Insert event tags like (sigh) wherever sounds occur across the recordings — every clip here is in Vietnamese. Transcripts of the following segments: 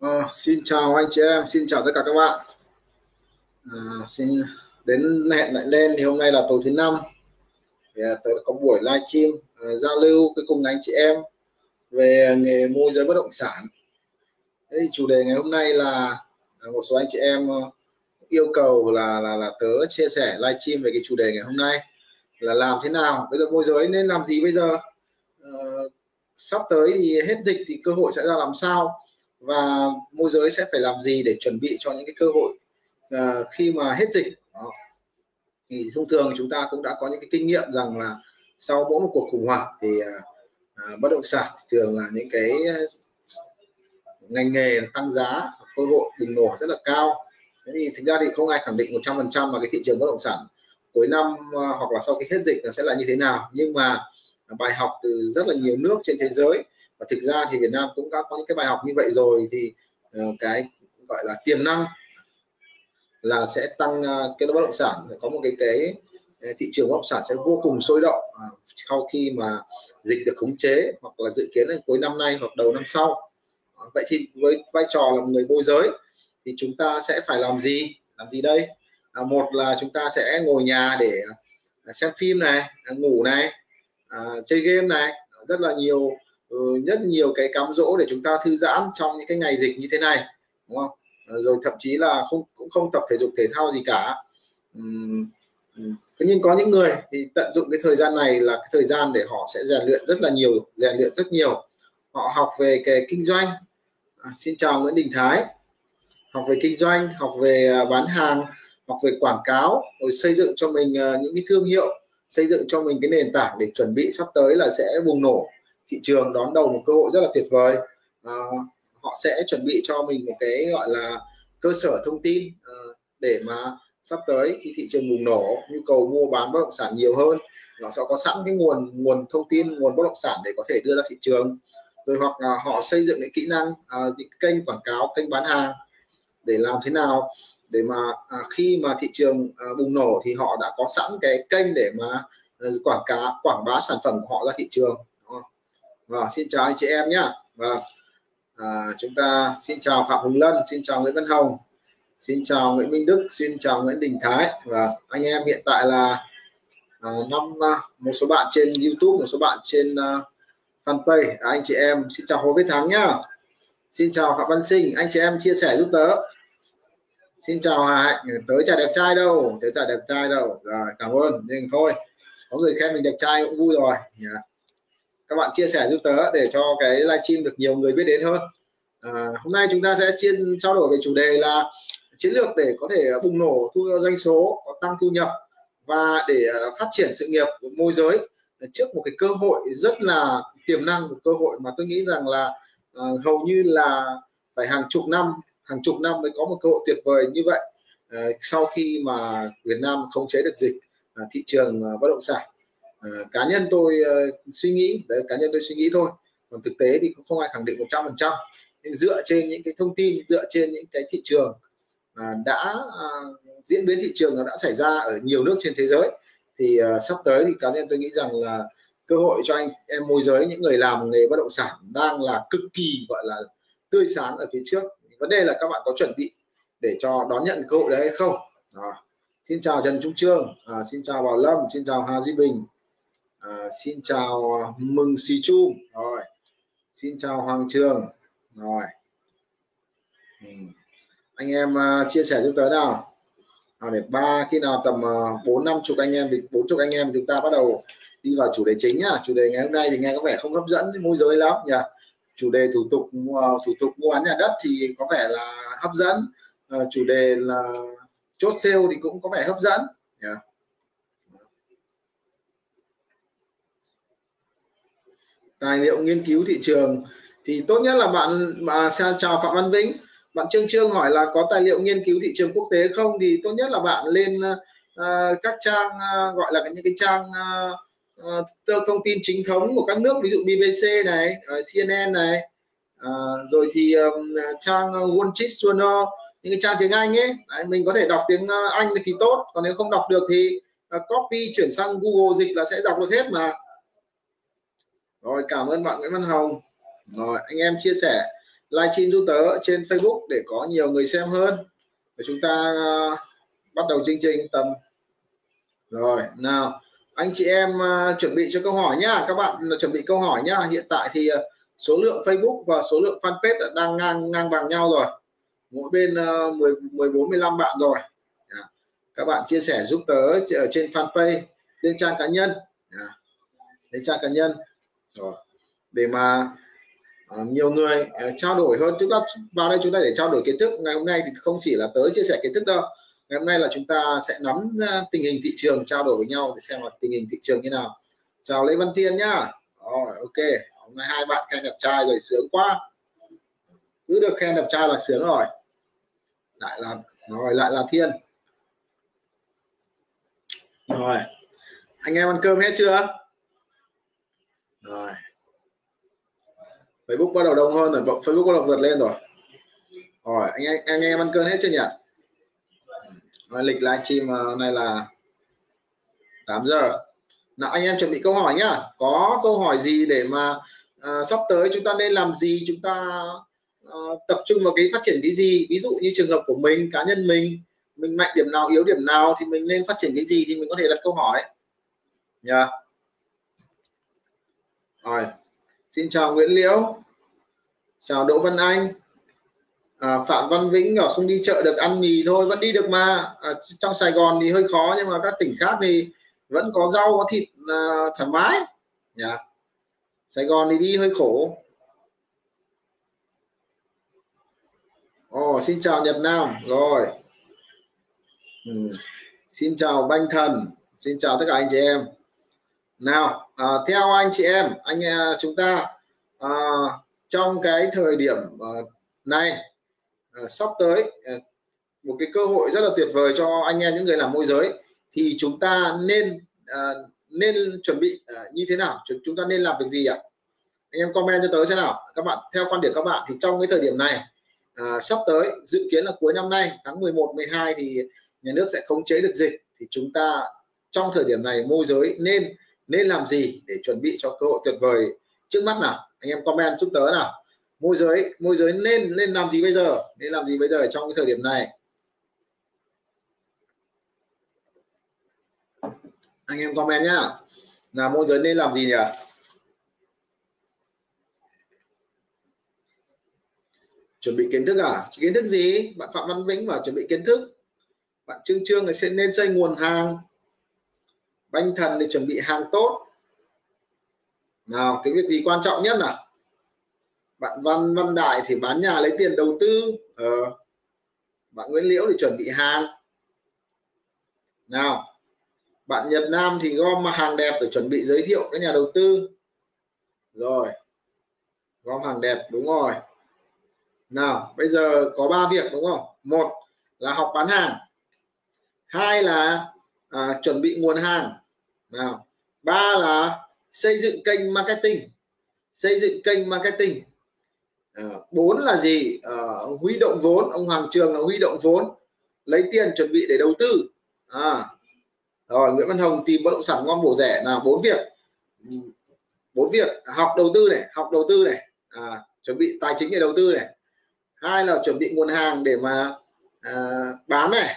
À, xin chào anh chị em, xin chào tất cả các bạn. À, xin đến hẹn lại lên thì hôm nay là tối thứ năm. Thì à, tớ có buổi livestream à, giao lưu cái cùng anh chị em về nghề môi giới bất động sản. Thế thì chủ đề ngày hôm nay là à, một số anh chị em yêu cầu là là là tớ chia sẻ livestream về cái chủ đề ngày hôm nay là làm thế nào bây giờ môi giới nên làm gì bây giờ à, sắp tới thì hết dịch thì cơ hội sẽ ra làm sao và môi giới sẽ phải làm gì để chuẩn bị cho những cái cơ hội uh, khi mà hết dịch? Đó. thì thông thường chúng ta cũng đã có những cái kinh nghiệm rằng là sau mỗi một cuộc khủng hoảng thì uh, bất động sản thường là những cái ngành nghề tăng giá cơ hội bùng nổ rất là cao. Thế thì thực ra thì không ai khẳng định 100% mà cái thị trường bất động sản cuối năm uh, hoặc là sau khi hết dịch là sẽ là như thế nào. Nhưng mà bài học từ rất là nhiều nước trên thế giới và thực ra thì Việt Nam cũng đã có những cái bài học như vậy rồi thì uh, cái gọi là tiềm năng là sẽ tăng uh, cái bất động sản có một cái cái thị trường bất động sản sẽ vô cùng sôi động uh, sau khi mà dịch được khống chế hoặc là dự kiến là cuối năm nay hoặc đầu năm sau. Vậy thì với vai trò là người môi giới thì chúng ta sẽ phải làm gì? Làm gì đây? À, một là chúng ta sẽ ngồi nhà để à, xem phim này à, ngủ này à, chơi game này rất là nhiều Ừ, rất nhiều cái cám dỗ để chúng ta thư giãn trong những cái ngày dịch như thế này đúng không? Ờ, rồi thậm chí là không cũng không tập thể dục thể thao gì cả. Uhm, nhưng có những người thì tận dụng cái thời gian này là cái thời gian để họ sẽ rèn luyện rất là nhiều rèn luyện rất nhiều. Họ học về cái kinh doanh. À, xin chào Nguyễn Đình Thái. Học về kinh doanh học về à, bán hàng học về quảng cáo rồi xây dựng cho mình ờ, những cái thương hiệu xây dựng cho mình cái nền tảng để chuẩn bị sắp tới là sẽ bùng nổ thị trường đón đầu một cơ hội rất là tuyệt vời. À, họ sẽ chuẩn bị cho mình một cái gọi là cơ sở thông tin à, để mà sắp tới khi thị trường bùng nổ nhu cầu mua bán bất động sản nhiều hơn họ sẽ có sẵn cái nguồn nguồn thông tin nguồn bất động sản để có thể đưa ra thị trường. Rồi hoặc là họ xây dựng cái kỹ năng à, những kênh quảng cáo kênh bán hàng để làm thế nào để mà à, khi mà thị trường à, bùng nổ thì họ đã có sẵn cái kênh để mà à, quảng cáo quảng bá sản phẩm của họ ra thị trường và xin chào anh chị em nhé và vâng. à, chúng ta xin chào Phạm Hùng Lân xin chào Nguyễn Văn Hồng xin chào Nguyễn Minh Đức xin chào Nguyễn Đình Thái. Và anh em hiện tại là à, năm à, một số bạn trên YouTube một số bạn trên uh, fanpage. À, anh chị em xin chào Hồ Viết Thắng nhá. Xin chào Phạm Văn Sinh anh chị em chia sẻ giúp tớ. Xin chào Hà Hạnh tới chả đẹp trai đâu tới chả đẹp trai đâu. Rồi cảm ơn. Nhưng thôi có người khen mình đẹp trai cũng vui rồi. Yeah các bạn chia sẻ giúp tớ để cho cái livestream được nhiều người biết đến hơn. À, hôm nay chúng ta sẽ chia trao đổi về chủ đề là chiến lược để có thể à, bùng nổ thu doanh số có tăng thu nhập và để à, phát triển sự nghiệp của môi giới. Trước một cái cơ hội rất là tiềm năng một cơ hội mà tôi nghĩ rằng là uh, hầu như là phải hàng chục năm hàng chục năm mới có một cơ hội tuyệt vời như vậy uh, sau khi mà Việt Nam khống chế được dịch uh, thị trường uh, bất động sản. Ờ, cá nhân tôi uh, suy nghĩ đấy cá nhân tôi suy nghĩ thôi. Còn thực tế thì cũng không ai khẳng định 100 phần trăm. Nên dựa trên những cái thông tin dựa trên những cái thị trường uh, đã uh, diễn biến thị trường nó đã xảy ra ở nhiều nước trên thế giới thì uh, sắp tới thì cá nhân tôi nghĩ rằng là cơ hội cho anh em môi giới những người làm nghề bất động sản đang là cực kỳ gọi là tươi sáng ở phía trước. Vấn đề là các bạn có chuẩn bị để cho đón nhận cơ hội đấy hay không? À, xin chào Trần Trung Trương à, xin chào Bảo Lâm xin chào Hà Duy Bình à, xin chào à, mừng xì chu. Rồi xin chào hoàng trường. Rồi. Ừ. anh em uh, chia sẻ chúng tới nào. À, để ba khi nào tầm à, bốn năm chục anh em thì bốn chục anh em chúng ta bắt đầu đi vào chủ đề chính nhá. Chủ đề ngày hôm nay thì nghe có vẻ không hấp dẫn môi giới lắm nhỉ. Chủ đề thủ tục uh, thủ tục mua bán nhà đất thì có vẻ là hấp dẫn. Uh, chủ đề là chốt sale thì cũng có vẻ hấp dẫn nhỉ. Tài liệu nghiên cứu thị trường thì tốt nhất là bạn mà chào Phạm Văn Vĩnh. Bạn Trương Trương hỏi là có tài liệu nghiên cứu thị trường quốc tế không? Thì tốt nhất là bạn lên uh, các trang uh, gọi là những cái trang uh, uh, thông tin chính thống của các nước ví dụ BBC này ờ, uh, CNN này uh, rồi thì um, trang Wall Street Journal những cái trang tiếng Anh ấy. Đấy, mình có thể đọc tiếng Anh thì tốt còn nếu không đọc được thì uh, copy chuyển sang Google dịch là sẽ đọc được hết mà rồi cảm ơn bạn Nguyễn Văn Hồng. Rồi anh em chia sẻ livestream giúp tớ trên Facebook để có nhiều người xem hơn. Để chúng ta uh, bắt đầu chương trình tầm. Rồi nào anh chị em uh, chuẩn bị cho câu hỏi nhá. Các bạn ờ, chuẩn bị câu hỏi nhá. Hiện tại thì uh, số lượng Facebook và số lượng fanpage đang ngang ngang bằng nhau rồi. Mỗi bên uh, 10 14 15 bạn rồi. Yeah. các bạn chia sẻ giúp tớ ở trên fanpage trên trang cá nhân. Dạ. Yeah. trên trang cá nhân rồi. Để mà uh, nhiều người uh, trao đổi hơn chúng ta vào đây chúng ta để trao đổi kiến thức. Ngày hôm nay thì không chỉ là tới chia sẻ kiến thức đâu. Ngày hôm nay là chúng ta sẽ nắm à, tình hình thị trường trao đổi với nhau để xem là tình hình thị trường như nào. Chào Lê Văn Thiên nhá. Rồi ok. Hôm nay hai bạn khen đẹp trai rồi sướng quá. Cứ được khen đẹp trai là sướng rồi. Lại là rồi lại là thiên. Rồi. Anh em ăn cơm hết chưa? Rồi. Facebook bắt đầu đông hơn rồi Facebook bắt đầu vượt lên rồi. Rồi anh em anh em ăn cơm hết chưa nhỉ? Ừ. Rồi, lịch livestream ờ, hôm này là 8 giờ. Nào anh em chuẩn bị câu hỏi nhá. Có câu hỏi gì để mà à, sắp tới chúng ta nên làm gì? Chúng ta à, tập trung vào cái phát triển cái gì? Ví dụ như trường hợp của mình cá nhân mình mình mạnh điểm nào yếu điểm nào thì mình nên phát triển cái gì thì mình có thể đặt câu hỏi. Nhá yeah rồi. Xin chào Nguyễn Liễu. Chào Đỗ Văn Anh. À, Phạm Văn Vĩnh ở không đi chợ được ăn mì thôi vẫn đi được mà. À, trong Sài Gòn thì hơi khó nhưng mà các tỉnh khác thì vẫn có rau có thịt à, thoải mái. Nhá yeah. Sài Gòn thì đi hơi khổ. Ồ, oh, xin chào Nhật Nam. Rồi. Ừ. xin chào Banh Thần. Xin chào tất cả anh chị em nào à, theo anh chị em anh à, chúng ta à, trong cái thời điểm à, này à, sắp tới à, một cái cơ hội rất là tuyệt vời cho anh em những người làm môi giới thì chúng ta nên à, nên chuẩn bị à, như thế nào? Chúng ta nên làm việc gì ạ? Anh em comment cho tới xem nào. Các bạn theo quan điểm các bạn thì trong cái thời điểm này à, sắp tới dự kiến là cuối năm nay tháng 11 12 thì nhà nước sẽ khống chế được dịch thì chúng ta trong thời điểm này môi giới nên nên làm gì để chuẩn bị cho cơ hội tuyệt vời? Trước mắt nào, anh em comment giúp tớ nào. Môi giới môi giới nên nên làm gì bây giờ? Nên làm gì bây giờ trong cái thời điểm này? Anh em comment nhá. Là môi giới nên làm gì nhỉ? Chuẩn bị kiến thức à? Kiến thức gì? Bạn phạm văn vĩnh bảo chuẩn bị kiến thức. Bạn trương trương thì sẽ nên xây nguồn hàng banh thần thì chuẩn bị hàng tốt. Nào cái việc gì quan trọng nhất nào? Bạn văn văn đại thì bán nhà lấy tiền đầu tư. Ờ. bạn nguyễn liễu thì chuẩn bị hàng. Nào bạn nhật nam thì gom hàng đẹp để chuẩn bị giới thiệu các nhà đầu tư. Rồi gom hàng đẹp đúng rồi. Nào bây giờ có ba việc đúng không? Một là học bán hàng. Hai là à, chuẩn bị nguồn hàng nào ba là xây dựng kênh marketing. Xây dựng kênh marketing. À, bốn là gì? À, huy động vốn. Ông Hoàng Trường là huy động vốn lấy tiền chuẩn bị để đầu tư. À rồi Nguyễn Văn Hồng tìm bất động sản ngon bổ rẻ. Là bốn việc. Bốn việc học đầu tư này học đầu tư này. À, chuẩn bị tài chính để đầu tư này. Hai là chuẩn bị nguồn hàng để mà à, bán này.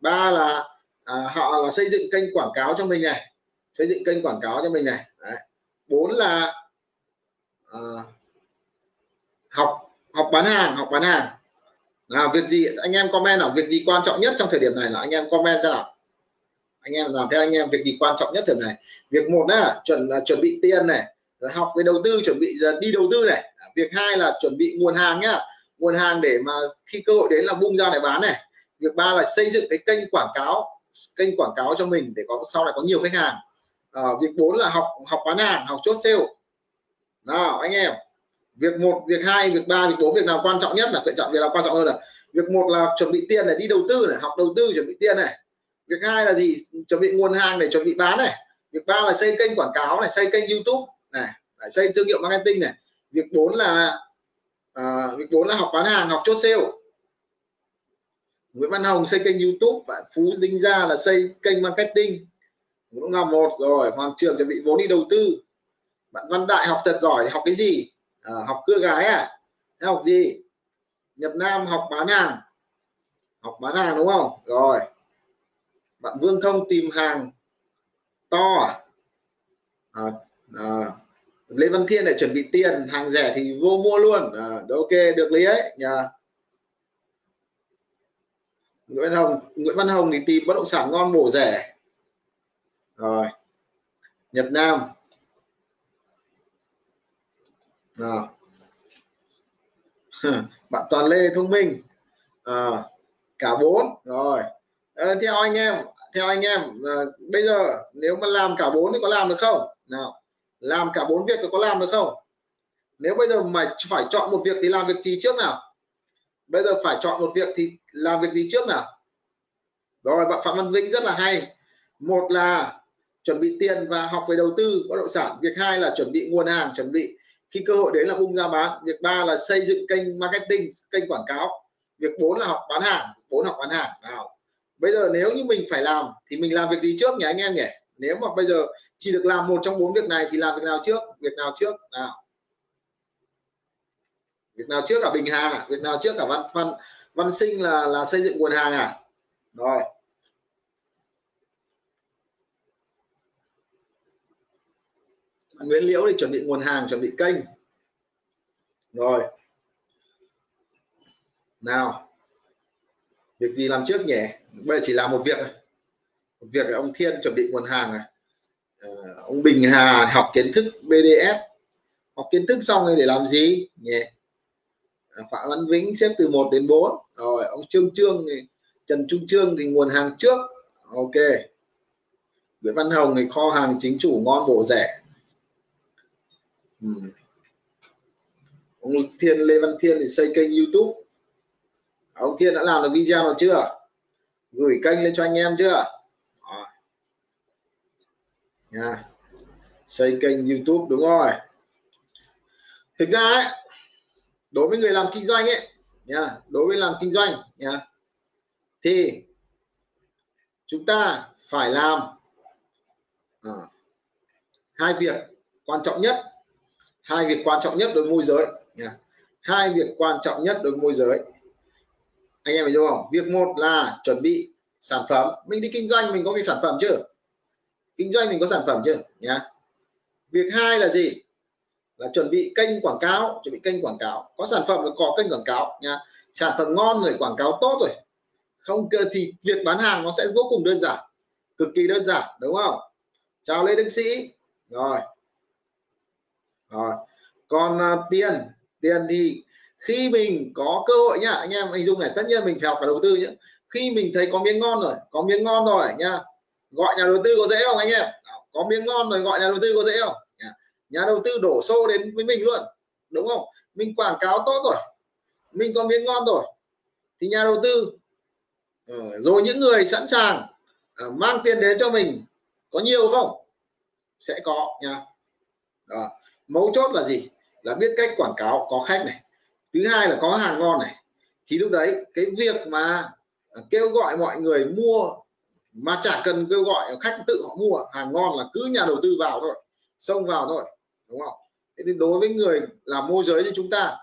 Ba là à, họ là xây dựng kênh quảng cáo cho mình này xây dựng kênh quảng cáo cho mình này. Đấy. bốn là à, học học bán hàng học bán hàng. Là việc gì anh em comment nào việc gì quan trọng nhất trong thời điểm này là anh em comment ra nào. Anh em làm theo anh em việc gì quan trọng nhất thời này. Việc một là chuẩn là chuẩn bị tiền này rồi học về đầu tư chuẩn bị giờ đi đầu tư này. Việc hai là chuẩn bị nguồn hàng nhá. Nguồn hàng để mà khi cơ hội đến là bung ra để bán này. Việc ba là xây dựng cái kênh quảng cáo kênh quảng cáo cho mình để có sau này có nhiều khách hàng à, việc bốn là học học bán hàng học chốt sale. Nào anh em. Việc một việc hai việc ba việc bốn việc nào quan trọng nhất là quan chọn việc nào quan trọng hơn là việc một là chuẩn bị tiền để đi đầu tư này học đầu tư chuẩn bị tiền này. Việc hai là gì? Chuẩn bị nguồn hàng để chuẩn bị bán này. Việc ba là xây kênh quảng cáo này xây kênh youtube này xây thương hiệu marketing này. Việc bốn là à, việc bốn là học bán hàng học chốt sale. Nguyễn Văn Hồng xây kênh YouTube và Phú Đinh Gia là xây kênh marketing cũng là một rồi Hoàng Trường chuẩn bị vốn đi đầu tư. Bạn Văn Đại học thật giỏi học cái gì? À, học cưa gái à? Học gì? Nhập nam học bán hàng. Học bán hàng đúng không? Rồi. Bạn vương thông tìm hàng to à, à, à lê văn thiên lại chuẩn bị tiền hàng rẻ thì vô mua luôn. À, ok được lý ấy nhà nguyễn hồng nguyễn văn hồng thì tìm bất động sản ngon bổ rẻ rồi. Nhật nam. Nào. (laughs) Bạn toàn lê thông minh. À, cả bốn. Rồi. À, theo anh em theo anh em à, bây giờ nếu mà làm cả bốn thì có làm được không? Nào. Làm cả bốn việc thì có làm được không? Nếu bây giờ mà phải chọn một việc thì làm việc gì trước nào? Bây giờ phải chọn một việc thì làm việc gì trước nào? Rồi bạn phạm văn vĩnh rất là hay. Một là chuẩn bị tiền và học về đầu tư, bất động sản. Việc hai là chuẩn bị nguồn hàng, chuẩn bị khi cơ hội đến là bung ra bán. Việc ba là xây dựng kênh marketing, kênh quảng cáo. Việc bốn là học bán hàng, bốn học bán hàng. Nào, bây giờ nếu như mình phải làm thì mình làm việc gì trước nhỉ anh em nhỉ? Nếu mà bây giờ chỉ được làm một trong bốn việc này thì làm việc nào trước? Việc nào trước? Nào. Việc nào trước cả bình hàng à việc nào trước cả văn văn văn sinh là là xây dựng nguồn hàng à? Rồi. Nguyễn Liễu thì chuẩn bị nguồn hàng chuẩn bị kênh. Rồi. Nào. Việc gì làm trước nhỉ? Bây giờ chỉ làm một việc một việc là ông Thiên chuẩn bị nguồn hàng này. À, ông Bình Hà học kiến thức BDS học kiến thức xong rồi để làm gì nhỉ? À, Phạm Văn Vĩnh xếp từ 1 đến 4 rồi ông Trương Trương thì Trần Trung Trương thì nguồn hàng trước. Ok. Nguyễn Văn Hồng thì kho hàng chính chủ ngon bổ rẻ ừ. ông Thiên Lê Văn Thiên thì xây kênh YouTube. À, ông Thiên đã làm được video nào chưa? Gửi kênh lên cho anh em chưa? Nha. Xây kênh YouTube đúng rồi. Thực ra ấy, đối với người làm kinh doanh ấy nha đối với làm kinh doanh nha thì chúng ta phải làm à, hai việc quan trọng nhất hai việc quan trọng nhất đối với môi giới. Nha. Hai việc quan trọng nhất đối với môi giới. Anh em hiểu không? Việc một là chuẩn bị sản phẩm. Mình đi kinh doanh, mình có cái sản phẩm chưa? Kinh doanh mình có sản phẩm chưa? Nhá việc hai là gì? Là chuẩn bị kênh quảng cáo, chuẩn bị kênh quảng cáo. Có sản phẩm rồi có kênh quảng cáo, nha. Sản phẩm ngon rồi, quảng cáo tốt rồi. Không thì việc bán hàng nó sẽ vô cùng đơn giản, cực kỳ đơn giản, đúng không? Chào lê đức sĩ. Rồi rồi. Còn uh, tiền. Tiền thì khi mình có cơ hội nhá anh em hình dung này tất nhiên mình phải học cả đầu tư nhé khi mình thấy có miếng ngon rồi có miếng ngon rồi nhá gọi nhà đầu tư có dễ không anh em? Có miếng ngon rồi gọi nhà đầu tư có dễ không? Nhà đầu tư đổ xô đến với mình luôn đúng không? Mình quảng cáo tốt rồi mình có miếng ngon rồi thì nhà đầu tư ờ, rồi những người sẵn sàng ờ, mang tiền đến cho mình có nhiều không? Sẽ có nha. Đó mấu chốt là gì? Là biết cách quảng cáo có khách này. Thứ hai là có hàng ngon này. Thì lúc đấy cái việc mà à, kêu gọi mọi người mua mà chả cần kêu gọi khách tự họ mua hàng ngon là cứ nhà đầu tư vào thôi xông vào thôi đúng không? Thế thì đối với người làm môi giới như chúng ta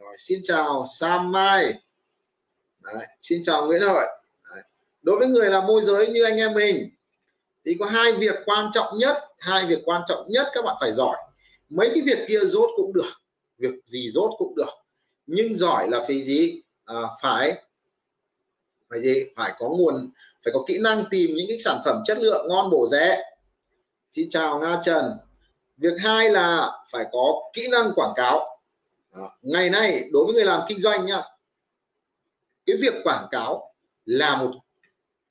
rồi, xin chào Sam Mai. Đấy, xin chào Nguyễn Hợi. Đấy. đối với người làm môi giới như anh em mình thì có hai việc quan trọng nhất hai việc quan trọng nhất các bạn phải giỏi mấy cái việc kia rốt cũng được việc gì rốt cũng được. Nhưng giỏi là phải gì? À, phải phải gì? Phải có nguồn phải có kỹ năng tìm những cái sản phẩm chất lượng ngon bổ rẻ. Xin chào nga trần. Việc hai là phải có kỹ năng quảng cáo. À, ngày nay đối với người làm kinh doanh nhá cái việc quảng cáo là một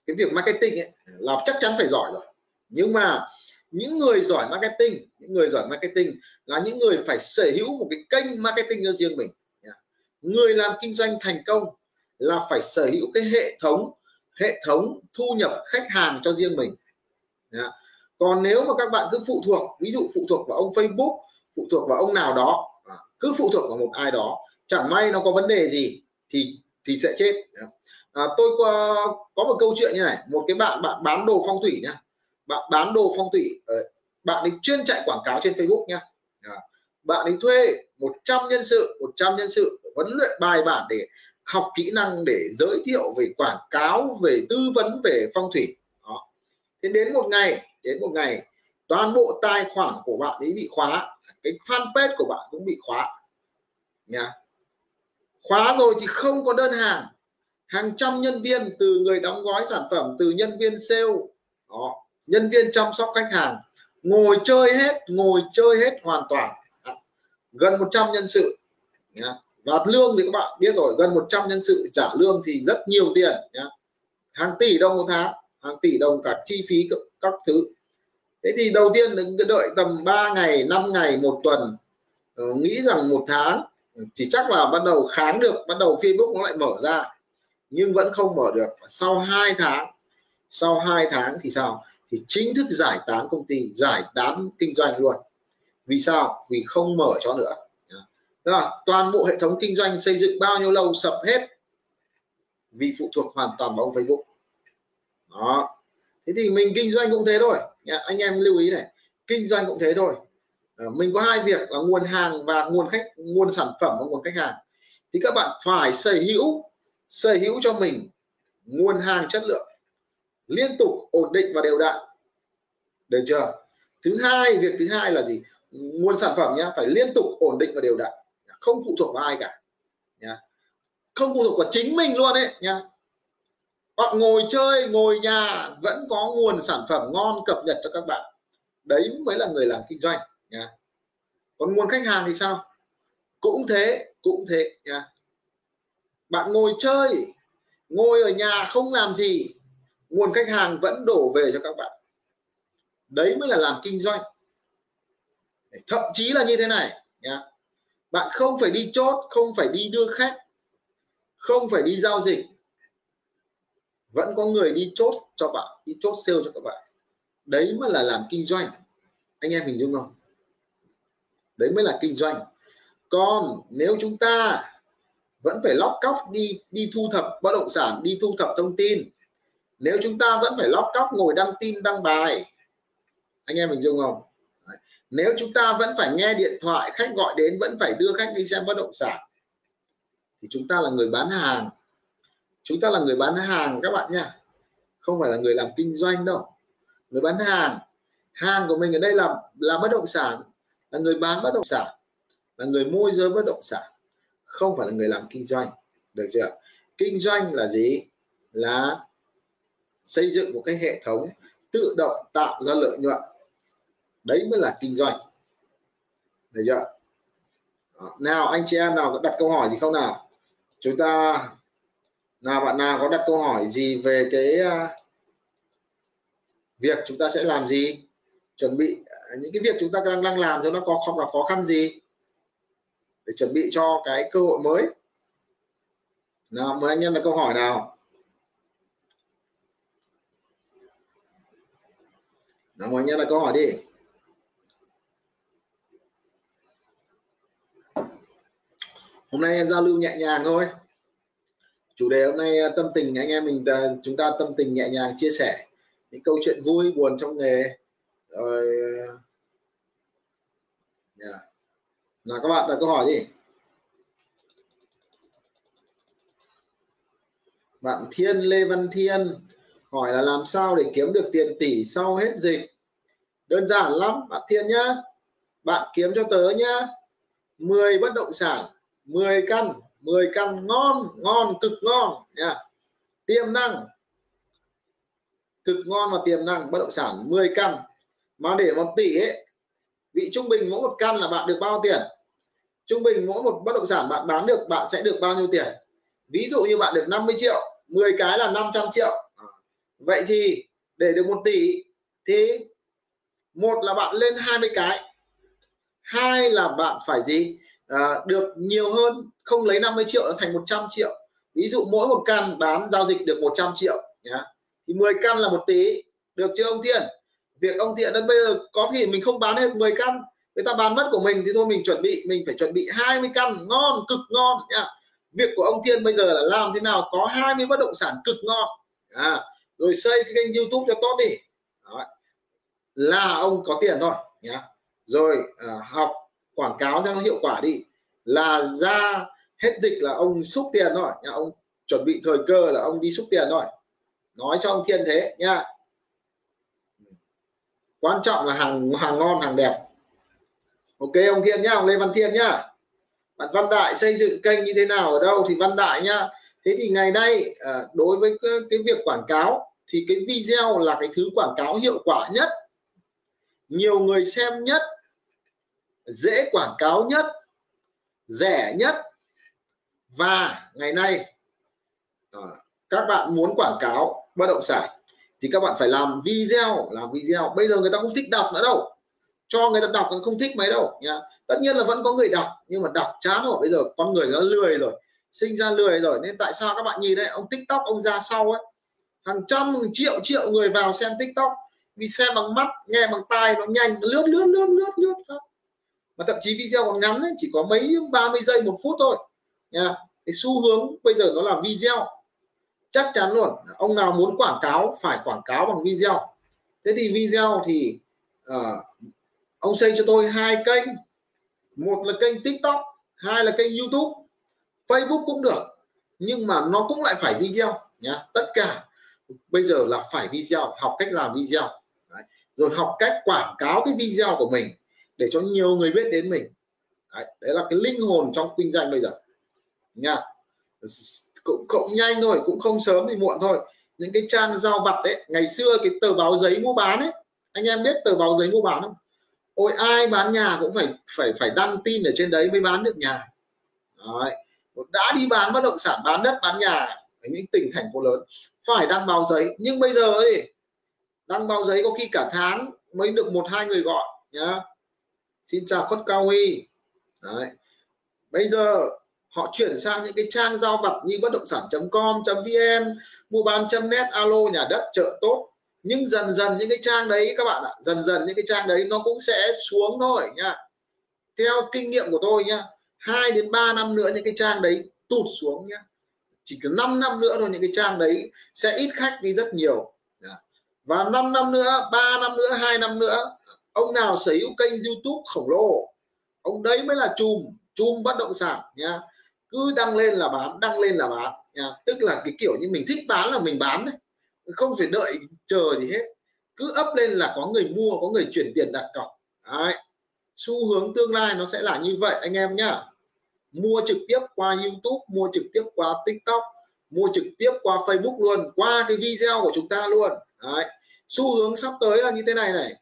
cái việc marketing ấy, là chắc chắn phải giỏi rồi. Nhưng mà những người giỏi marketing những người giỏi marketing là những người phải sở hữu một cái kênh marketing cho riêng mình. Người làm kinh doanh thành công là phải sở hữu cái hệ thống hệ thống thu nhập khách hàng cho riêng mình. Còn nếu mà các bạn cứ phụ thuộc ví dụ phụ thuộc vào ông Facebook phụ thuộc vào ông nào đó à, cứ phụ thuộc vào một ai đó chẳng may nó có vấn đề gì thì thì sẽ chết. À, tôi có, có một câu chuyện như này một cái bạn bạn bán đồ phong thủy nhá bạn bán đồ phong thủy ờ, bạn ấy chuyên chạy quảng cáo trên Facebook nha bạn ấy thuê 100 nhân sự 100 nhân sự huấn luyện bài bản để học kỹ năng để giới thiệu về quảng cáo về tư vấn về phong thủy. Đó. Thế đến một ngày đến một ngày toàn bộ tài khoản của bạn ấy bị khóa cái fanpage của bạn cũng bị khóa nha khóa rồi thì không có đơn hàng. Hàng trăm nhân viên từ người đóng gói sản phẩm từ nhân viên sale. Đó, nhân viên chăm sóc khách hàng, ngồi chơi hết, ngồi chơi hết hoàn toàn. Gần 100 nhân sự. Nhá. và lương thì các bạn biết rồi, gần 100 nhân sự trả lương thì rất nhiều tiền, nhá. hàng tỷ đồng một tháng, hàng tỷ đồng cả chi phí các thứ. Thế thì đầu tiên đừng đợi tầm 3 ngày 5 ngày, một tuần. Ờ, nghĩ rằng một tháng, chỉ chắc là bắt đầu kháng được, bắt đầu Facebook nó lại mở ra. Nhưng vẫn không mở được. Sau 2 tháng, sau 2 tháng thì sao? Thì chính thức giải tán công ty, giải tán kinh doanh luôn. Vì sao? Vì không mở cho nữa. Tức là toàn bộ hệ thống kinh doanh xây dựng bao nhiêu lâu sập hết. Vì phụ thuộc hoàn toàn vào ông Facebook. Đó. Thế thì mình kinh doanh cũng thế thôi. Anh em lưu ý này. Kinh doanh cũng thế thôi. Ờ, mình có hai việc là nguồn hàng và nguồn khách, nguồn sản phẩm và nguồn khách hàng. Thì các bạn phải sở hữu sở hữu cho mình nguồn hàng chất lượng liên tục ổn định và đều đặn. Được chưa? Thứ hai, việc thứ hai là gì? Nguồn sản phẩm nhá, phải liên tục ổn định và đều đặn. Không phụ thuộc vào ai cả, nhá. Không phụ thuộc vào chính mình luôn đấy nhá. Hoặc ngồi chơi, ngồi nhà, vẫn có nguồn sản phẩm ngon cập nhật cho các bạn. Đấy mới là người làm kinh doanh, nhá. Còn nguồn khách hàng thì sao? Cũng thế cũng thế, nhá. Bạn ngồi chơi, ngồi ở nhà không làm gì nguồn khách hàng vẫn đổ về cho các bạn. Đấy mới là làm kinh doanh. Thậm chí là như thế này nhá. Bạn không phải đi chốt, không phải đi đưa khách, không phải đi giao dịch. Vẫn có người đi chốt cho bạn, đi chốt sale cho các bạn. Đấy mới là làm kinh doanh. Anh em hình dung không? Đấy mới là kinh doanh. Còn nếu chúng ta vẫn phải lóc cóc đi đi thu thập bất động sản, đi thu thập thông tin nếu chúng ta vẫn phải lóc cóc ngồi đăng tin, đăng bài, anh em mình dùng không? Nếu chúng ta vẫn phải nghe điện thoại, khách gọi đến, vẫn phải đưa khách đi xem bất động sản, thì chúng ta là người bán hàng. Chúng ta là người bán hàng các bạn nha. Không phải là người làm kinh doanh đâu. Người bán hàng. Hàng của mình ở đây là là bất động sản, là người bán bất động sản, là người môi giới bất động sản, không phải là người làm kinh doanh. Được chưa? Kinh doanh là gì? Là xây dựng một cái hệ thống tự động tạo ra lợi nhuận. Đấy mới là kinh doanh. Được chưa? Nào, anh chị em nào có đặt câu hỏi gì không nào? Chúng ta, nào bạn nào có đặt câu hỏi gì về cái à, việc chúng ta sẽ làm gì? Chuẩn bị à, những cái việc chúng ta đang đang làm cho nó có không là khó khăn gì? Để chuẩn bị cho cái cơ hội mới. Nào, mời anh em đặt câu hỏi nào. Nào mọi người là câu hỏi đi. Hôm nay em giao lưu nhẹ nhàng thôi. Chủ đề hôm nay à, tâm tình anh em mình à, chúng ta tâm tình nhẹ nhàng chia sẻ. Những câu chuyện vui, buồn trong nghề. Rồi dạ. yeah. Là các bạn đặt câu hỏi gì bạn Thiên Lê Văn Thiên hỏi là làm sao để kiếm được tiền tỷ sau hết dịch? Đơn giản lắm, bạn Thiên nhá. Bạn kiếm cho tớ nhá. 10 bất động sản 10 căn 10 căn ngon ngon, cực ngon nha tiềm năng. Cực ngon và tiềm năng, bất động sản 10 căn. Mà để một tỷ ấy, vị trung bình mỗi một căn là bạn được bao tiền? Trung bình mỗi một bất động sản bạn bán được, bạn sẽ được bao nhiêu tiền? Ví dụ như bạn được 50 triệu 10 cái là 500 triệu. Vậy thì, để được một tỷ thì một là bạn lên 20 cái. Hai là bạn phải gì? À, được nhiều hơn không lấy 50 triệu nó thành 100 triệu. Ví dụ mỗi một căn bán giao dịch được 100 triệu nhá. Thì 10 căn là một tí, được chưa ông Thiện? Việc ông Thiện đến bây giờ có thể mình không bán được 10 căn người ta bán mất của mình thì thôi mình chuẩn bị mình phải chuẩn bị 20 căn ngon cực ngon nhá. Việc của ông Thiên bây giờ là làm thế nào? Có 20 bất động sản cực ngon à, rồi xây cái kênh YouTube cho tốt đi. Đó là ông có tiền thôi nhá. Rồi à, học quảng cáo cho nó hiệu quả đi. Là ra hết dịch là ông xúc tiền thôi nhà ông chuẩn bị thời cơ là ông đi xúc tiền thôi. Nói cho ông thiên thế nha quan trọng là hàng hàng ngon hàng đẹp. Ok ông thiên nhá ông lê văn thiên nhá. Bạn văn đại xây dựng kênh như thế nào ở đâu thì văn đại nhá. Thế thì ngày nay à, đối với cái việc quảng cáo thì cái video là cái thứ quảng cáo hiệu quả nhất nhiều người xem nhất dễ quảng cáo nhất rẻ nhất. Và ngày nay à, các bạn muốn quảng cáo bất động sản thì các bạn phải làm video làm video. Bây giờ người ta không thích đọc nữa đâu. Cho người ta đọc người không thích mấy đâu nhá. Tất nhiên là vẫn có người đọc nhưng mà đọc chán rồi. Bây giờ con người nó lười rồi sinh ra lười rồi. Nên tại sao các bạn nhìn đấy ông tiktok ông ra sau ấy hàng trăm hàng triệu triệu người vào xem tiktok vì xem bằng mắt nghe bằng tai nó nhanh nó lướt lướt lướt lướt lướt mà thậm chí video còn ngắn ấy, chỉ có mấy 30 giây một phút thôi. Nha. Cái xu hướng bây giờ nó là video. Chắc chắn luôn ông nào muốn quảng cáo phải quảng cáo bằng video. Thế thì video thì uh, ông xây cho tôi hai kênh. Một là kênh tiktok hai là kênh youtube. Facebook cũng được nhưng mà nó cũng lại phải video nhá tất cả bây giờ là phải video học cách làm video rồi học cách quảng cáo cái video của mình để cho nhiều người biết đến mình. Đấy, đấy là cái linh hồn trong kinh doanh bây giờ. Nha. Cũng, cũng nhanh thôi cũng không sớm thì muộn thôi. Những cái trang giao vặt đấy ngày xưa cái tờ báo giấy mua bán ấy anh em biết tờ báo giấy mua bán không? Ôi ai bán nhà cũng phải phải phải đăng tin ở trên đấy mới bán được nhà. Đấy. đã đi bán bất động sản bán đất bán nhà ở những tỉnh thành phố lớn phải đăng báo giấy. Nhưng bây giờ ấy đăng báo giấy có khi cả tháng mới được một hai người gọi, nhá. Xin chào khuất cao huy. Đấy. Bây giờ họ chuyển sang những cái trang giao vặt như bất động sản.com vn, mua bán net, alo, nhà đất, chợ tốt. Nhưng dần dần những cái trang đấy, các bạn ạ, dần dần những cái trang đấy nó cũng sẽ xuống thôi nha theo kinh nghiệm của tôi, nhá 2 đến 3 năm nữa những cái trang đấy tụt xuống, nhá. Chỉ cần 5 năm nữa thôi, những cái trang đấy sẽ ít khách đi rất nhiều và 5 năm nữa 3 năm nữa, hai năm nữa, ông nào sở hữu kênh youtube khổng lồ, ông đấy mới là chùm chùm bất động sản nha. Cứ đăng lên là bán, đăng lên là bán nha. Tức là cái kiểu như mình thích bán là mình bán đấy. Không phải đợi chờ gì hết. Cứ up lên là có người mua, có người chuyển tiền đặt cọc. Đấy. xu hướng tương lai nó sẽ là như vậy, anh em nhá. Mua trực tiếp qua YouTube, mua trực tiếp qua TikTok, mua trực tiếp qua Facebook luôn, qua cái video của chúng ta luôn. Đấy xu hướng sắp tới là như thế này này.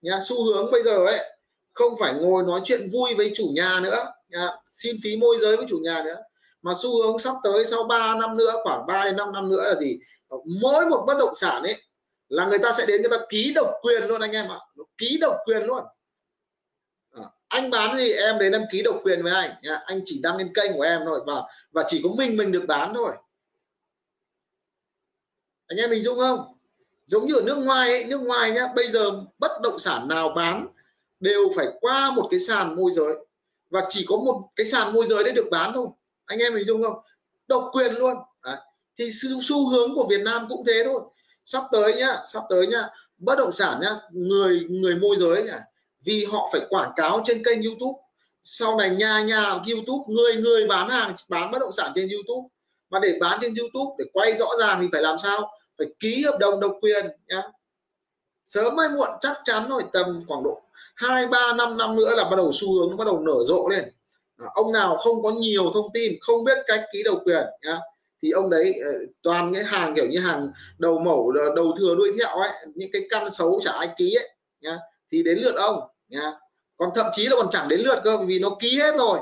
Nhà xu hướng bây giờ ấy không phải ngồi nói chuyện vui với chủ nhà nữa nhà xin phí môi giới với chủ nhà nữa mà xu hướng sắp tới sau 3 năm nữa khoảng 3 đến 5 năm nữa là gì? Mỗi một bất động sản ấy là người ta sẽ đến người ta ký độc quyền luôn anh em ạ. Ký độc quyền luôn. À, anh bán gì em đến em ký độc quyền với anh nhà anh chỉ đăng lên kênh của em thôi và và chỉ có mình mình được bán thôi. Anh em mình dung không? Giống như ở nước ngoài ấy, nước ngoài nhá bây giờ bất động sản nào bán đều phải qua một cái sàn môi giới. Và chỉ có một cái sàn môi giới đấy được bán thôi. Anh em hình dung không? Độc quyền luôn. Đấy. Thì xu, xu hướng của Việt Nam cũng thế thôi. Sắp tới nhá sắp tới nhá bất động sản nhá người người môi giới nhá vì họ phải quảng cáo trên kênh YouTube. Sau này nhà nhà YouTube người người bán hàng bán bất động sản trên YouTube. Mà để bán trên YouTube để quay rõ ràng thì phải làm sao? Phải ký hợp đồng độc quyền, nhá. Sớm hay muộn chắc chắn rồi, tầm khoảng độ hai, ba, năm năm nữa là bắt đầu xu hướng nó bắt đầu nở rộ lên. À, ông nào không có nhiều thông tin, không biết cách ký độc quyền, nhá, thì ông đấy ờ, toàn cái hàng kiểu như hàng đầu mẫu đầu thừa đuôi thẹo ấy, những cái căn xấu chả ai ký ấy, nhá, thì đến lượt ông, nhá. Còn thậm chí là còn chẳng đến lượt cơ vì nó ký hết rồi.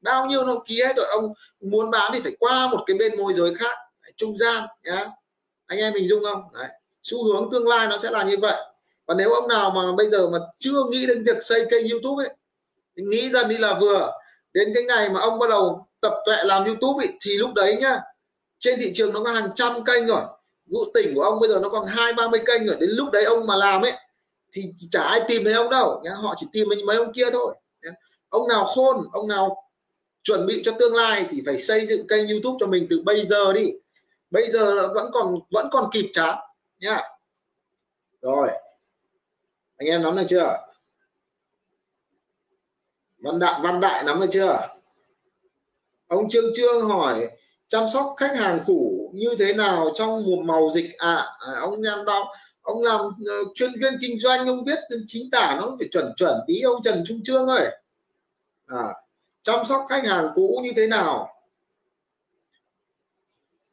Bao nhiêu nó ký hết rồi, ông muốn bán thì phải qua một cái bên môi giới khác, trung gian, nhá anh em mình dung không? Đấy. Xu hướng tương lai nó sẽ là như vậy. Và nếu ông nào mà bây giờ mà chưa nghĩ đến việc xây kênh youtube ấy thì nghĩ dần đi là vừa. Đến cái ngày mà ông bắt đầu tập tuệ làm youtube ấy, thì lúc đấy nhá trên thị trường nó có hàng trăm kênh rồi. Vụ tỉnh của ông bây giờ nó còn hai ba mươi kênh rồi. Đến lúc đấy ông mà làm ấy thì chả ai tìm thấy ông đâu nhá. Họ chỉ tìm mấy ông kia thôi nhá. ông nào khôn ông nào chuẩn bị cho tương lai thì phải xây dựng kênh youtube cho mình từ bây giờ đi bây giờ vẫn còn vẫn còn kịp chán. Nhá rồi. Anh em nắm được chưa? Văn đại văn đại nắm được chưa? Ông trương trương hỏi chăm sóc khách hàng cũ như thế nào trong một màu dịch? À? à, ông làm đau ông làm uh, chuyên viên kinh doanh ông biết chính tả nó phải chuẩn chuẩn tí ông trần trung trương ơi. À, chăm sóc khách hàng cũ như thế nào?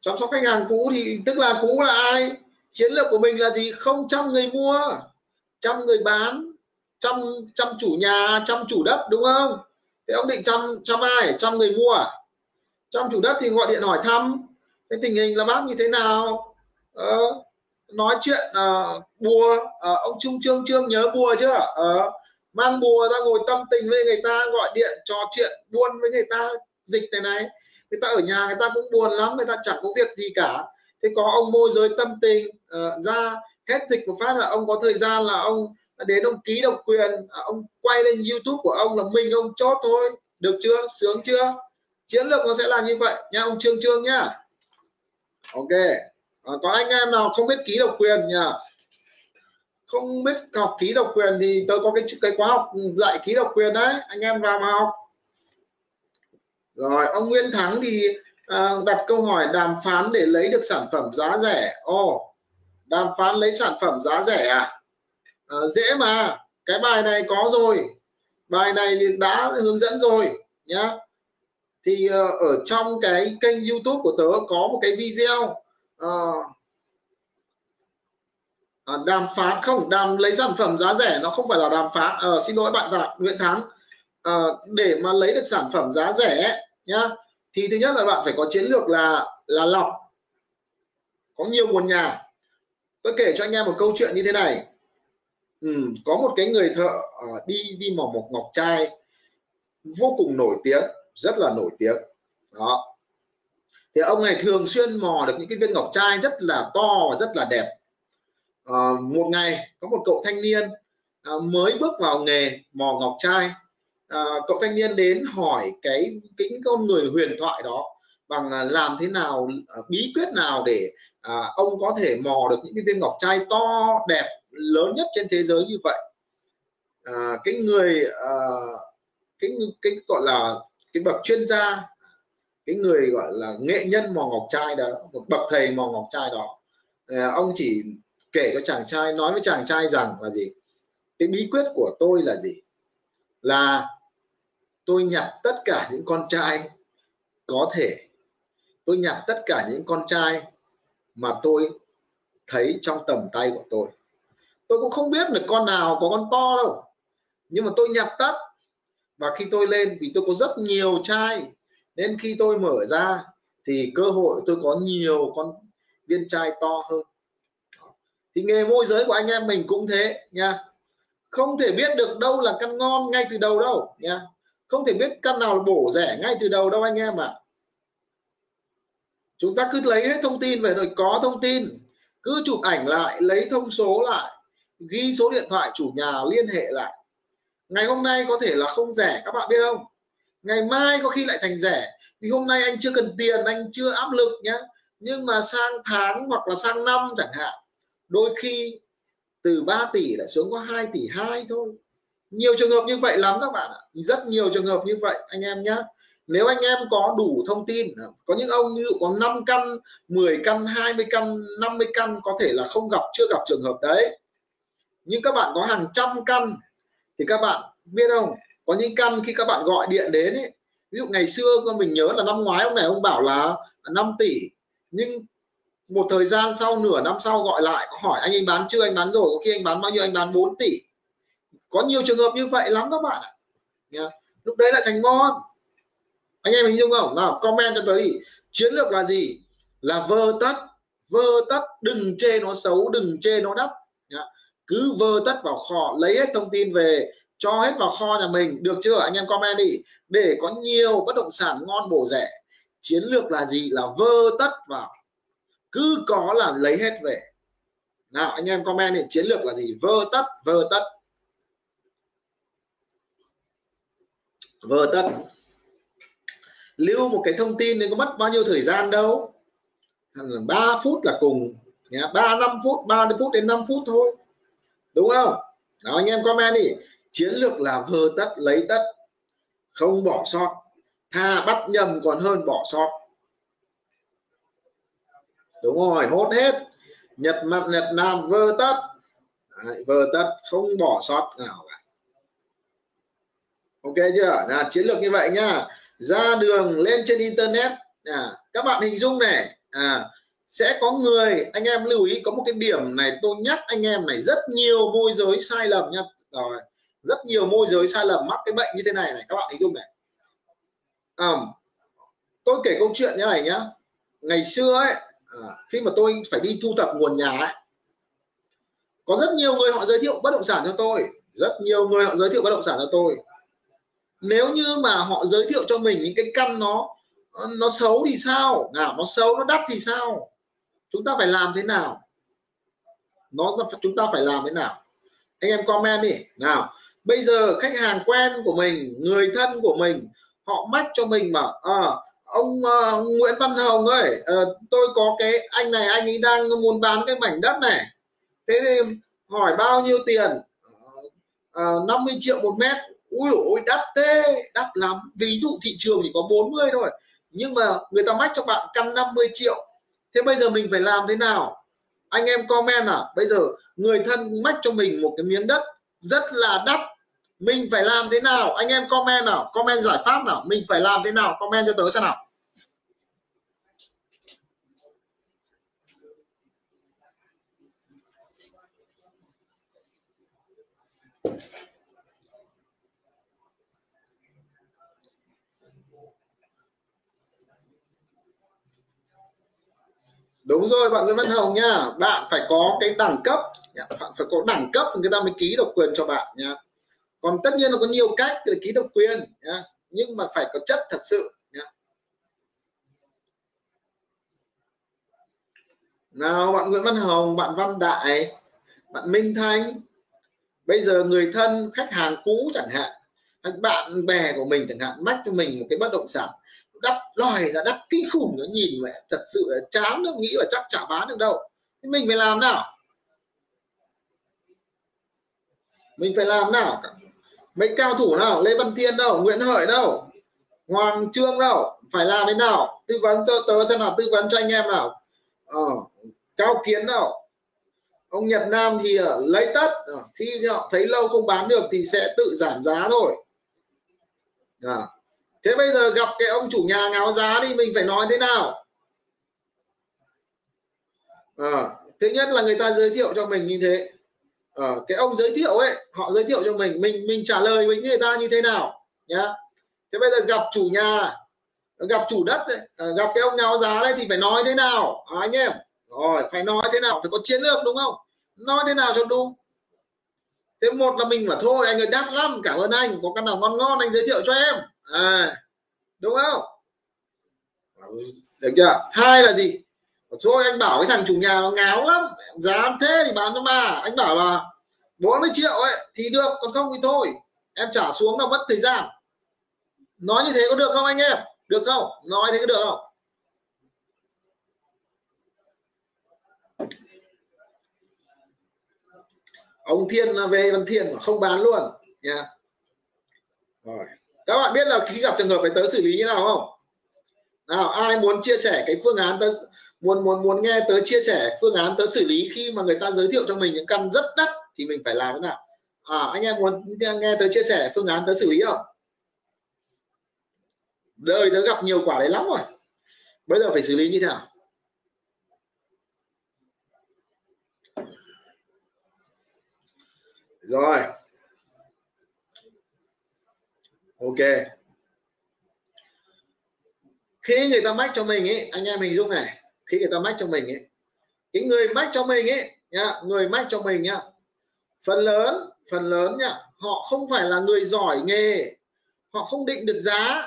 Chăm sóc khách hàng cũ thì tức là cũ là ai? Chiến lược của mình là gì? Không chăm người mua chăm người bán chăm chăm chủ nhà chăm chủ đất đúng không? Thế ông định chăm chăm ai? Chăm người mua trăm chăm chủ đất thì gọi điện hỏi thăm. Cái tình hình là bác như thế nào? Ờ, nói chuyện uh, bùa. Uh, ông trung trương trương nhớ bùa chưa? Uh, mang bùa ra ngồi tâm tình với người ta gọi điện trò chuyện buôn với người ta dịch này này người ta ở nhà người ta cũng buồn lắm người ta chẳng có việc gì cả. Thế có ông môi giới tâm tình uh, ra hết dịch một phát là ông có thời gian là ông đến ông ký độc quyền à, ông quay lên youtube của ông là mình ông chốt thôi. Được chưa? Sướng chưa? Chiến lược nó sẽ là như vậy. Nha ông trương trương nhá. Ok. À, có anh em nào không biết ký độc quyền nhỉ? Không biết học ký độc quyền thì tôi có cái cái khóa học dạy ký độc quyền đấy. Anh em vào mà học rồi ông Nguyễn Thắng thì à, đặt câu hỏi đàm phán để lấy được sản phẩm giá rẻ. Ồ oh, đàm phán lấy sản phẩm giá rẻ à? À dễ mà. Cái bài này có rồi. Bài này thì đã hướng dẫn rồi nhá. Thì uh, ở trong cái kênh YouTube của tớ có một cái video uh, uh, đàm phán không? Đàm lấy sản phẩm giá rẻ nó không phải là đàm phán. Uh, xin lỗi bạn Đạt Nguyễn Thắng. Uh, để mà lấy được sản phẩm giá rẻ nhá. Thì thứ nhất là bạn phải có chiến lược là là lọc. Có nhiều nguồn nhà. Tôi kể cho anh em một câu chuyện như thế này. Ừ, có một cái người thợ uh, đi đi mỏ một ngọc trai vô cùng nổi tiếng rất là nổi tiếng. Đó. Thì ông này thường xuyên mò được những cái viên ngọc trai rất là to và rất là đẹp. À, một ngày có một cậu thanh niên à, mới bước vào nghề mò ngọc trai à, cậu thanh niên đến hỏi cái cái con người huyền thoại đó bằng à, làm thế nào à, bí quyết nào để à, ông có thể mò được những cái viên ngọc trai to đẹp lớn nhất trên thế giới như vậy? À, cái người à, cái cái gọi là cái bậc chuyên gia cái người gọi là nghệ nhân mò ngọc trai đó một bậc thầy mò ngọc trai đó à, ông chỉ kể cho chàng trai nói với chàng trai rằng là gì? Cái bí quyết của tôi là gì? Là tôi nhặt tất cả những con trai có thể. Tôi nhặt tất cả những con trai mà tôi thấy trong tầm tay của tôi. Tôi cũng không biết là con nào có con to đâu, nhưng mà tôi nhặt tất. Và khi tôi lên, vì tôi có rất nhiều chai nên khi tôi mở ra thì cơ hội tôi có nhiều con viên chai to hơn. Thì nghề môi giới của anh em mình cũng thế nha. Không thể biết được đâu là căn ngon ngay từ đầu đâu nha không thể biết căn nào là bổ rẻ ngay từ đầu đâu anh em ạ. À. chúng ta cứ lấy hết thông tin về rồi có thông tin. Cứ chụp ảnh lại, lấy thông số lại, ghi số điện thoại chủ nhà liên hệ lại. Ngày hôm nay có thể là không rẻ, các bạn biết không? Ngày mai có khi lại thành rẻ. Vì hôm nay anh chưa cần tiền, anh chưa áp lực nhé nhưng mà sang tháng hoặc là sang năm chẳng hạn, đôi khi từ 3 tỷ lại xuống có 2 tỷ 2 thôi nhiều trường hợp như vậy lắm các bạn ạ. Rất nhiều trường hợp như vậy anh em nhé nếu anh em có đủ thông tin có những ông ví dụ có 5 căn 10 căn 20 căn 50 căn có thể là không gặp chưa gặp trường hợp đấy. Nhưng các bạn có hàng trăm căn thì các bạn biết không? Có những căn khi các bạn gọi điện đến ấy, ví dụ ngày xưa mình nhớ là năm ngoái ông này ông bảo là 5 tỷ. Nhưng một thời gian sau nửa năm sau gọi lại có hỏi anh anh bán chưa anh bán rồi có khi anh bán bao nhiêu anh bán 4 tỷ có nhiều trường hợp như vậy lắm các bạn ạ. Nha. lúc đấy lại thành ngon. Anh em hình dung không? Nào, comment cho tới chiến lược là gì? Là vơ tất. Vơ tất, đừng chê nó xấu, đừng chê nó đắp Nha. cứ vơ tất vào kho, lấy hết thông tin về, cho hết vào kho nhà mình. Được chưa? Anh em comment đi. Để có nhiều bất động sản ngon bổ rẻ. Chiến lược là gì? Là vơ tất vào. Cứ có là lấy hết về. Nào, anh em comment thì chiến lược là gì? Vơ tất vơ tất. Vờ tận. Lưu một cái thông tin nên có mất bao nhiêu thời gian đâu. 3 phút là cùng. Nhá 3 5 phút 3 phút đến 5 phút thôi. Đúng không? Đó anh em comment đi. Chiến lược là vờ tất lấy tất không bỏ sót. Tha bắt nhầm còn hơn bỏ sót. Đúng rồi hốt hết. Nhật mặt nhật nam vơ tất Đấy, vơ tất không bỏ sót. Nào ok chưa? Là chiến lược như vậy nhá. Ra đường lên trên internet. À, các bạn hình dung này. À, sẽ có người anh em lưu ý có một cái điểm này tôi nhắc anh em này rất nhiều môi giới sai lầm nha. Rồi rất nhiều môi giới sai lầm mắc cái bệnh như thế này này các bạn hình dung này. À, tôi kể câu chuyện như này nhá. Ngày xưa ấy à, khi mà tôi phải đi thu thập nguồn nhà ấy có rất nhiều người họ giới thiệu bất động sản cho tôi. Rất nhiều người họ giới thiệu bất động sản cho tôi nếu như mà họ giới thiệu cho mình những cái căn nó nó xấu thì sao? Nào nó xấu nó đắt thì sao? Chúng ta phải làm thế nào? Nó chúng ta phải làm thế nào? Anh em comment đi. Nào bây giờ khách hàng quen của mình người thân của mình họ mách cho mình mà à, ờ, ông uh, Nguyễn Văn Hồng ơi uh, tôi có cái anh này anh ấy đang muốn bán cái mảnh đất này. Thế thì hỏi bao nhiêu tiền? Uh, 50 triệu một mét ui ôi, đắt thế, đắt lắm. Ví dụ thị trường chỉ có 40 thôi, nhưng mà người ta mách cho bạn căn 50 triệu. Thế bây giờ mình phải làm thế nào? Anh em comment à bây giờ người thân mách cho mình một cái miếng đất rất là đắt. Mình phải làm thế nào? Anh em comment nào, comment giải pháp nào? Mình phải làm thế nào? Comment cho tớ xem nào. Đúng rồi, bạn Nguyễn Văn Hồng nha. Bạn phải có cái đẳng cấp. Bạn phải có đẳng cấp người ta mới ký độc quyền cho bạn nha còn tất nhiên là có nhiều cách để ký độc quyền nha nhưng mà phải có chất thật sự nha nào, bạn Nguyễn Văn Hồng, bạn Văn Đại, bạn Minh Thanh. Bây giờ người thân, khách hàng cũ chẳng hạn bạn bè của mình chẳng hạn, mách cho mình một cái bất động sản đắt loài ra đắt kinh khủng nó nhìn mẹ thật sự chán nó nghĩ là chắc chả bán được đâu. Mình phải làm nào? Mình phải làm nào? Mấy cao thủ nào? Lê văn thiên đâu? Nguyễn hợi đâu? Hoàng trương đâu? Phải làm thế nào? Tư vấn cho tớ xem nào tư vấn cho anh em nào. Ờ, cao kiến nào, ông nhật nam thì ờ, lấy tất. Ờ, khi họ thấy lâu không bán được thì sẽ tự giảm giá thôi. À thế bây giờ gặp cái ông chủ nhà ngáo giá đi mình phải nói thế nào? À, thứ nhất là người ta giới thiệu cho mình như thế. À, cái ông giới thiệu ấy họ giới thiệu cho mình mình mình trả lời với người ta như thế nào nhá. Thế bây giờ gặp chủ nhà gặp chủ đất ấy, ờ, gặp cái ông ngáo giá đây thì phải nói thế nào à, anh em? Rồi phải nói thế nào phải có chiến lược đúng không? Nói thế nào cho đúng? Thế một là mình bảo thôi anh ơi đắt lắm cảm ơn anh có căn nào ngon ngon anh giới thiệu cho em à, đúng không? Được chưa? Hai là gì? Thôi anh bảo cái thằng chủ nhà nó ngáo lắm. Giá thế thì bán cho mà anh bảo là 40 triệu ấy thì được còn không thì thôi. Em trả xuống là mất thời gian. Nói như thế có được không anh em? Được không? Nói thế có được không? Ông thiên về văn thiên không bán luôn. Nha. Rồi các bạn biết là khi gặp trường hợp phải tớ xử lý như nào không? Nào, ai muốn chia sẻ cái phương án tớ muốn muốn muốn nghe tớ chia sẻ phương án tớ xử lý khi mà người ta giới thiệu cho mình những căn rất đắt thì mình phải làm thế nào? À anh em muốn nghe tớ chia sẻ phương án tớ xử lý không? Đời tớ gặp nhiều quả đấy lắm rồi. Bây giờ phải xử lý như thế nào? Rồi ok. Khi người ta mách cho mình ấy anh em hình dung này. Khi người ta mách cho mình ấy cái người mách cho mình ấy nhá người mách cho mình nhá phần lớn phần lớn nhá họ không phải là người giỏi nghề. Họ không định được giá.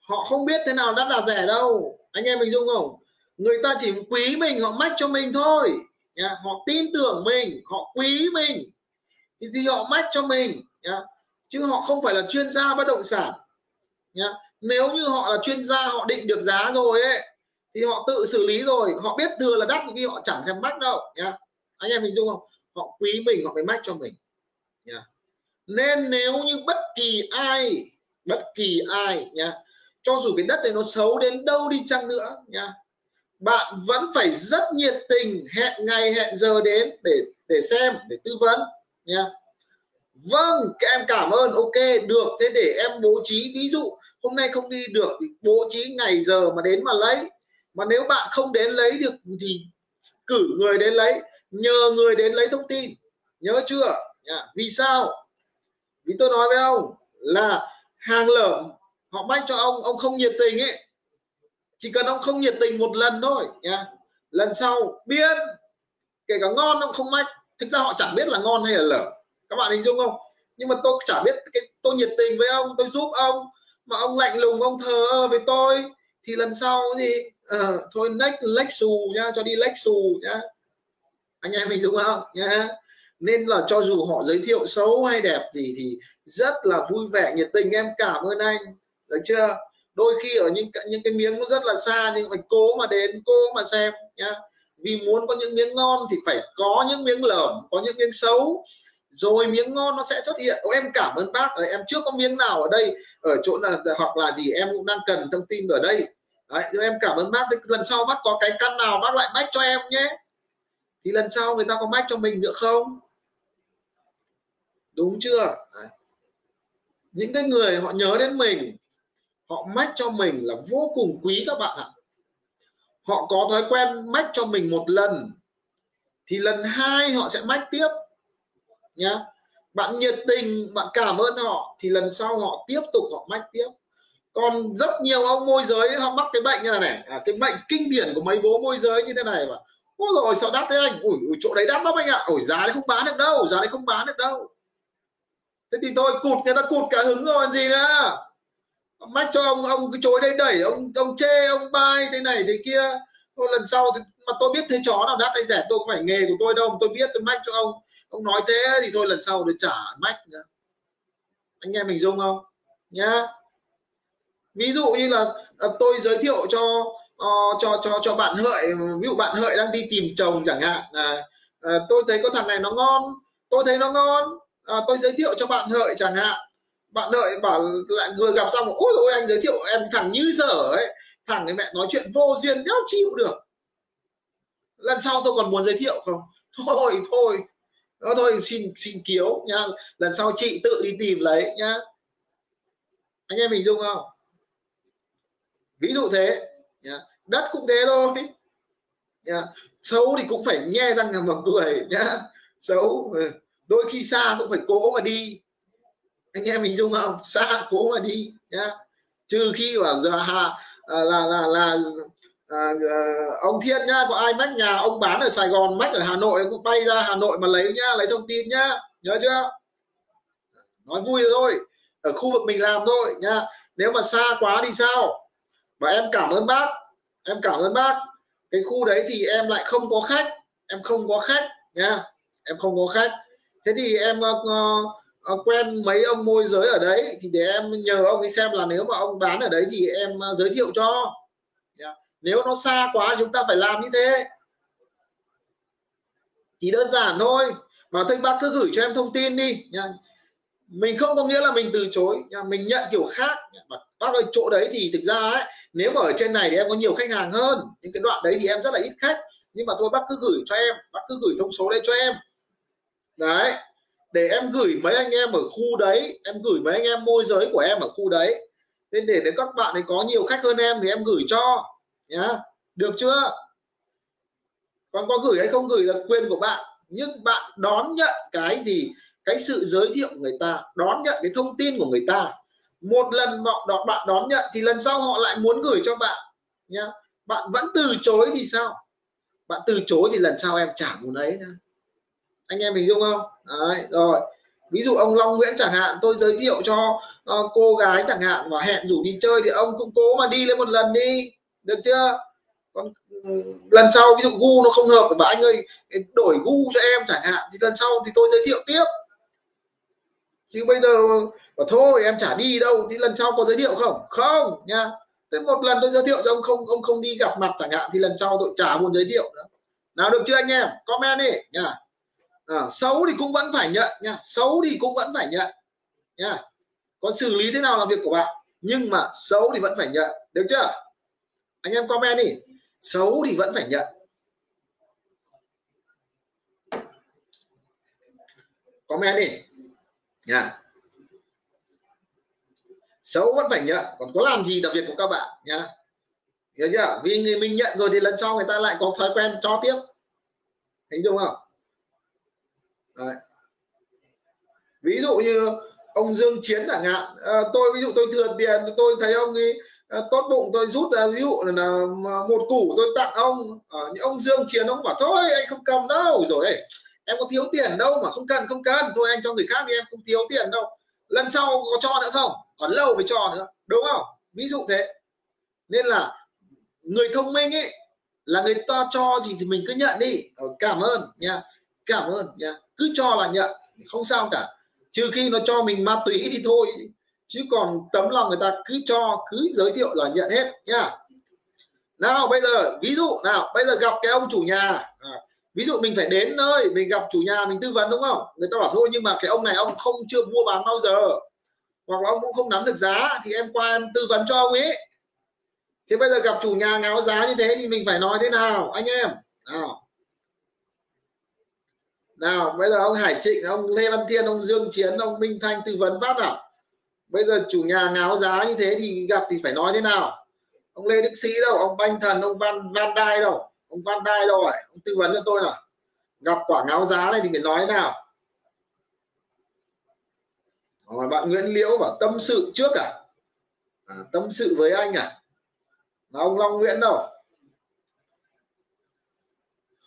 Họ không biết thế nào đắt là rẻ đâu. Anh em hình dung không? Người ta chỉ quý mình họ mách cho mình thôi. Nhá. họ tin tưởng mình họ quý mình. Thì, thì họ mách cho mình nhá chứ họ không phải là chuyên gia bất động sản. Nhá. Nếu như họ là chuyên gia họ định được giá rồi ấy thì họ tự xử lý rồi. Họ biết thừa là đắt khi họ chẳng thèm mắc đâu. Nhá. Anh em hình dung không? Họ quý mình họ phải mách cho mình. Nhá. Nên nếu như bất kỳ ai bất kỳ ai nhá, cho dù cái đất này nó xấu đến đâu đi chăng nữa nhá, bạn vẫn phải rất nhiệt tình hẹn ngày hẹn giờ đến để để xem để tư vấn nhá vâng các em cảm ơn. Ok, được. Thế để em bố trí, ví dụ, hôm nay không đi được thì bố trí ngày giờ mà đến mà lấy. Mà nếu bạn không đến lấy được thì cử người đến lấy, nhờ người đến lấy thông tin. Nhớ chưa? Vì sao? Vì tôi nói với ông là hàng lởm họ bách cho ông ông không nhiệt tình ấy. Chỉ cần ông không nhiệt tình một lần thôi nha lần sau, biết. Kể cả ngon, ông không mách thực ra họ chẳng biết là ngon hay là lở các bạn hình dung không? Nhưng mà tôi chả biết cái tôi nhiệt tình với ông tôi giúp ông mà ông lạnh lùng ông thờ với tôi thì lần sau thì uh, thôi lách lách xù nhá cho đi lách xù nhá. Anh em mình đúng không? Nhá. Nên là cho dù họ giới thiệu xấu hay đẹp gì thì rất là vui vẻ nhiệt tình em cảm ơn anh. Được chưa? Đôi khi ở những những cái miếng nó rất là xa nhưng phải cố mà đến cố mà xem nhá. Vì muốn có những miếng ngon thì phải có những miếng lởm có những miếng xấu rồi miếng ngon nó sẽ xuất hiện. Ô, em cảm ơn bác rồi em chưa có miếng nào ở đây ở chỗ là hoặc là gì em cũng đang cần thông tin ở đây. Đấy, em cảm ơn bác. Lần sau bác có cái căn nào bác lại mách cho em nhé. Thì lần sau người ta có mách cho mình nữa không? Đúng chưa? Đấy. những cái người họ nhớ đến mình họ mách cho mình là vô cùng quý các bạn ạ. Họ có thói quen mách cho mình một lần thì lần hai họ sẽ mách tiếp nhá. Bạn nhiệt tình bạn cảm ơn họ thì lần sau họ tiếp tục họ mách tiếp. Còn rất nhiều ông môi giới họ mắc cái bệnh như này này. À, cái bệnh kinh điển của mấy bố môi giới như thế này mà ôi rồi sao đắt thế anh? Ủi, ủi chỗ đấy đắt lắm anh ạ. Ủi giá đấy không bán được đâu giá đấy không bán được đâu. Thế thì tôi cụt người ta cụt cả hứng rồi gì nữa. Mách cho ông ông cứ chối đây đẩy ông ông chê ông bay thế này thế kia. Thôi lần sau thì, mà tôi biết thế chó nào đắt hay rẻ tôi không phải nghề của tôi đâu tôi biết tôi mách cho ông ông nói thế thì thôi lần sau để trả mách nữa anh em mình dung không? Nhá. Ví dụ như là à, tôi giới thiệu cho uh, cho cho cho bạn hợi ví dụ bạn hợi đang đi tìm chồng chẳng hạn à, à, tôi thấy có thằng này nó ngon tôi thấy nó ngon à, tôi giới thiệu cho bạn hợi chẳng hạn. Bạn đợi bảo lại vừa gặp xong ôi ôi anh giới thiệu em thằng như dở ấy. Thằng ấy mẹ nói chuyện vô duyên đéo chịu được. Lần sau tôi còn muốn giới thiệu không? Thôi thôi đó thôi, xin xin kiếu nha lần sau chị tự đi tìm lấy nhá. Anh em mình dung không? Ví dụ thế, nhá. đất cũng thế thôi, nhá. xấu thì cũng phải nhe răng mà cười nhá. Xấu ừ. đôi khi xa cũng phải cố mà đi. Anh em mình dung không? Xa cố mà đi, nhá. Trừ khi bảo giờ hà à, là là là là à, ờ, ông thiên nhá có ai mách nhà? Ông bán ở sài gòn mách ở hà nội cũng bay ra hà nội mà lấy nhá lấy thông tin nhá. Nhớ chưa? Nói vui thôi. Ở khu vực mình làm thôi nhá nếu mà xa quá thì sao? Và em cảm ơn bác. Em cảm ơn bác. Cái khu đấy thì em lại không có khách. Em không có khách nha. Em không có khách. Thế thì em uh, uh, quen mấy ông môi giới ở đấy thì để em nhờ ông ấy xem là nếu mà ông bán ở đấy thì em uh, giới thiệu cho nếu nó xa quá, chúng ta phải làm như thế. Chỉ đơn giản thôi. Mà thưa bác cứ gửi cho em thông tin đi, nha. Mình không có nghĩa là mình từ chối, nha. mình nhận kiểu khác bác ơi, chỗ đấy thì thực ra ấy, nếu mà ở trên này thì em có nhiều khách hàng hơn. Những cái đoạn đấy thì em rất là ít khách. Nhưng mà thôi, bác cứ gửi cho em. Bác cứ gửi thông số đây cho em. Đấy. Để em gửi mấy anh em ở khu đấy. Em gửi mấy anh em môi giới của em ở khu đấy. Nên để để các bạn ấy có nhiều khách hơn em thì em gửi cho nhá. Được chưa? Còn có gửi hay không gửi là quyền của bạn. Nhưng bạn đón nhận cái gì? Cái sự giới thiệu của người ta đón nhận cái thông tin của người ta. Một lần bạn bạn đón nhận thì lần sau họ lại muốn gửi cho bạn nhá. Bạn vẫn từ chối thì sao? Bạn từ chối thì lần sau em trả muốn ấy nữa. Anh em mình dung không? Đấy rồi. Ví dụ ông Long Nguyễn chẳng hạn tôi giới thiệu cho uh, cô gái chẳng hạn và hẹn rủ đi chơi thì ông cũng cố mà đi lên một lần đi được chưa? Còn ừ, lần sau ví dụ gu nó không hợp thì bảo anh ơi đổi gu cho em chẳng hạn thì lần sau thì tôi giới thiệu tiếp. Chứ bây giờ bảo thôi em chả đi đâu thì lần sau có giới thiệu không? Không nha. Thế một lần tôi giới thiệu cho ông không ông không đi gặp mặt chẳng hạn thì lần sau tôi chả muốn giới thiệu nữa. Nào được chưa anh em? Comment đi nha. À, xấu thì cũng vẫn phải nhận nha. Xấu thì cũng vẫn phải nhận nha. Còn xử lý thế nào là việc của bạn nhưng mà xấu thì vẫn phải nhận được chưa? Anh em comment đi. Xấu thì vẫn phải nhận. Comment đi. Nha. Xấu vẫn phải nhận. Còn có làm gì đặc biệt của các bạn nha. Hiểu chưa? Vì người mình nhận rồi thì lần sau người ta lại có thói quen cho tiếp. Hình dung không? Đấy. ví dụ như ông Dương Chiến chẳng hạn. À, tôi ví dụ tôi thừa tiền tôi thấy ông ấy Ờ, tốt bụng tôi rút ra, ví dụ là một củ tôi tặng ông ở những ông Dương Chiến ông bảo, thôi, anh không cầm đâu. Rồi ấy em có thiếu tiền đâu mà không cần không cần. Thôi, anh cho người khác đi, em không thiếu tiền đâu. Lần sau có cho nữa không? Còn lâu mới cho nữa, đúng không? Ví dụ thế. Nên là người thông minh ấy, là người ta cho gì thì mình cứ nhận đi. Ờ, cảm ơn nha, cảm ơn nha. Cứ cho là nhận, không sao cả. Trừ khi nó cho mình ma túy thì thôi chứ còn tấm lòng người ta cứ cho cứ giới thiệu là nhận hết nha nào bây giờ ví dụ nào bây giờ gặp cái ông chủ nhà. À, ví dụ mình phải đến nơi mình gặp chủ nhà mình tư vấn đúng không? Người ta bảo thôi nhưng mà cái ông này ông không chưa mua bán bao giờ. Hoặc là ông cũng không nắm được giá thì em qua em tư vấn cho ông ấy. Thế bây giờ gặp chủ nhà ngáo giá như thế thì mình phải nói thế nào anh em? Nào. Nào bây giờ ông Hải Trịnh ông Lê Văn Thiên ông Dương Chiến ông Minh Thanh tư vấn phát nào? Bây giờ chủ nhà ngáo giá như thế thì gặp thì phải nói thế nào? Ông Lê Đức Sĩ đâu ông Banh Thần ông Văn Van Đai đâu? Ông Van Đai đâu rồi ông tư vấn cho tôi nào. Gặp quả ngáo giá này thì phải nói thế nào? Rồi bạn Nguyễn Liễu bảo tâm sự trước à, à tâm sự với anh à? Là ông Long Nguyễn đâu?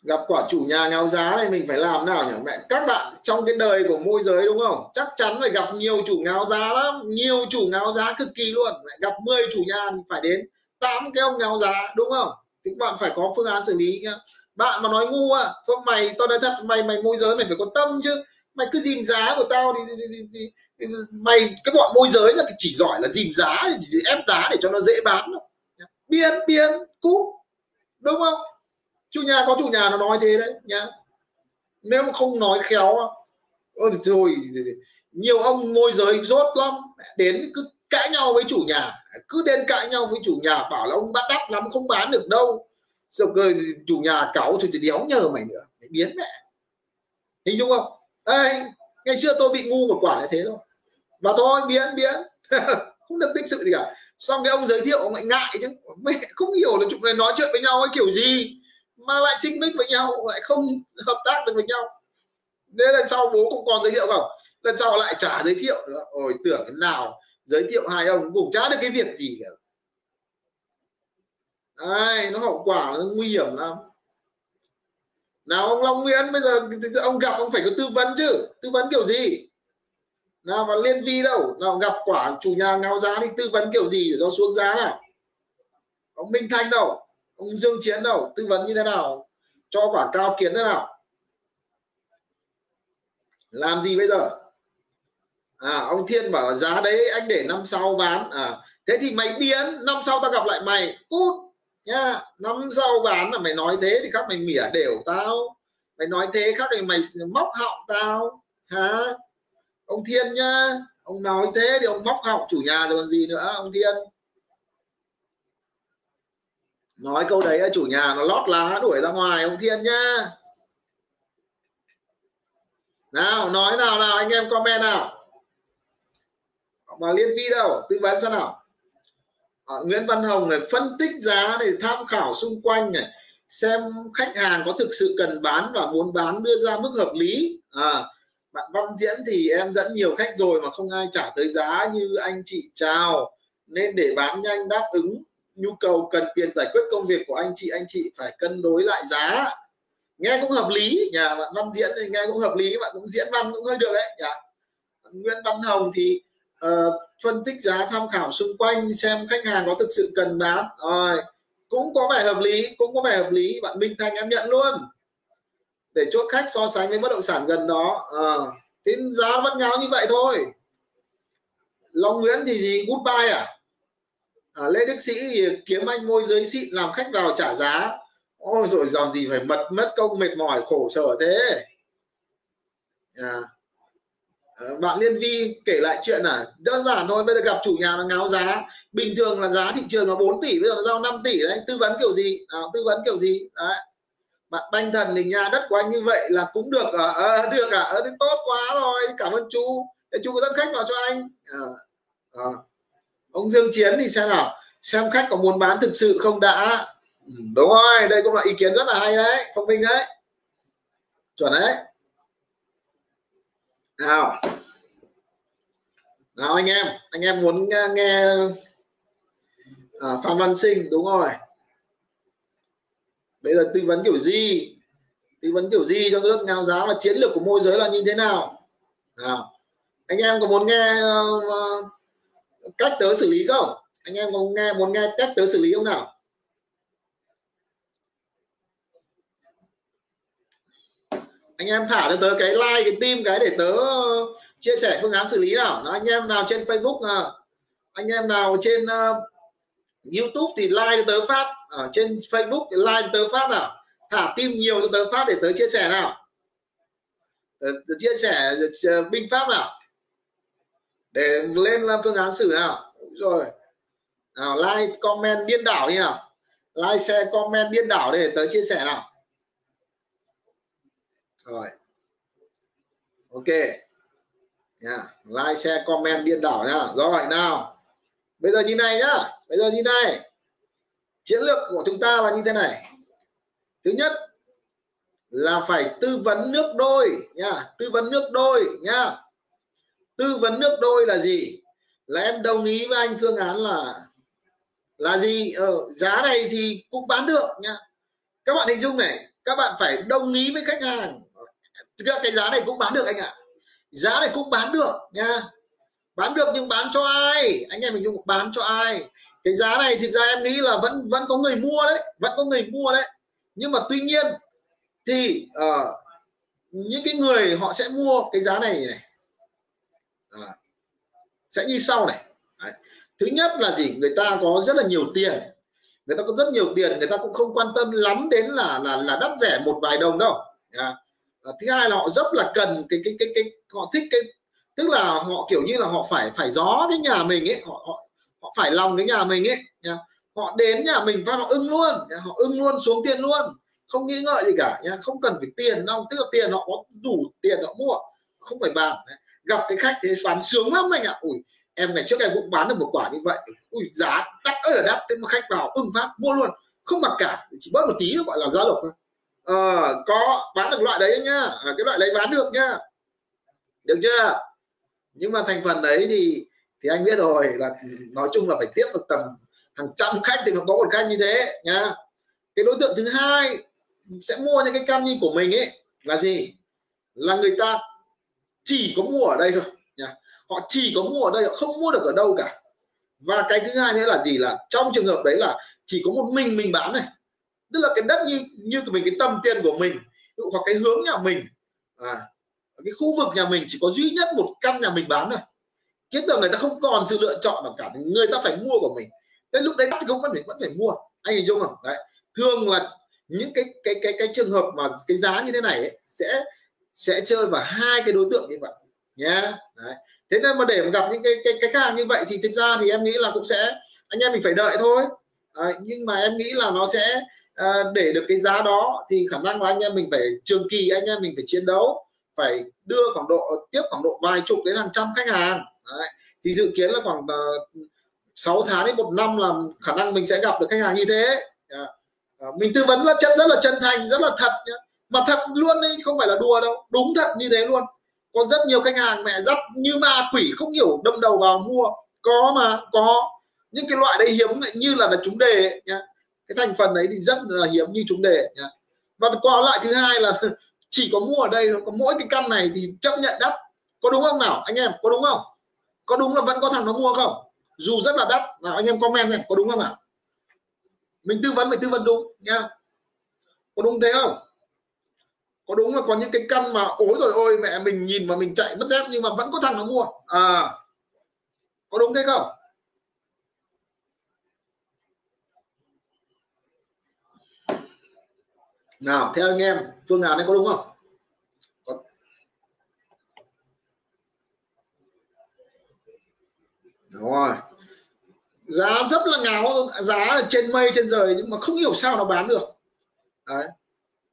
Gặp quả chủ nhà ngáo giá này mình phải làm nào nhỉ? Mẹ các bạn trong cái đời của môi giới đúng không? Chắc chắn phải gặp nhiều chủ ngáo giá lắm nhiều chủ ngáo giá cực kỳ luôn. Mẹ gặp 10 chủ nhà phải đến tám cái ông ngáo giá đúng không? Thì bạn phải có phương án xử lý nhá. Bạn mà nói ngu à thôi mày tao nói thật mày mày môi giới mày phải có tâm chứ. Mày cứ dìm giá của tao thì, thì, thì, thì, thì mày cái bọn môi giới là chỉ giỏi là dìm giá thì ép giá để cho nó dễ bán biến biến cút đúng không? Chủ nhà có chủ nhà nó nói thế đấy nhá nếu mà không nói khéo ôi rồi nhiều ông môi giới rốt lắm đến cứ cãi nhau với chủ nhà. Cứ đến cãi nhau với chủ nhà bảo là ông bắt đắt lắm không bán được đâu. Rồi cười chủ nhà cáu thì đéo nhờ mày nữa mày biến mẹ. Hình dung không? Ê, ngày xưa tôi bị ngu một quả như thế thôi. Và thôi biến biến. (laughs) Không được tích sự gì cả. Xong cái ông giới thiệu ông lại ngại chứ. Mẹ không hiểu là chúng này nói chuyện với nhau cái kiểu gì mà lại xích mích với nhau lại không hợp tác được với nhau. Nên lần sau bố cũng còn giới thiệu không? Lần sau lại trả giới thiệu nữa. Ôi tưởng thế nào? Giới thiệu hai ông cũng chả được cái việc gì cả. Đấy, nó hậu quả nó nguy hiểm lắm. Nào ông Long Nguyễn bây giờ ông gặp ông phải có tư vấn chứ. Tư vấn kiểu gì? Nào mà liên vi đâu? Nào gặp quả chủ nhà ngáo giá thì tư vấn kiểu gì để nó xuống giá nào? Ông Minh Thanh đâu? Ông Dương Chiến đâu? Tư vấn như thế nào? Cho quả cao kiến thế nào? Làm gì bây giờ? À ông Thiên bảo là giá đấy anh để năm sau bán. À thế thì mày biến, năm sau tao gặp lại mày. Cút, nhá. Năm sau bán là mày nói thế thì các mày mỉa đều tao. Mày nói thế khác thì mày móc họng tao. Hả? Ông Thiên nhá. Ông nói thế thì ông móc họng chủ nhà rồi còn gì nữa, ông Thiên nói câu đấy chủ nhà nó lót lá đuổi ra ngoài ông Thiên nhá. Nào nói nào nào anh em comment nào. Mà liên vi đâu tư vấn sao nào. À, Nguyễn Văn Hồng này phân tích giá để tham khảo xung quanh này xem khách hàng có thực sự cần bán và muốn bán đưa ra mức hợp lý. À, bạn Văn Diễn thì em dẫn nhiều khách rồi mà không ai trả tới giá như anh chị chào nên để bán nhanh đáp ứng nhu cầu cần tiền giải quyết công việc của anh chị anh chị phải cân đối lại giá. Nghe cũng hợp lý nhà bạn Văn Diễn thì nghe cũng hợp lý bạn cũng diễn văn cũng hơi được đấy nhà Nguyễn Văn Hồng thì uh, phân tích giá tham khảo xung quanh xem khách hàng có thực sự cần bán. Rồi cũng có vẻ hợp lý cũng có vẻ hợp lý bạn Minh thanh em nhận luôn. Để chốt khách so sánh với bất động sản gần đó ờ, à, thì giá vẫn ngáo như vậy thôi. Long Nguyễn thì gì goodbye à, Ờ, à Lê Đức Sĩ thì kiếm anh môi giới xịn làm khách vào trả giá. Ôi rồi làm gì phải mật mất công mệt mỏi khổ sở thế. À. bạn liên vi kể lại chuyện là đơn giản thôi bây giờ gặp chủ nhà nó ngáo giá. Bình thường là giá thị trường là 4 tỷ bây giờ nó giao 5 tỷ đấy. Tư vấn kiểu gì? À, tư vấn kiểu gì? Đấy. Bạn banh thần thì nhà đất của anh như vậy là cũng được à, à được à, à thì tốt quá rồi cảm ơn chú. Chú dẫn khách vào cho anh. À, à ông dương chiến thì xem nào xem khách có muốn bán thực sự không đã. Ừ, đúng rồi đây cũng là ý kiến rất là hay đấy thông minh đấy. Chuẩn đấy. Nào. Nào anh em anh em muốn nghe, nghe à, phan văn sinh đúng rồi. Bây giờ tư vấn kiểu gì? Tư vấn kiểu gì cho nước ngao giá và chiến lược của môi giới là như thế nào? Nào. Anh em có muốn nghe uh, cách tớ xử lý không? Anh em có nghe muốn nghe cách tớ xử lý không nào? Anh em thả cho tớ cái like cái tim cái để tớ uh, chia sẻ phương án xử lý nào. Đó, anh em nào trên Facebook à, anh em nào trên uh, YouTube thì like cho tớ phát. Ở trên Facebook thì like cho tớ phát nào. Thả tim nhiều cho tớ phát để tớ chia sẻ nào. Tớ, tớ chia sẻ binh pháp nào để lên làm phương án xử nào. Rồi. Nào, like, comment điên đảo như nào. Like, share, comment điên đảo để tới chia sẻ nào. Rồi. Ok. Nha, like, share, comment điên đảo nha. Rồi nào. Bây giờ như này nhá. Bây giờ như này. Chiến lược của chúng ta là như thế này. Thứ nhất là phải tư vấn nước đôi nha. Tư vấn nước đôi nha tư vấn nước đôi là gì? Là em đồng ý với anh phương án là là gì? Ở ờ, giá này thì cũng bán được nha các bạn hình dung này các bạn phải đồng ý với khách hàng. Thực ra cái giá này cũng bán được anh ạ. Giá này cũng bán được nha bán được nhưng bán cho ai? Anh em mình dung bán cho ai? Cái giá này thực ra em nghĩ là vẫn vẫn có người mua đấy vẫn có người mua đấy. Nhưng mà tuy nhiên thì uh, những cái người họ sẽ mua cái giá này này sẽ như sau này. Đấy. thứ nhất là gì? Người ta có rất là nhiều tiền. Người ta có rất nhiều tiền người ta cũng không quan tâm lắm đến là là là đắt rẻ một vài đồng đâu. À, thứ hai là họ rất là cần cái cái cái cái họ thích cái tức là họ kiểu như là họ phải phải gió cái nhà mình ấy họ họ, họ phải lòng cái nhà mình ấy nha họ đến nhà mình và họ ưng luôn dạ, họ ưng luôn xuống tiền luôn không nghĩ ngợi gì cả nha không cần phải tiền đâu tức là tiền họ có đủ tiền họ mua không phải bàn gặp cái khách thì bán sướng lắm anh ạ. Ui em ngày trước em cũng bán được một quả như vậy. Ui giá đắt ơi là đắt. Thế mà khách vào ưng phát mua luôn. Không mặc cả chỉ bớt một tí gọi là giá lộc thôi. À, có bán được loại đấy nhá. À, cái loại đấy bán được nhá. Được chưa? Nhưng mà thành phần đấy thì thì anh biết rồi là nói chung là phải tiếp được tầm hàng trăm khách thì mới có một khách như thế nhá. Cái đối tượng thứ hai sẽ mua những cái căn như của mình ấy là gì? Là người ta chỉ có mua ở đây thôi nha họ chỉ có mua ở đây họ không mua được ở đâu cả. Và cái thứ hai nữa là gì? Là trong trường hợp đấy là chỉ có một mình mình bán này. Tức là cái đất như như của mình cái tầm tiền của mình hoặc cái hướng nhà mình à, cái khu vực nhà mình chỉ có duy nhất một căn nhà mình bán thôi. Kiến tưởng người ta không còn sự lựa chọn nào cả thì người ta phải mua của mình. Đến lúc đấy thì cũng vẫn phải vẫn phải mua anh hình dung không đấy. Thường là những cái cái cái cái trường hợp mà cái giá như thế này ấy, sẽ sẽ chơi vào hai cái đối tượng như vậy nhé đấy. thế nên mà để mà gặp những cái cái cái hàng như vậy thì thực ra thì em nghĩ là cũng sẽ anh em mình phải đợi thôi à, nhưng mà em nghĩ là nó sẽ à, để được cái giá đó thì khả năng là anh em mình phải trường kỳ anh em mình phải chiến đấu phải đưa khoảng độ tiếp khoảng độ vài chục đến hàng trăm khách hàng Đấy. thì dự kiến là khoảng ờ, uh, 6 tháng đến một năm là khả năng mình sẽ gặp được khách hàng như thế yeah. à, mình tư vấn là chân rất là chân thành rất là thật nhé mà thật luôn đấy không phải là đùa đâu. Đúng thật như thế luôn. Có rất nhiều khách hàng mẹ dắt như ma quỷ, không hiểu đâm đầu vào mua. Có mà, có. Những cái loại đấy hiếm lại như là là chúng đề nhá. Cái thành phần đấy thì rất là hiếm như chúng đề, nhá. Và có loại thứ hai là (laughs) chỉ có mua ở đây có mỗi cái căn này thì chấp nhận đắt. Có đúng không nào, anh em? Có đúng không? Có đúng là vẫn có thằng nó mua không? Dù rất là đắt. Nào, anh em comment này có đúng không ạ mình tư vấn mình tư vấn đúng nha có đúng thế không? Có đúng là có những cái căn mà ối rồi ôi, mẹ mình nhìn mà mình chạy mất dép nhưng mà vẫn có thằng nó mua. À có đúng thế không? Nào, theo anh em, phương án này có đúng không? Có. rồi. Giá rất là ngáo, giá là trên mây, trên trời nhưng mà không hiểu sao nó bán được. Đấy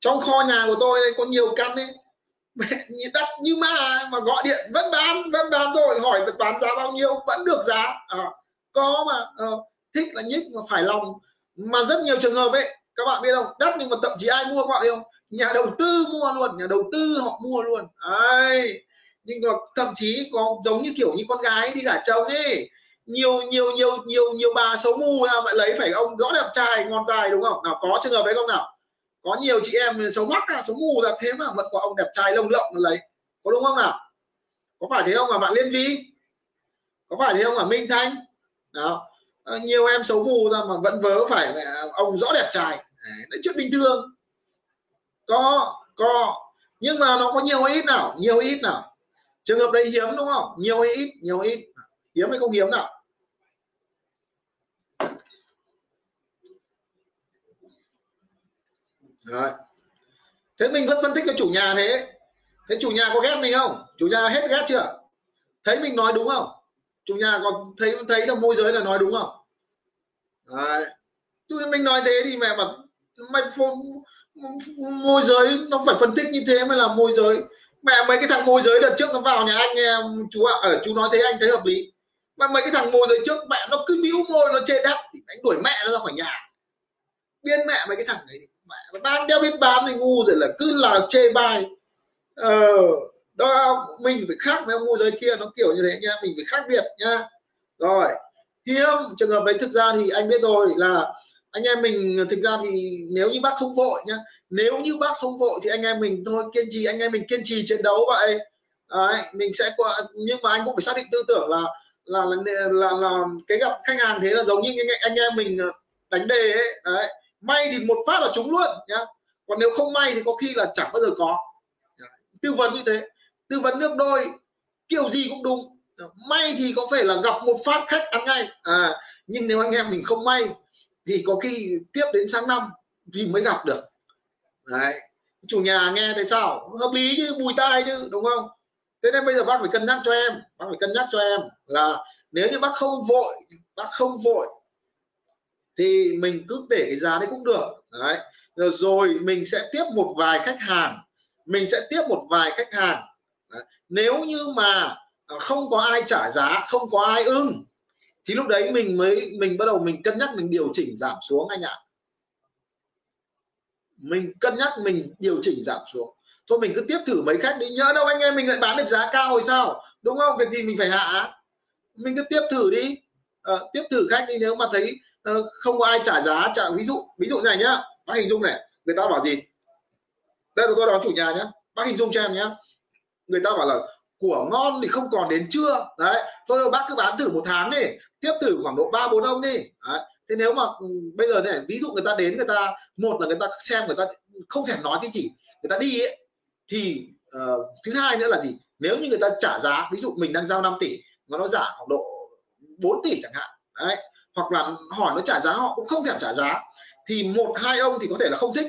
trong kho nhà của tôi đây có nhiều căn ấy. Mẹ đắt như ma mà gọi điện vẫn bán vẫn bán rồi hỏi bán giá bao nhiêu vẫn được giá. À, có mà à, thích là nhích mà phải lòng. Mà rất nhiều trường hợp ấy các bạn biết không đắt nhưng mà thậm chí ai mua các bạn biết không? Nhà đầu tư mua luôn nhà đầu tư họ mua luôn. Ấy nhưng mà thậm chí có giống như kiểu như con gái đi gả chồng ấy. Nhiều nhiều nhiều nhiều nhiều bà xấu mù ra lại lấy phải ông rõ đẹp trai ngon dài đúng không? Nào có trường hợp đấy không nào? Có nhiều chị em xấu mắt à xấu mù là thế mà vẫn có ông đẹp trai lông lộng lấy. Có đúng không nào? Có phải thế không mà bạn liên vi có phải thế không mà minh thanh? Đó. À, nhiều em xấu mù ra mà vẫn vớ phải ông rõ đẹp trai. Đấy chuyện bình thường. Có có. Nhưng mà nó có nhiều hay ít nào nhiều hay ít nào. Trường hợp đấy hiếm đúng không? Nhiều hay ít nhiều hay ít. Hiếm hay không hiếm nào? Đấy. thế mình vẫn phân tích cho chủ nhà thế. Thế chủ nhà có ghét mình không? Chủ nhà hết ghét chưa? Thấy mình nói đúng không? Chủ nhà còn thấy thấy là môi giới là nói đúng không? Đấy. Tôi mình nói thế thì mẹ mà mày môi giới nó phải phân tích như thế mới là môi giới. Mẹ mấy cái thằng môi giới đợt trước nó vào nhà anh, em, chú ạ ở chú nói thế, anh thấy hợp lý. Mà mấy cái thằng môi giới trước, mẹ nó cứ bĩu môi, nó chê đắt anh đuổi mẹ nó ra khỏi nhà. Biên mẹ mấy cái thằng đấy mẹ đang đeo biết bán thì ngu rồi là cứ là chê bai. Ờ đó mình phải khác với ông môi giới kia nó kiểu như thế nha mình phải khác biệt nha. Rồi hiếm trường hợp đấy thực ra thì anh biết rồi là anh em mình thực ra thì nếu như bác không vội nhá nếu như bác không vội thì anh em mình thôi kiên trì anh em mình kiên trì chiến đấu vậy. Đấy, mình sẽ qua nhưng mà anh cũng phải xác định tư tưởng là là là, là, là cái gặp khách hàng thế là giống như anh em mình ờ, đánh đề ấy đấy may thì một phát là trúng luôn, nhá. Còn nếu không may thì có khi là chẳng bao giờ có. Tư vấn như thế. Tư vấn nước đôi, kiểu gì cũng đúng. May thì có thể là gặp một phát khách ăn ngay. À nhưng nếu anh em mình không may thì có khi tiếp đến sáng năm thì mới gặp được. Đấy. Chủ nhà nghe thấy sao? Hợp lý chứ, bùi tai chứ, đúng không? Thế nên bây giờ bác phải cân nhắc cho em. Bác phải cân nhắc cho em là nếu như bác không vội, bác không vội thì mình cứ để cái giá đấy cũng được. Đấy. Rồi mình sẽ tiếp một vài khách hàng. Mình sẽ tiếp một vài khách hàng. Đấy. nếu như mà à, không có ai trả giá không có ai ưng thì lúc đấy mình mới mình bắt đầu mình cân nhắc mình điều chỉnh giảm xuống anh ạ. Mình cân nhắc mình điều chỉnh giảm xuống. Thôi mình cứ tiếp thử mấy khách đi. Nhớ đâu anh em mình lại bán được giá cao rồi sao? Đúng không? Cái gì mình phải hạ? Mình cứ tiếp thử đi. À, tiếp thử khách đi. Nếu mà thấy Ờ, không có ai trả giá trả ví dụ ví dụ này nhá bác hình dung này người ta bảo gì? Đây là tôi đón chủ nhà nhá bác hình dung cho em nhá. Người ta bảo là của ngon thì không còn đến trưa. Đấy tôi bác cứ bán thử một tháng đi tiếp thử khoảng độ ba bốn ông đi. Đấy. thế nếu mà ừ, bây giờ này ví dụ người ta đến người ta một là người ta xem người ta không thèm nói cái gì người ta đi ấy thì uh, thứ hai nữa là gì? Nếu như người ta trả giá ví dụ mình đang giao 5 tỷ mà nó giảm khoảng độ 4 tỷ chẳng hạn đấy hoặc là hỏi nó trả giá họ cũng không thèm trả giá thì một hai ông thì có thể là không thích.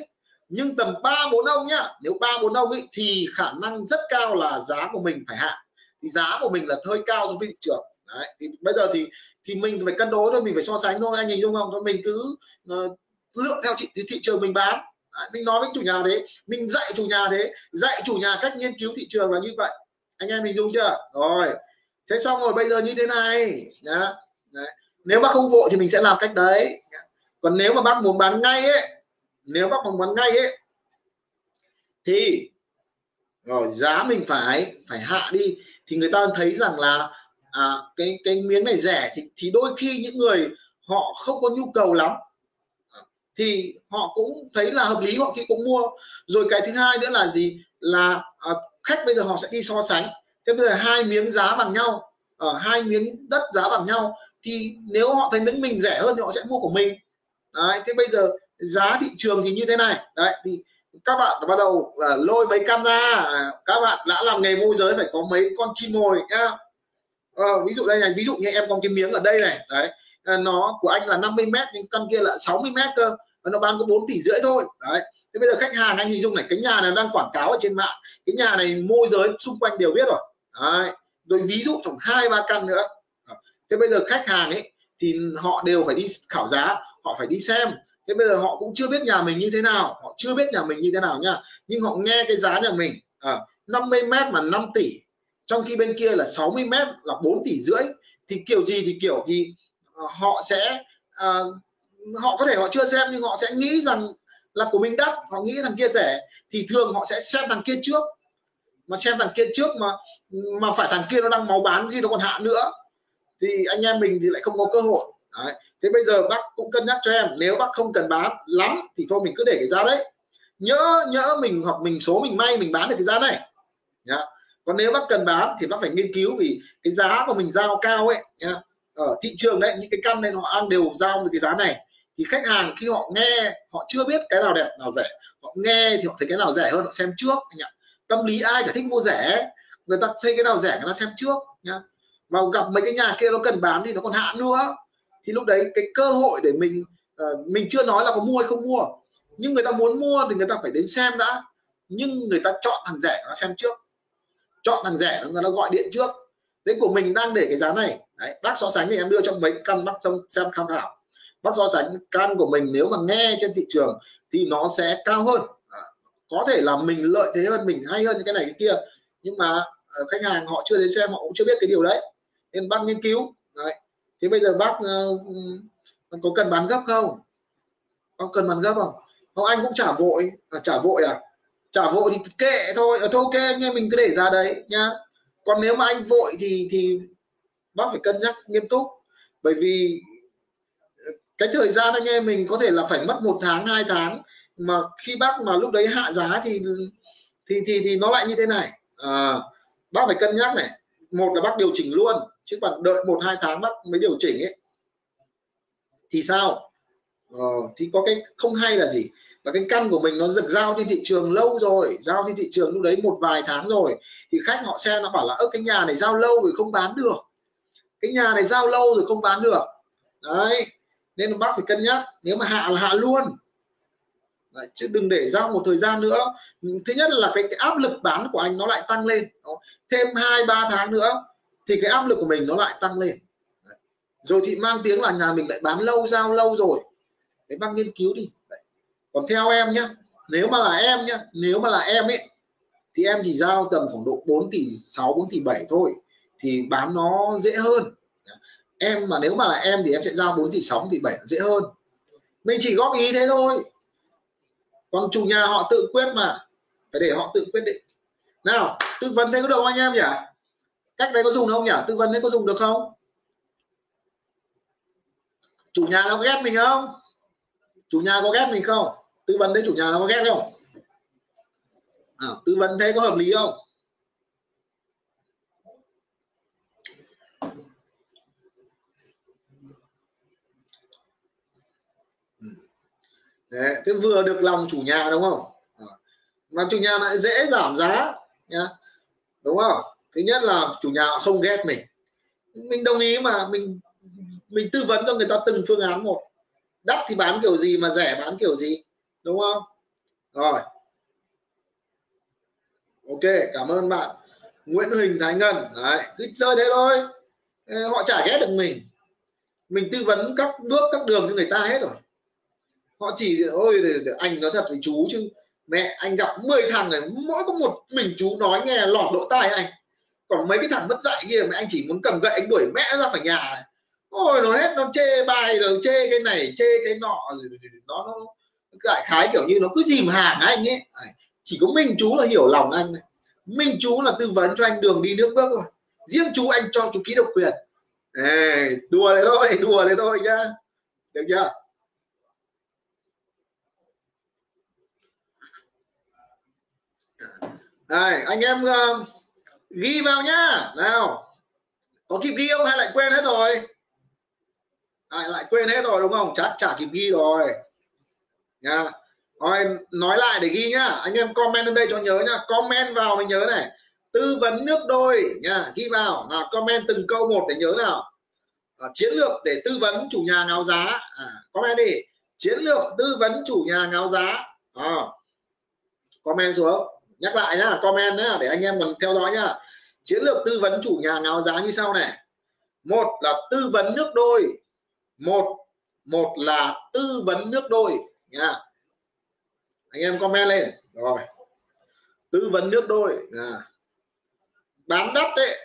Nhưng tầm ba bốn ông nhá nếu ba bốn ông ấy thì khả năng rất cao là giá của mình phải hạ. Thì giá của mình là hơi cao so với thị trường. Đấy thì bây giờ thì thì mình phải cân đối thôi mình phải so sánh thôi anh nhìn đúng không? Thôi mình cứ ờ, uh, lượng theo thị, thị trường mình bán. Đấy, mình nói với chủ nhà thế mình dạy chủ nhà thế dạy chủ nhà cách nghiên cứu thị trường là như vậy. Anh em mình dùng chưa? Rồi thế xong rồi bây giờ như thế này nhá. Đấy nếu bác không vội thì mình sẽ làm cách đấy. Còn nếu mà bác muốn bán ngay ấy nếu bác muốn bán ngay ấy thì rồi giá mình phải phải hạ đi. Thì người ta thấy rằng là à, cái cái miếng này rẻ thì thì đôi khi những người họ không có nhu cầu lắm. Thì họ cũng thấy là hợp lý họ khi cũng mua. Rồi cái thứ hai nữa là gì? Là à, khách bây giờ họ sẽ đi so sánh. Thế bây giờ hai miếng giá bằng nhau ở à, hai miếng đất giá bằng nhau thì nếu họ thấy miếng mình rẻ hơn thì họ sẽ mua của mình. Đấy thế bây giờ giá thị trường thì như thế này. Đấy thì các bạn bắt đầu là lôi mấy cam ra. À, các bạn đã làm nghề môi giới phải có mấy con chim mồi nhá. Ờ, ví dụ đây này ví dụ như em có cái miếng ở đây này. Đấy à, nó của anh là 50 mét nhưng căn kia là 60 mét cơ. Nó bán có 4 tỷ rưỡi thôi. Đấy thế bây giờ khách hàng anh hình dung này cái nhà này đang quảng cáo ở trên mạng. Cái nhà này môi giới xung quanh đều biết rồi. Đấy rồi ví dụ tổng hai ba căn nữa thế bây giờ khách hàng ấy thì họ đều phải đi khảo giá họ phải đi xem. Thế bây giờ họ cũng chưa biết nhà mình như thế nào họ chưa biết nhà mình như thế nào nha. Nhưng họ nghe cái giá nhà mình à, 50 mét mà 5 tỷ trong khi bên kia là 60 mét là 4 tỷ rưỡi. Thì kiểu gì thì kiểu thì ờ, họ sẽ à, họ có thể họ chưa xem nhưng họ sẽ nghĩ rằng là của mình đắt họ nghĩ thằng kia rẻ thì thường họ sẽ xem thằng kia trước. Mà xem thằng kia trước mà mà phải thằng kia nó đang máu bán khi nó còn hạ nữa thì anh em mình thì lại không có cơ hội. Đấy. thế bây giờ bác cũng cân nhắc cho em, nếu bác không cần bán lắm thì thôi mình cứ để cái giá đấy. Nhớ nhớ mình hoặc mình số mình may mình bán được cái giá này. Nhá. Còn nếu bác cần bán thì bác phải nghiên cứu vì cái giá của mình giao cao ấy, nhá. Ở thị trường đấy, những cái căn này họ đang đều giao được cái giá này. Thì khách hàng khi họ nghe, họ chưa biết cái nào đẹp, nào rẻ. Họ nghe thì họ thấy cái nào rẻ hơn họ xem trước, anh ạ. Tâm lý ai chả thích mua rẻ người ta thấy cái nào rẻ người ta xem trước, nhá mà gặp mấy cái nhà kia nó cần bán thì nó còn hạ nữa. Thì lúc đấy cái cơ hội để mình uh, mình chưa nói là có mua hay không mua. Nhưng người ta muốn mua thì người ta phải đến xem đã. Nhưng người ta chọn thằng rẻ nó xem trước. Chọn thằng rẻ người ta gọi điện trước. Thế của mình đang để cái giá này. Đấy, bác so sánh thì em đưa cho mấy căn bác xem, xem tham khảo. Bác so sánh căn của mình nếu mà nghe trên thị trường thì nó sẽ cao hơn. À, có thể là mình lợi thế hơn mình hay hơn những cái này cái kia. Nhưng mà ờ, khách hàng họ chưa đến xem họ cũng chưa biết cái điều đấy nên bác nghiên cứu. Đấy. thế bây giờ bác uh, có cần bán gấp không? Có cần bán gấp không? Không anh cũng trả vội. À, trả vội à? Trả vội thì kệ thôi. Ở thôi ok nghe mình cứ để ra đấy nhá. Còn nếu mà anh vội thì thì bác phải cân nhắc nghiêm túc. Bởi vì ờ, cái thời gian anh em mình có thể là phải mất một tháng hai tháng. Mà khi bác mà lúc đấy hạ giá thì thì thì thì nó lại như thế này. À, bác phải cân nhắc này. Một là bác điều chỉnh luôn chứ còn đợi một hai tháng bác mới điều chỉnh ấy. Thì sao? Ờ, thì có cái không hay là gì? Và cái căn của mình nó được giao trên thị trường lâu rồi giao trên thị trường lúc đấy một vài tháng rồi. Thì khách họ xem nó bảo là ơ cái nhà này giao lâu rồi không bán được. Cái nhà này giao lâu rồi không bán được. Đấy nên bác phải cân nhắc nếu mà hạ là hạ luôn. Đấy, chứ đừng để giao một thời gian nữa. Thứ nhất là cái, cái áp lực bán của anh nó lại tăng lên. Đó. thêm hai ba tháng nữa thì cái áp lực của mình nó lại tăng lên. Đấy. rồi thì mang tiếng là nhà mình lại bán lâu, giao lâu rồi. Cái bác nghiên cứu đi. Đấy. còn theo em nhá, nếu mà là em nhá, nếu mà là em ấy, thì em chỉ giao tầm khoảng độ 4 tỷ 6 4 tỷ 7 thôi, thì bán nó dễ hơn. Em mà nếu mà là em thì em sẽ giao 4 tỷ 6 tỷ 7 dễ hơn. Mình chỉ góp ý thế thôi. Còn chủ nhà họ tự quyết mà. Phải để họ tự quyết định. Nào, tư vấn thấy có đầu anh em nhỉ? Cách đấy có dùng không nhỉ? Tư vấn đấy có dùng được không? Chủ nhà nó ghét mình không? Chủ nhà có ghét mình không? Tư vấn thế chủ nhà nó có ghét không? À, tư vấn thế có hợp lý không? Ừ. Đấy, thế vừa được lòng chủ nhà đúng không? Mà chủ nhà lại dễ giảm giá nhá đúng không? Thứ nhất là chủ nhà không ghét mình. Mình đồng ý mà, mình mình tư vấn cho người ta từng phương án một. Đắt thì bán kiểu gì mà rẻ bán kiểu gì, đúng không? Rồi. Ok, cảm ơn bạn. Nguyễn Huỳnh Thái Ngân, đấy, cứ chơi thế thôi. Ờ, họ chả ghét được mình. Mình tư vấn các bước, các đường cho người ta hết rồi. Họ chỉ, ôi anh nói thật với chú chứ. Mẹ, anh gặp 10 thằng này mỗi có một mình chú nói nghe lọt lỗ tai anh còn mấy cái thằng mất dạy kia mà anh chỉ muốn cầm gậy anh đuổi mẹ ra khỏi nhà. Ôi nó hết nó chê bài rồi chê cái này chê cái nọ rồi nó nó đại khái kiểu như nó cứ dìm hàng anh ấy. Chỉ có minh chú là hiểu lòng anh này. Minh chú là tư vấn cho anh đường đi nước bước rồi riêng chú anh cho chú ký độc quyền. Ê, đùa đấy thôi đùa đấy thôi nhá. Được chưa? Đây anh em uh, ghi vào nhá. Nào. Có kịp ghi không hay lại quên hết rồi? À, lại quên hết rồi đúng không? Chắc chả kịp ghi rồi. Nha. Rồi nói lại để ghi nhá. Anh em comment lên đây cho nhớ nhá. Comment vào mình nhớ này. Tư vấn nước đôi. Nha ghi vào. Là comment từng câu một để nhớ nào. À, chiến lược để tư vấn chủ nhà ngáo giá. À, comment đi. Chiến lược tư vấn chủ nhà ngáo giá. À, comment xuống nhắc lại nhá, comment nhá, để anh em còn theo dõi nhá. Chiến lược tư vấn chủ nhà ngáo giá như sau này. Một là tư vấn nước đôi. Một một là tư vấn nước đôi. Nha. Anh em comment lên. Rồi. Tư vấn nước đôi. À. bán đất đấy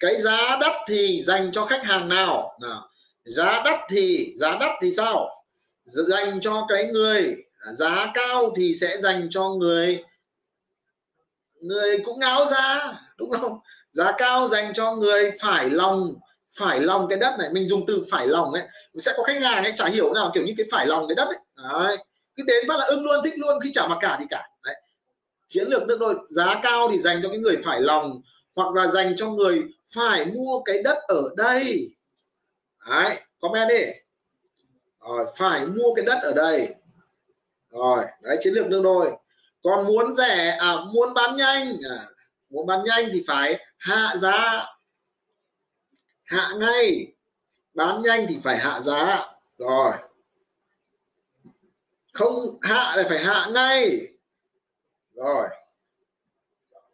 cái giá đất thì dành cho khách hàng nào? Nào, giá đất thì, giá đất thì sao? Dành cho cái người, giá cao thì sẽ dành cho người người cũng ngáo ra, đúng không? Giá cao dành cho người phải lòng phải lòng cái đất này. Mình dùng từ phải lòng ấy, mình sẽ có khách hàng ấy, chả hiểu nào, kiểu như cái phải lòng cái đất ấy. Đấy, cứ đến phát là ưng luôn, thích luôn, khi chả mặc cả thì cả. Đấy. Chiến lược nước đôi, giá cao thì dành cho cái người phải lòng, hoặc là dành cho người phải mua cái đất ở đây. Đấy, comment đi. Rồi, phải mua cái đất ở đây. Rồi, đấy, chiến lược nước đôi còn muốn rẻ à muốn bán nhanh à, muốn bán nhanh thì phải hạ giá. Hạ ngay bán nhanh thì phải hạ giá. Rồi. Không hạ là phải hạ ngay. Rồi.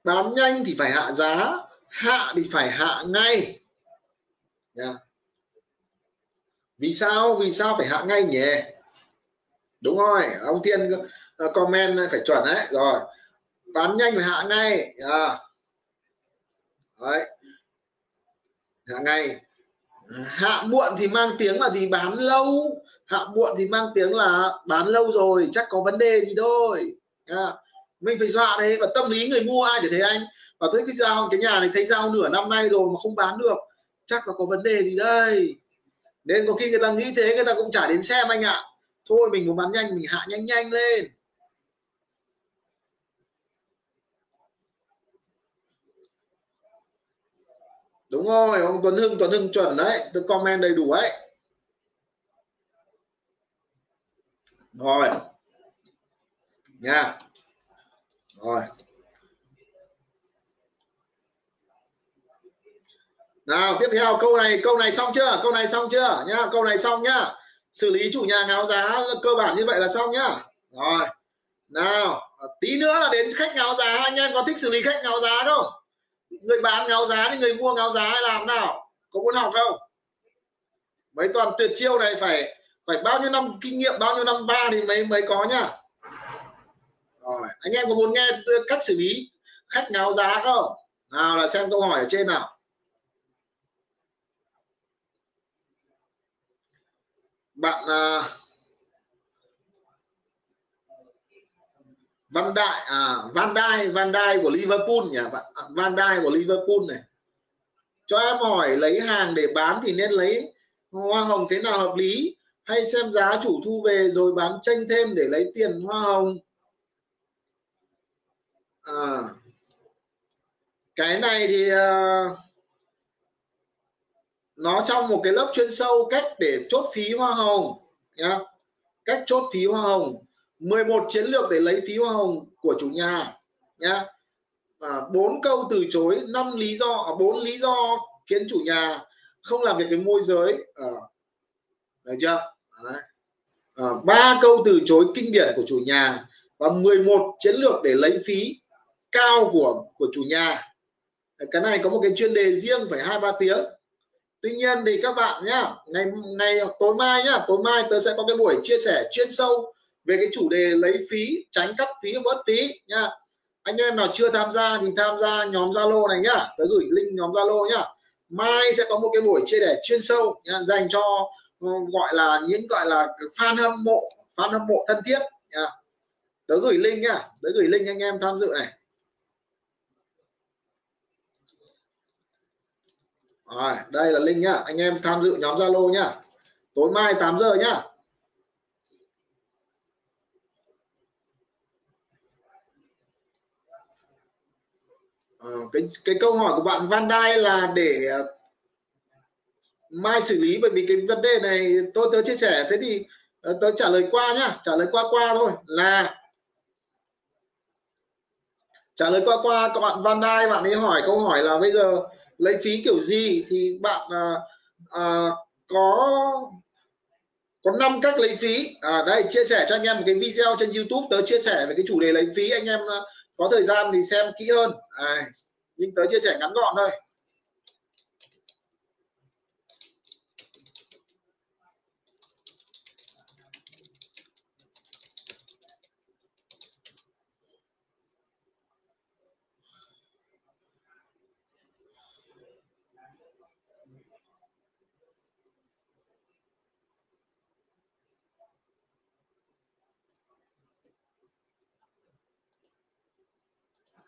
Bán nhanh thì phải hạ giá hạ thì phải hạ ngay. Nha. Vì sao? Vì sao phải hạ ngay nhỉ? Đúng rồi ông thiên Ờ, comment phải chuẩn đấy. Rồi. Bán nhanh phải hạ ngay. À. đấy. Hạ ngay. Hạ muộn thì mang tiếng là gì? Bán lâu. Hạ muộn thì mang tiếng là bán lâu rồi. Chắc có vấn đề gì thôi. À. mình phải dọa đấy, và tâm lý người mua ai để thấy anh. Và tới cái giao cái nhà này thấy giao nửa năm nay rồi mà không bán được. Chắc là có vấn đề gì đây? Nên có khi người ta nghĩ thế, người ta cũng chả đến xem anh ạ. Thôi, mình muốn bán nhanh, mình hạ nhanh nhanh lên. Đúng rồi, ông Tuấn Hưng Tuấn Hưng chuẩn đấy. Tôi comment đầy đủ ấy. Rồi. Nha. Rồi. Nào, tiếp theo, câu này câu này xong chưa? Câu này xong chưa? Nhá câu này xong nhá. Xử lý chủ nhà ngáo giá cơ bản như vậy là xong nhá. Rồi. Nào, tí nữa là đến khách ngáo giá. Anh em có thích xử lý khách ngáo giá không? Người bán ngáo giá thì người mua ngáo giá hay làm nào? Có muốn học không? Mấy toàn tuyệt chiêu này phải phải bao nhiêu năm kinh nghiệm bao nhiêu năm ba thì mới mới có nhá. Rồi anh em có muốn nghe cách xử lý khách ngáo giá không? Nào là xem câu hỏi ở trên nào. Bạn uh, Van Đại à Van đai Van đai của Liverpool nhỉ? Bạn à, Van đai của Liverpool này. Cho em hỏi lấy hàng để bán thì nên lấy hoa hồng thế nào hợp lý? Hay xem giá chủ thu về rồi bán tranh thêm để lấy tiền hoa hồng? À, cái này thì uh, nó trong một cái lớp chuyên sâu cách để chốt phí hoa hồng nhá. Cách chốt phí hoa hồng. 11 chiến lược để lấy phí hoa hồng của chủ nhà nhá. À, 4 câu từ chối 5 lý do à, 4 lý do khiến chủ nhà không làm việc với môi giới. À, được chưa? Đấy. Ờ, à, 3 câu từ chối kinh điển của chủ nhà và 11 chiến lược để lấy phí cao của của chủ nhà. Cái này có một cái chuyên đề riêng phải hai ba tiếng. Tuy nhiên thì các bạn nhá ngày ngày tối mai nhá tối mai tớ sẽ có cái buổi chia sẻ chuyên sâu về cái chủ đề lấy phí tránh cắt phí bớt phí nha anh em nào chưa tham gia thì tham gia nhóm zalo này nhá. Tớ gửi link nhóm zalo nhá. Mai sẽ có một cái buổi chia sẻ chuyên sâu nhá, dành cho ờ, gọi là những gọi là fan hâm mộ fan hâm mộ thân thiết nhá. Tớ gửi link nhá. Tớ gửi link anh em tham dự này. Rồi, đây là link nhá. Anh em tham dự nhóm Zalo nhá. Tối mai 8 giờ nhá. Ờ, cái cái câu hỏi của bạn Van Dai là để uh, mai xử lý bởi vì cái vấn đề này tôi tớ chia sẻ. Thế thì ờ, uh, tớ trả lời qua nhá trả lời qua qua thôi là trả lời qua qua các bạn Van Dai bạn ấy hỏi câu hỏi là bây giờ lấy phí kiểu gì thì bạn à, à, có có năm cách lấy phí. À, đây chia sẻ cho anh em một cái video trên YouTube tớ chia sẻ về cái chủ đề lấy phí. Anh em à, có thời gian thì xem kỹ hơn. À, nhưng tới chia sẻ ngắn gọn thôi.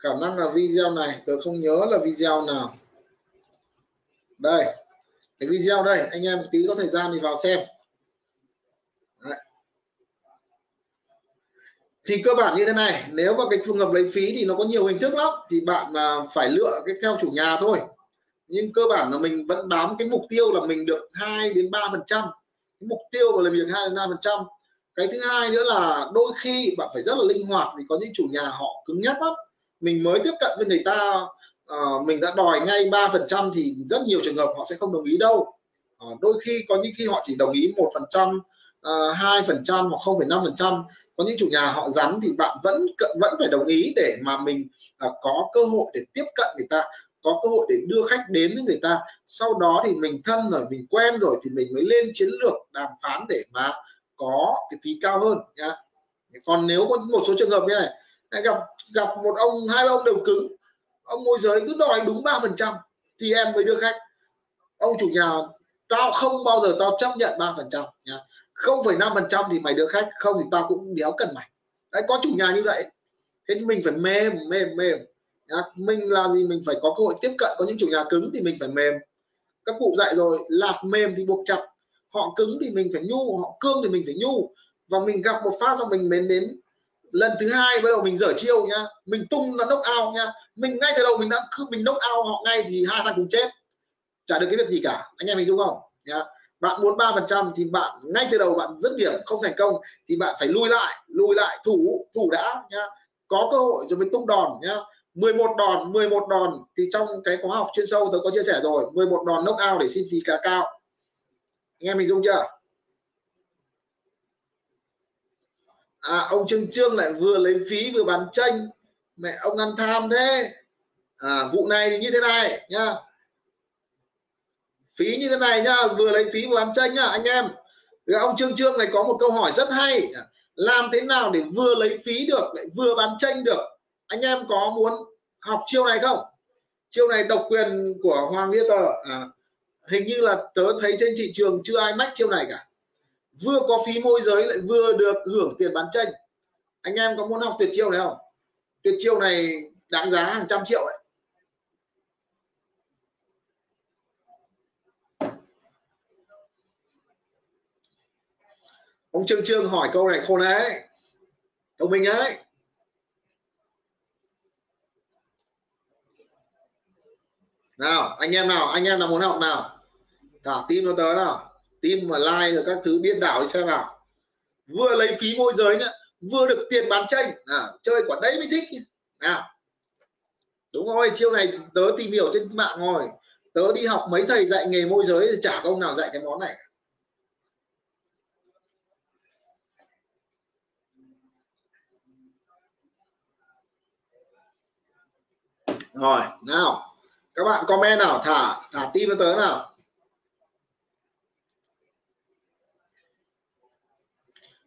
Khả năng là video này tôi không nhớ là video nào. Đây, cái video đây, anh em tí có thời gian thì vào xem. Đấy. thì cơ bản như thế này, nếu mà cái trường hợp lấy phí thì nó có nhiều hình thức lắm, thì bạn à, phải lựa cái theo chủ nhà thôi. Nhưng cơ bản là mình vẫn bám cái mục tiêu là mình được 2 đến 3 phần trăm. Mục tiêu của làm việc 2 đến 3 phần trăm. Cái thứ hai nữa là đôi khi bạn phải rất là linh hoạt vì có những chủ nhà họ cứng nhắc lắm mình mới tiếp cận với người ta uh, mình đã đòi ngay ba phần trăm thì rất nhiều trường hợp họ sẽ không đồng ý đâu. Uh, đôi khi có những khi họ chỉ đồng ý một phần trăm ờ, hai phần trăm hoặc không phẩy năm phần trăm. Có những chủ nhà họ rắn thì bạn vẫn vẫn phải đồng ý để mà mình uh, có cơ hội để tiếp cận người ta có cơ hội để đưa khách đến với người ta. Sau đó thì mình thân rồi mình quen rồi thì mình mới lên chiến lược đàm phán để mà có cái phí cao hơn nhá. Còn nếu có một số trường hợp như này gặp gặp một ông, hai ông đều cứng. Ông môi giới cứ đòi đúng ba phần trăm thì em mới đưa khách. Ông chủ nhà, tao không bao giờ tao chấp nhận ba phần trăm nhá. Không phẩy năm phần trăm thì mày đưa khách, không thì tao cũng đéo cần mày. Đấy, có chủ nhà như vậy. Thế mình phải mềm mềm mềm, nhá. mình là gì? Mình phải có cơ hội tiếp cận. Có những chủ nhà cứng thì mình phải mềm. Các cụ dạy rồi, lạt mềm thì buộc chặt. Họ cứng thì mình phải nhu, họ cương thì mình phải nhu. Và mình gặp một phát xong mình mến đến lần thứ hai bắt đầu mình dở chiêu nhá. Mình tung là knock out nhá. Mình ngay từ đầu mình đã cứ mình knock out họ ngay thì hai thằng cùng chết. Chả được cái việc gì cả. Anh em mình đúng không? Nhá. Bạn muốn ba phần trăm thì bạn ngay từ đầu bạn dứt điểm, không thành công thì bạn phải lui lại lui lại. Thủ thủ đã nhá. Có cơ hội rồi mình tung đòn nhá. 11 đòn 11 đòn thì trong cái khóa học chuyên sâu tôi có chia sẻ rồi. 11 đòn knock out để xin phí cả cao. Anh em mình dung chưa? À ông trương trương lại vừa lấy phí vừa bán tranh mẹ ông ăn tham thế. À vụ này thì như thế này nhá. Phí như thế này nhá vừa lấy phí vừa bán tranh nhá anh em. Thì ông trương trương này có một câu hỏi rất hay. Làm thế nào để vừa lấy phí được lại vừa bán tranh được? Anh em có muốn học chiêu này không? Chiêu này độc quyền của hoàng nghĩa tờ. À, hình như là tớ thấy trên thị trường chưa ai mách chiêu này cả vừa có phí môi giới lại vừa được hưởng tiền bán tranh. Anh em có muốn học tuyệt chiêu này không? Tuyệt chiêu này đáng giá hàng trăm triệu ấy. Ông trương trương hỏi câu này khôn đấy thông minh ấy. Nào, anh em nào, anh em nào muốn học nào? Thả tim nó tới nào tim mà like rồi các thứ biên đảo thì xem nào? Vừa lấy phí môi giới nữa vừa được tiền bán tranh. À, chơi quả đấy mới thích nào. Đúng rồi chiêu này tớ tìm hiểu trên mạng rồi. Tớ đi học mấy thầy dạy nghề môi giới thì chả công ông nào dạy cái món này rồi nào. Các bạn comment nào thả thả tim cho tớ nào.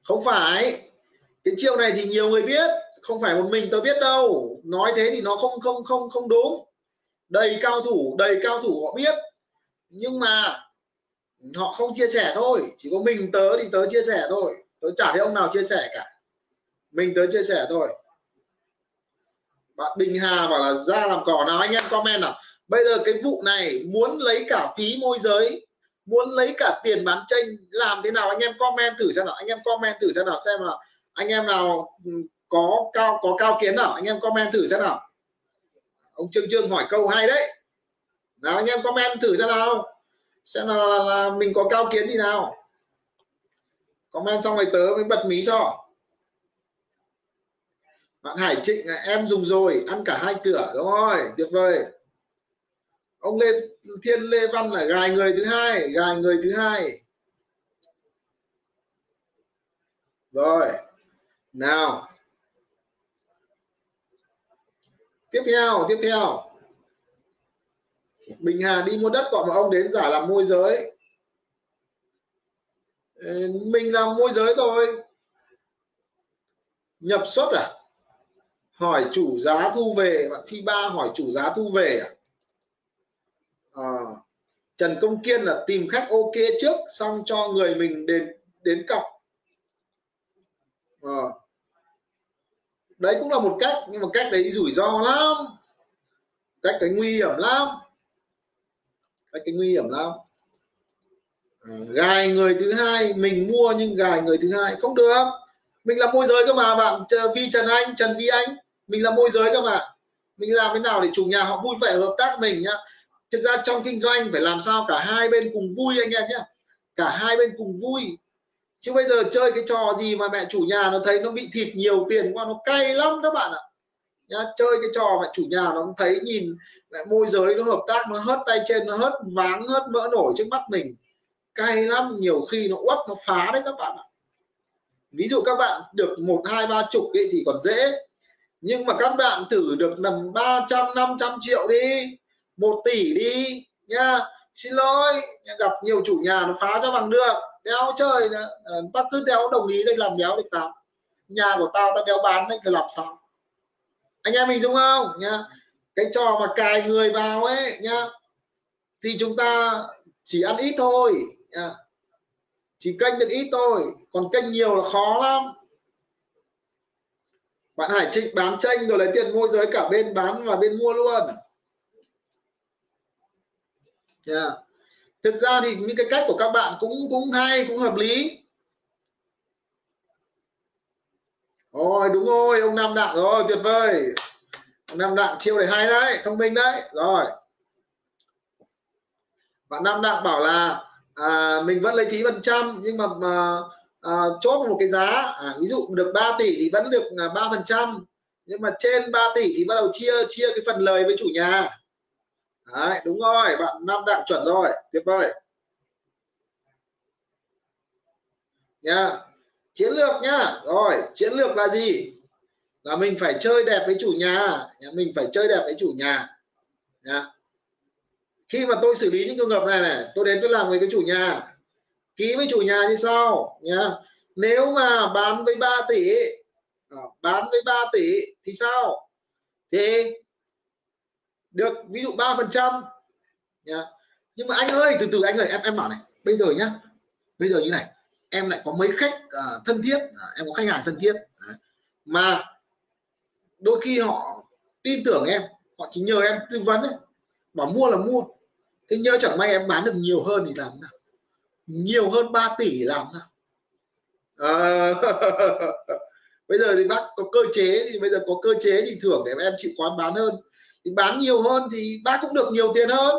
Không phải. Cái chiêu này thì nhiều người biết. Không phải một mình tôi biết đâu. Nói thế thì nó không không không không đúng. Đầy cao thủ, đầy cao thủ họ biết. Nhưng mà họ không chia sẻ thôi. Chỉ có mình tớ thì tớ chia sẻ thôi. Tớ chả thấy ông nào chia sẻ cả. Mình tớ chia sẻ thôi. Bạn Bình Hà bảo là ra làm cỏ nào? Anh em comment nào? Bây giờ cái vụ này muốn lấy cả phí môi giới muốn lấy cả tiền bán tranh làm thế nào anh em comment thử xem nào anh em comment thử xem nào xem nào. Anh em nào ừ, có cao có cao kiến nào anh em comment thử xem nào. Ông trương trương hỏi câu hay đấy. Nào anh em comment thử xem nào. Xem là, là, là mình có cao kiến gì nào. Comment xong rồi tớ mới bật mí cho. Bạn Hải Trịnh em dùng rồi ăn cả hai cửa đúng rồi tuyệt vời ông Lê Thiên Lê Văn là gài người thứ hai, gài người thứ hai. Rồi, nào. Tiếp theo tiếp theo. Bình Hà đi mua đất gọi một ông đến giả làm môi giới. Mình làm môi giới thôi. Nhập xuất à? Hỏi chủ giá thu về, bạn phi ba hỏi chủ giá thu về à? À, Trần Công Kiên là tìm khách ok trước xong cho người mình đến đến cọc. À. đấy cũng là một cách nhưng mà cách đấy rủi ro lắm. Cách đấy nguy hiểm lắm. Cách cái nguy hiểm lắm. À, gài người thứ hai mình mua nhưng gài người thứ hai không được. Mình là môi giới cơ mà bạn vi trần anh trần vi anh. Mình là môi giới cơ mà. Mình làm thế nào để chủ nhà họ vui vẻ hợp tác mình nhá thực ra trong kinh doanh phải làm sao cả hai bên cùng vui anh em nhé. Cả hai bên cùng vui. Chứ bây giờ chơi cái trò gì mà mẹ chủ nhà nó thấy nó bị thịt nhiều tiền qua nó cay lắm các bạn ạ. Nhá, chơi cái trò mẹ chủ nhà nó cũng thấy nhìn mẹ môi giới nó hợp tác, nó hớt tay trên, nó hớt váng, hớt mỡ nổi trước mắt mình. Cay lắm, nhiều khi nó uất, nó phá đấy các bạn ạ. Ví dụ các bạn được một, hai, ba chục ấy thì còn dễ. Nhưng mà các bạn thử được tầm ba trăm, năm trăm triệu đi một tỷ đi nha xin lỗi gặp nhiều chủ nhà nó phá cho bằng được. Đéo chơi nữa ờ, bác cứ đéo đồng ý đây làm đéo được tao nhà của tao tao đéo bán đấy phải làm sao anh em mình đúng không nha cái trò mà cài người vào ấy nha thì chúng ta chỉ ăn ít thôi nha chỉ kênh được ít thôi, còn kênh nhiều là khó lắm. Bạn Hải Trịnh bán tranh rồi lấy tiền môi giới cả bên bán và bên mua luôn yeah. thực ra thì những cái cách của các bạn cũng cũng hay cũng hợp lý. Rồi đúng rồi ông Nam Đặng rồi tuyệt vời. Ông Nam Đặng chiêu này hay đấy thông minh đấy. Rồi. Bạn Nam Đặng bảo là à, mình vẫn lấy phí phần trăm nhưng mà, à, à, chốt một cái giá. À, ví dụ được 3 tỷ thì vẫn được à, ba phần trăm. Nhưng mà trên 3 tỷ thì bắt đầu chia chia cái phần lời với chủ nhà. Đấy, đúng rồi bạn năm đặng chuẩn rồi tuyệt vời. Nha chiến lược nhá rồi chiến lược là gì? Là mình phải chơi đẹp với chủ nhà. Mình phải chơi đẹp với chủ nhà. Nha. Khi mà tôi xử lý những trường hợp này này tôi đến tôi làm với cái chủ nhà. Ký với chủ nhà như sau nhá nếu mà bán với 3 tỷ ờ, bán với 3 tỷ thì sao? Thì được ví dụ ba phần trăm. Nhưng mà anh ơi từ từ anh ơi em em bảo này. Bây giờ nhá. Bây giờ như này. Em lại có mấy khách uh, thân thiết. Uh, em có khách hàng thân thiết. Uh, mà đôi khi họ tin tưởng em họ chỉ nhờ em tư vấn ấy. Bảo mua là mua. Thế nhớ chẳng may em bán được nhiều hơn thì làm nào? Nhiều hơn 3 tỷ làm nào? À, (laughs) bây giờ thì bác có cơ chế thì bây giờ có cơ chế thì thưởng để em chịu quán bán hơn thì bán nhiều hơn thì bác cũng được nhiều tiền hơn.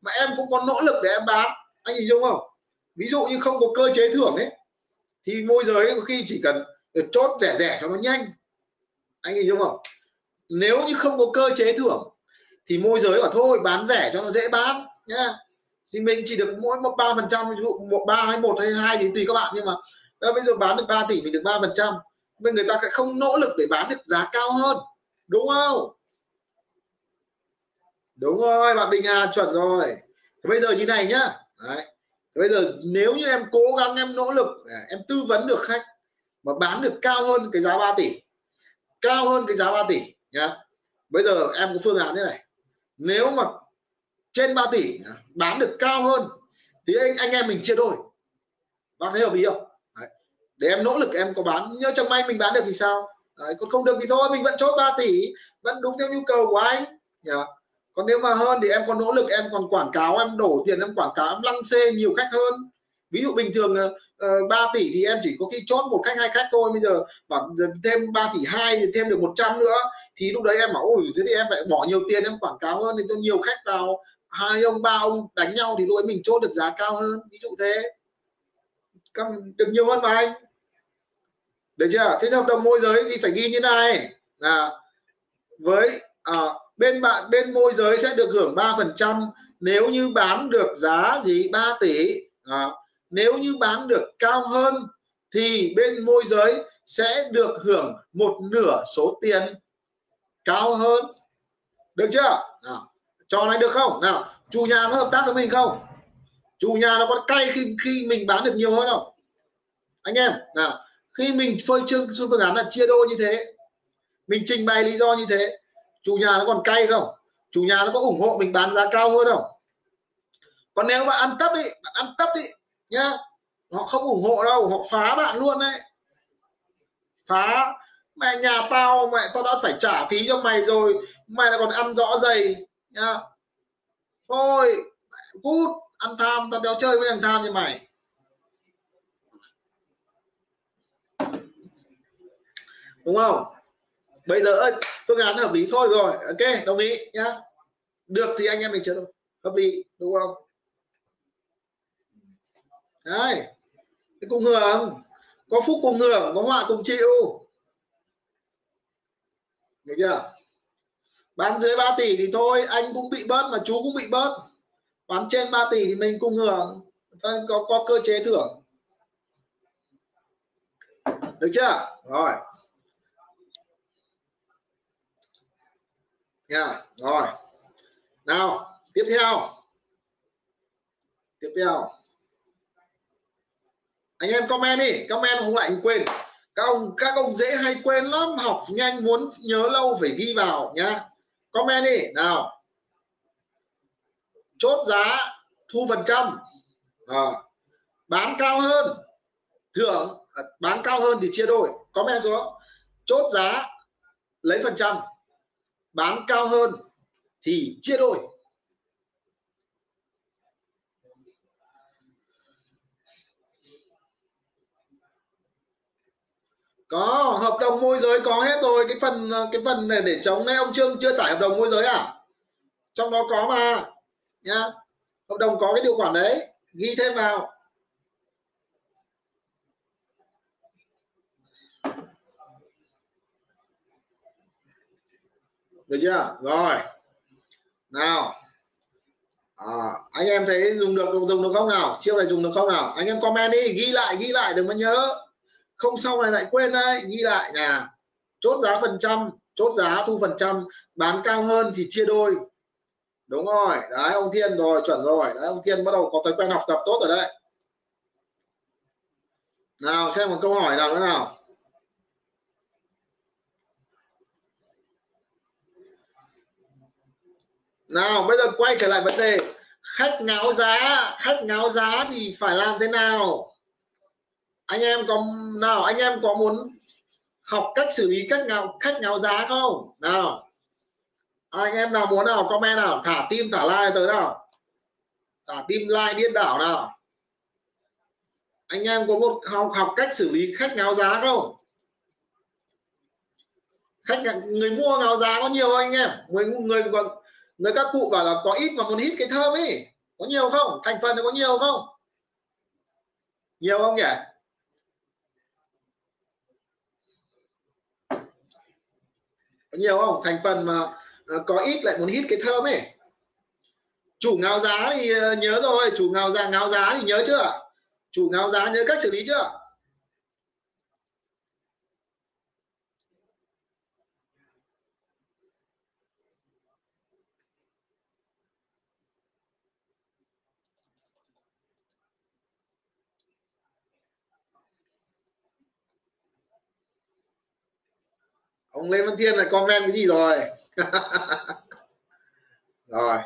Mà em cũng có nỗ lực để em bán. Anh hiểu dung không? Ví dụ như không có cơ chế thưởng ấy, thì môi giới có khi chỉ cần chốt rẻ rẻ cho nó nhanh. Anh hiểu dung không? Nếu như không có cơ chế thưởng, thì môi giới bảo thôi, bán rẻ cho nó dễ bán, nhá. Thì mình chỉ được mỗi một ba phần trăm, ví dụ một, ba hay một hay hai thì tùy các bạn. Nhưng mà bây giờ bán được 3 tỷ, mình được ba phần trăm. Bên người ta sẽ không nỗ lực để bán được giá cao hơn, đúng không? Đúng rồi bạn Bình Hà chuẩn rồi. Thế bây giờ như này nhá. Đấy. Thế bây giờ nếu như em cố gắng em nỗ lực à, em tư vấn được khách mà bán được cao hơn cái giá 3 tỷ cao hơn cái giá 3 tỷ nhá. Bây giờ em có phương án thế này. Nếu mà trên 3 tỷ à, bán được cao hơn thì anh anh em mình chia đôi. Bạn thấy hợp lý không? Đấy. để em nỗ lực em có bán nhớ trong may mình bán được thì sao? Đấy, còn không được thì thôi mình vẫn chốt 3 tỷ vẫn đúng theo nhu cầu của anh. Nhá còn nếu mà hơn thì em còn nỗ lực em còn quảng cáo em đổ tiền em quảng cáo em lăng xê nhiều khách hơn. Ví dụ bình thường ờ, ờ, uh, 3 tỷ thì em chỉ có khi chốt một khách hai khách thôi. Bây giờ bảo thêm 3 tỷ hai thì thêm được 100 nữa. Thì lúc đấy em bảo ôi thế thì em phải bỏ nhiều tiền em quảng cáo hơn thì cho nhiều khách vào. Hai ông ba ông đánh nhau thì lúc ấy mình chốt được giá cao hơn. Ví dụ thế. Được nhiều hơn mà anh. Được chưa? Thế hợp đồng môi giới thì phải ghi như này. Là với à, bên bạn bên môi giới sẽ được hưởng 3% nếu như bán được giá gì 3 tỷ. À, nếu như bán được cao hơn thì bên môi giới sẽ được hưởng một nửa số tiền cao hơn. Được chưa? Nào cho này được không? Nào chủ nhà có hợp tác với mình không? Chủ nhà nó có cay khi khi mình bán được nhiều hơn không? Anh em nào khi mình phơi trương phương án là chia đôi như thế mình trình bày lý do như thế chủ nhà nó còn cay không? Chủ nhà nó có ủng hộ mình bán giá cao hơn không? Còn nếu bạn ăn tấp đi bạn ăn tấp đi nhá, họ không ủng hộ đâu, họ phá bạn luôn đấy. Phá. Mẹ nhà tao, mẹ tao đã phải trả phí cho mày rồi, mày lại còn ăn rõ dày nhá. Thôi cút ăn tham, tao đéo chơi với thằng tham như mày. Đúng không? Bây giờ phương án hợp lý thôi rồi. Ok, đồng ý nhá. Được thì anh em mình chưa đâu hợp lý, đúng không? Đấy. Cái cùng hưởng. Có phúc cùng hưởng, có họa cùng chịu. Được chưa? Bán dưới 3 tỷ thì thôi, anh cũng bị bớt mà chú cũng bị bớt. Bán trên 3 tỷ thì mình cùng hưởng. Có có cơ chế thưởng. Được chưa? Rồi. Nha. Rồi. Nào tiếp theo. Tiếp theo. Anh em comment đi comment không lại anh quên. Các ông các ông dễ hay quên lắm học nhanh muốn nhớ lâu phải ghi vào nhá comment đi nào. Chốt giá thu phần trăm. À, bán cao hơn. Thưởng à, bán cao hơn thì chia đôi. Comment xuống. Chốt giá lấy phần trăm bán cao hơn thì chia đôi. Có hợp đồng môi giới có hết rồi, cái phần cái phần này để chống này ông trương chưa tải hợp đồng môi giới à? Trong đó có mà, nhá. Hợp đồng có cái điều khoản đấy, ghi thêm vào. Được chưa? Rồi. Nào. À, anh em thấy dùng được dùng được không nào? Chiêu này dùng được không nào? Anh em comment đi ghi lại ghi lại đừng có nhớ. Không sau này lại quên đấy ghi lại nhà chốt giá phần trăm chốt giá thu phần trăm bán cao hơn thì chia đôi. Đúng rồi. Đấy ông thiên rồi chuẩn rồi. Đấy ông thiên bắt đầu có thói quen học tập tốt rồi đấy. Nào xem một câu hỏi nào nữa nào. Nào, bây giờ quay trở lại vấn đề. Khách ngáo giá, khách ngáo giá thì phải làm thế nào? Anh em có, nào, anh em có muốn học cách xử lý cách ngáo, khách ngáo giá không? Nào. Anh em nào muốn nào, comment nào, thả tim thả like tới nào. Thả tim like, điên đảo nào. Anh em có một học học cách xử lý khách ngáo giá không? Khách người mua ngáo giá có nhiều không anh em? Người người nơi các cụ bảo là có ít mà muốn hít cái thơm ấy. Có nhiều không? Thành phần nó có nhiều không? Nhiều không nhỉ? Có nhiều không? Thành phần mà ờ, có ít lại muốn hít cái thơm ấy. Chủ ngáo giá thì ờ, nhớ rồi. Chủ ngáo giá ngáo giá thì nhớ chưa? Chủ ngáo giá nhớ cách xử lý chưa? Ông Lê Văn Thiên này comment cái gì rồi? (laughs) Rồi.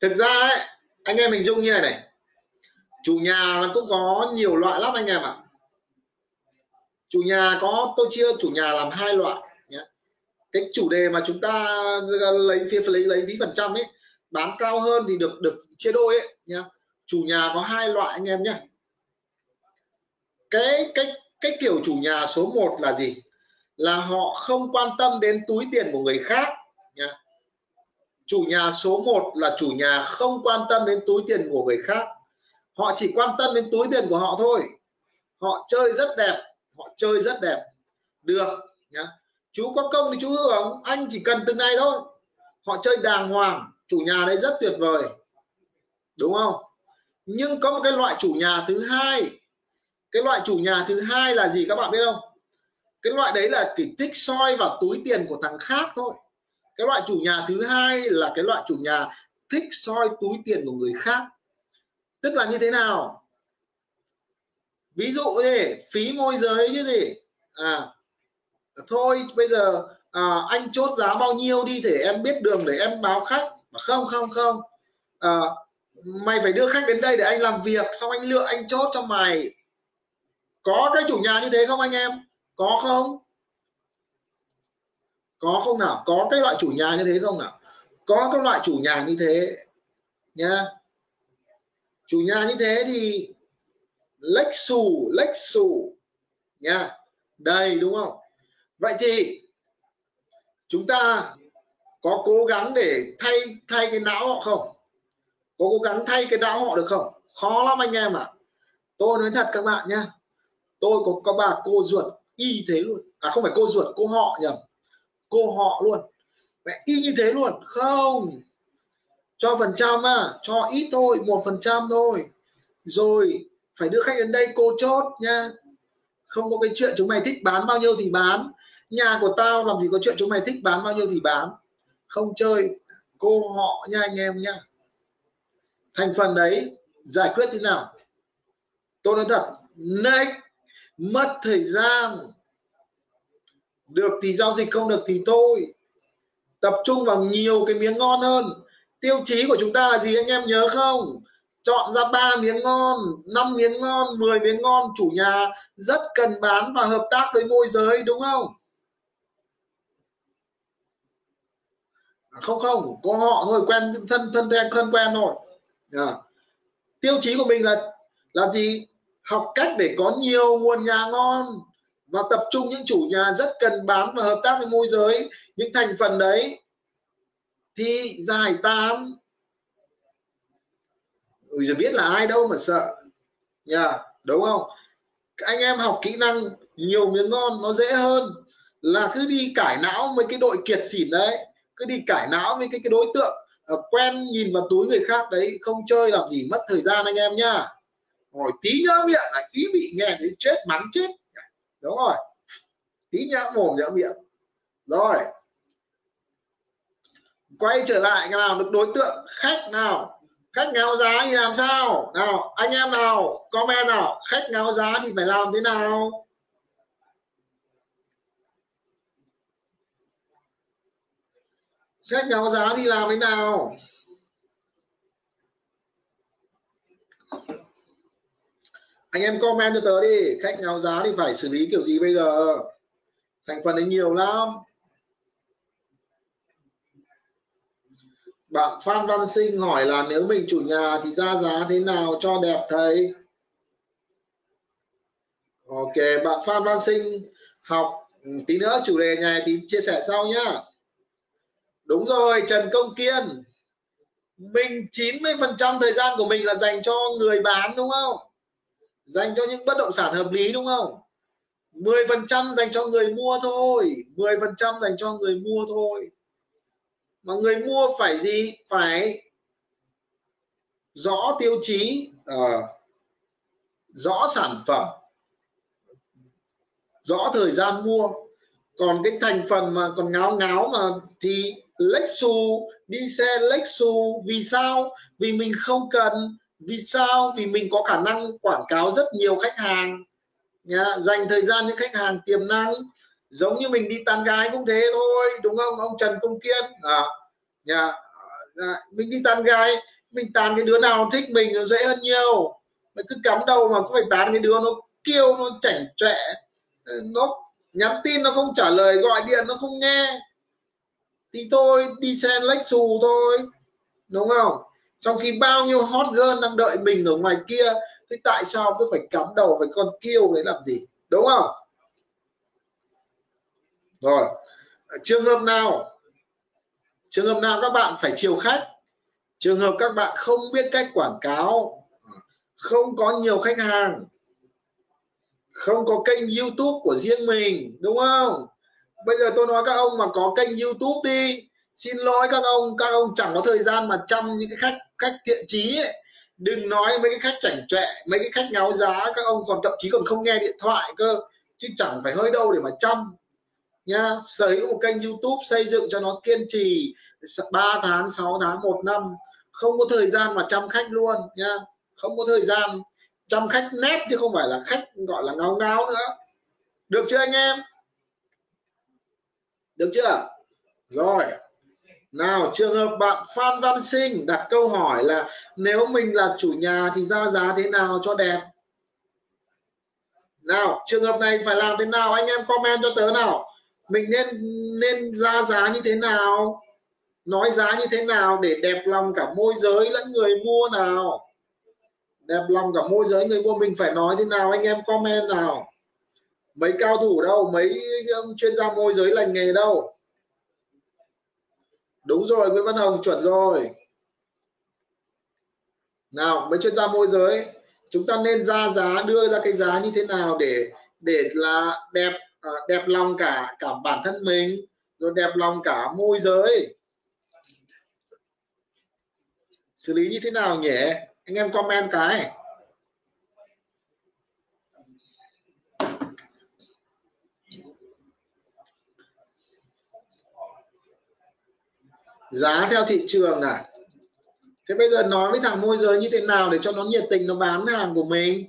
Thực ra ấy, anh em mình dung như này này. Chủ nhà nó cũng có nhiều loại lắm anh em ạ. Chủ nhà có tôi chia chủ nhà làm hai loại nhé. Cái chủ đề mà chúng ta lấy phía lấy lấy phí phần trăm ấy bán cao hơn thì được được chia đôi ấy nhá chủ nhà có hai loại anh em nhé. Cái cái cái kiểu chủ nhà số 1 là gì? Là họ không quan tâm đến túi tiền của người khác nha chủ nhà số 1 là chủ nhà không quan tâm đến túi tiền của người khác. Họ chỉ quan tâm đến túi tiền của họ thôi. Họ chơi rất đẹp, họ chơi rất đẹp. Được, nhá. Chú có công thì chú hưởng, anh chỉ cần từng này thôi. Họ chơi đàng hoàng, chủ nhà đây rất tuyệt vời. Đúng không? Nhưng có một cái loại chủ nhà thứ hai cái loại chủ nhà thứ hai là gì các bạn biết không? Cái loại đấy là chỉ thích soi vào túi tiền của thằng khác thôi. Cái loại chủ nhà thứ hai là cái loại chủ nhà thích soi túi tiền của người khác. Tức là như thế nào? Ví dụ gì phí môi giới như gì? À thôi bây giờ à, anh chốt giá bao nhiêu đi để em biết đường để em báo khách. Không không không. À, mày phải đưa khách đến đây để anh làm việc xong anh lựa anh chốt cho mày có cái chủ nhà như thế không anh em? Có không? Có không nào? Có cái loại chủ nhà như thế không nào? Có các loại chủ nhà như thế nhá. Chủ nhà như thế thì lách xù lách xù nha đây, đúng không? Vậy thì chúng ta có cố gắng để thay thay cái não họ không? Có cố gắng thay cái não họ được không? Khó lắm anh em ạ. À. tôi nói thật các bạn nhé tôi có có bà cô ruột y thế luôn. À không phải cô ruột, cô họ nhầm cô họ luôn. Mẹ, y như thế luôn? Không. Cho phần trăm à cho ít thôi, một phần trăm thôi. Rồi, phải đưa khách đến đây cô chốt nha. Không có cái chuyện chúng mày thích bán bao nhiêu thì bán. Nhà của tao làm gì có chuyện chúng mày thích bán bao nhiêu thì bán. Không chơi, cô họ nha anh em nha. Thành phần đấy, giải quyết thế nào? Tôi nói thật, next mất thời gian. Được thì giao dịch, không được thì thôi. Tập trung vào nhiều cái miếng ngon hơn. Tiêu chí của chúng ta là gì anh em nhớ không? Chọn ra ba miếng ngon, năm miếng ngon 10 miếng ngon, chủ nhà rất cần bán và hợp tác với môi giới, đúng không? À, không không, có họ thôi, quen, thân thân quen thân quen thôi. À. tiêu chí của mình là là gì? Học cách để có nhiều nguồn nhà ngon và tập trung những chủ nhà rất cần bán và hợp tác với môi giới. Những thành phần đấy thì giải tán. Ui giờ biết là ai đâu mà sợ. Nha yeah, đúng không? Anh em học kỹ năng nhiều miếng ngon nó dễ hơn. Là cứ đi cải não mấy cái đội kiệt xỉn đấy. Cứ đi cải não với cái cái đối tượng ờ, quen nhìn vào túi người khác đấy không chơi làm gì mất thời gian anh em nhá rồi tí nhỡ miệng là tí bị nghe thấy chết, mắng chết. Đúng rồi. Tí nhỡ mồm nhỡ miệng. Rồi. Quay trở lại, cái nào? Được đối tượng khách nào? Khách ngáo giá thì làm sao? Nào, anh em nào? Comment nào? Khách ngáo giá thì phải làm thế nào? Khách ngáo giá thì làm thế nào? Anh em comment cho tớ đi. Khách ngáo giá thì phải xử lý kiểu gì bây giờ? Thành phần ấy nhiều lắm. Bạn Phan Văn Sinh hỏi là nếu mình chủ nhà thì ra giá thế nào cho đẹp thầy Ok, bạn Phan Văn Sinh học ừ, tí nữa chủ đề này thì chia sẻ sau nhá. Đúng rồi, Trần Công Kiên. Mình 90% thời gian của mình là dành cho người bán, đúng không? Dành cho những bất động sản hợp lý đúng không? 10% dành cho người mua thôi. 10% dành cho người mua thôi. Mà người mua phải gì? Phải rõ tiêu chí uh, rõ sản phẩm rõ thời gian mua. Còn cái thành phần mà còn ngáo ngáo mà thì Lexus đi xe Lexus vì sao? Vì mình không cần vì sao? Vì mình có khả năng quảng cáo rất nhiều khách hàng nhá. Dành thời gian những khách hàng tiềm năng giống như mình đi tán gái cũng thế thôi đúng không? Ông Trần Công Kiên à, nhà à, mình đi tán gái mình tán cái đứa nào thích mình nó dễ hơn nhiều. Mình cứ cắm đầu mà cứ phải tán cái đứa nó kêu nó chảnh chọe ờ, nó nhắn tin nó không trả lời gọi điện nó không nghe. Thì thôi đi xe xù thôi đúng không? Trong khi bao nhiêu hot girl đang đợi mình ở ngoài kia, thế tại sao cứ phải cắm đầu với con kêu đấy làm gì? Đúng không? Rồi, trường hợp nào? Trường hợp nào các bạn phải chiều khách? Trường hợp các bạn không biết cách quảng cáo, không có nhiều khách hàng, không có kênh youtube của riêng mình, đúng không? Bây giờ tôi nói các ông mà có kênh youtube đi, xin lỗi các ông các ông chẳng có thời gian mà chăm những cái khách khách thiện trí ấy. đừng nói mấy cái khách chảnh chọe, mấy cái khách ngáo giá, các ông còn thậm chí còn không nghe điện thoại cơ, chứ chẳng phải hơi đâu để mà chăm. Nha sở hữu một kênh youtube xây dựng cho nó kiên trì 3 tháng 6 tháng, một năm, không có thời gian mà chăm khách luôn nha không có thời gian chăm khách nét chứ không phải là khách, gọi là ngáo ngáo nữa. Được chưa anh em? Được chưa? Rồi nào, trường hợp bạn Phan Văn Sinh đặt câu hỏi là nếu mình là chủ nhà thì ra giá thế nào cho đẹp? Nào, trường hợp này phải làm thế nào? Anh em comment cho tớ nào. Mình nên nên ra giá như thế nào? Nói giá như thế nào để đẹp lòng cả môi giới lẫn người mua nào? Đẹp lòng cả môi giới người mua, mình phải nói thế nào? Anh em comment nào. Mấy cao thủ đâu? Mấy um, chuyên gia môi giới lành nghề đâu? Đúng rồi, Nguyễn Văn Hồng, chuẩn rồi. Nào, mấy chuyên gia môi giới, chúng ta nên ra giá, đưa ra cái giá như thế nào để để là đẹp à, đẹp lòng cả cả bản thân mình, rồi đẹp lòng cả môi giới. Xử lý như thế nào nhỉ? Anh em comment cái. Giá theo thị trường à thế bây giờ nói với thằng môi giới như thế nào để cho nó nhiệt tình, nó bán hàng của mình?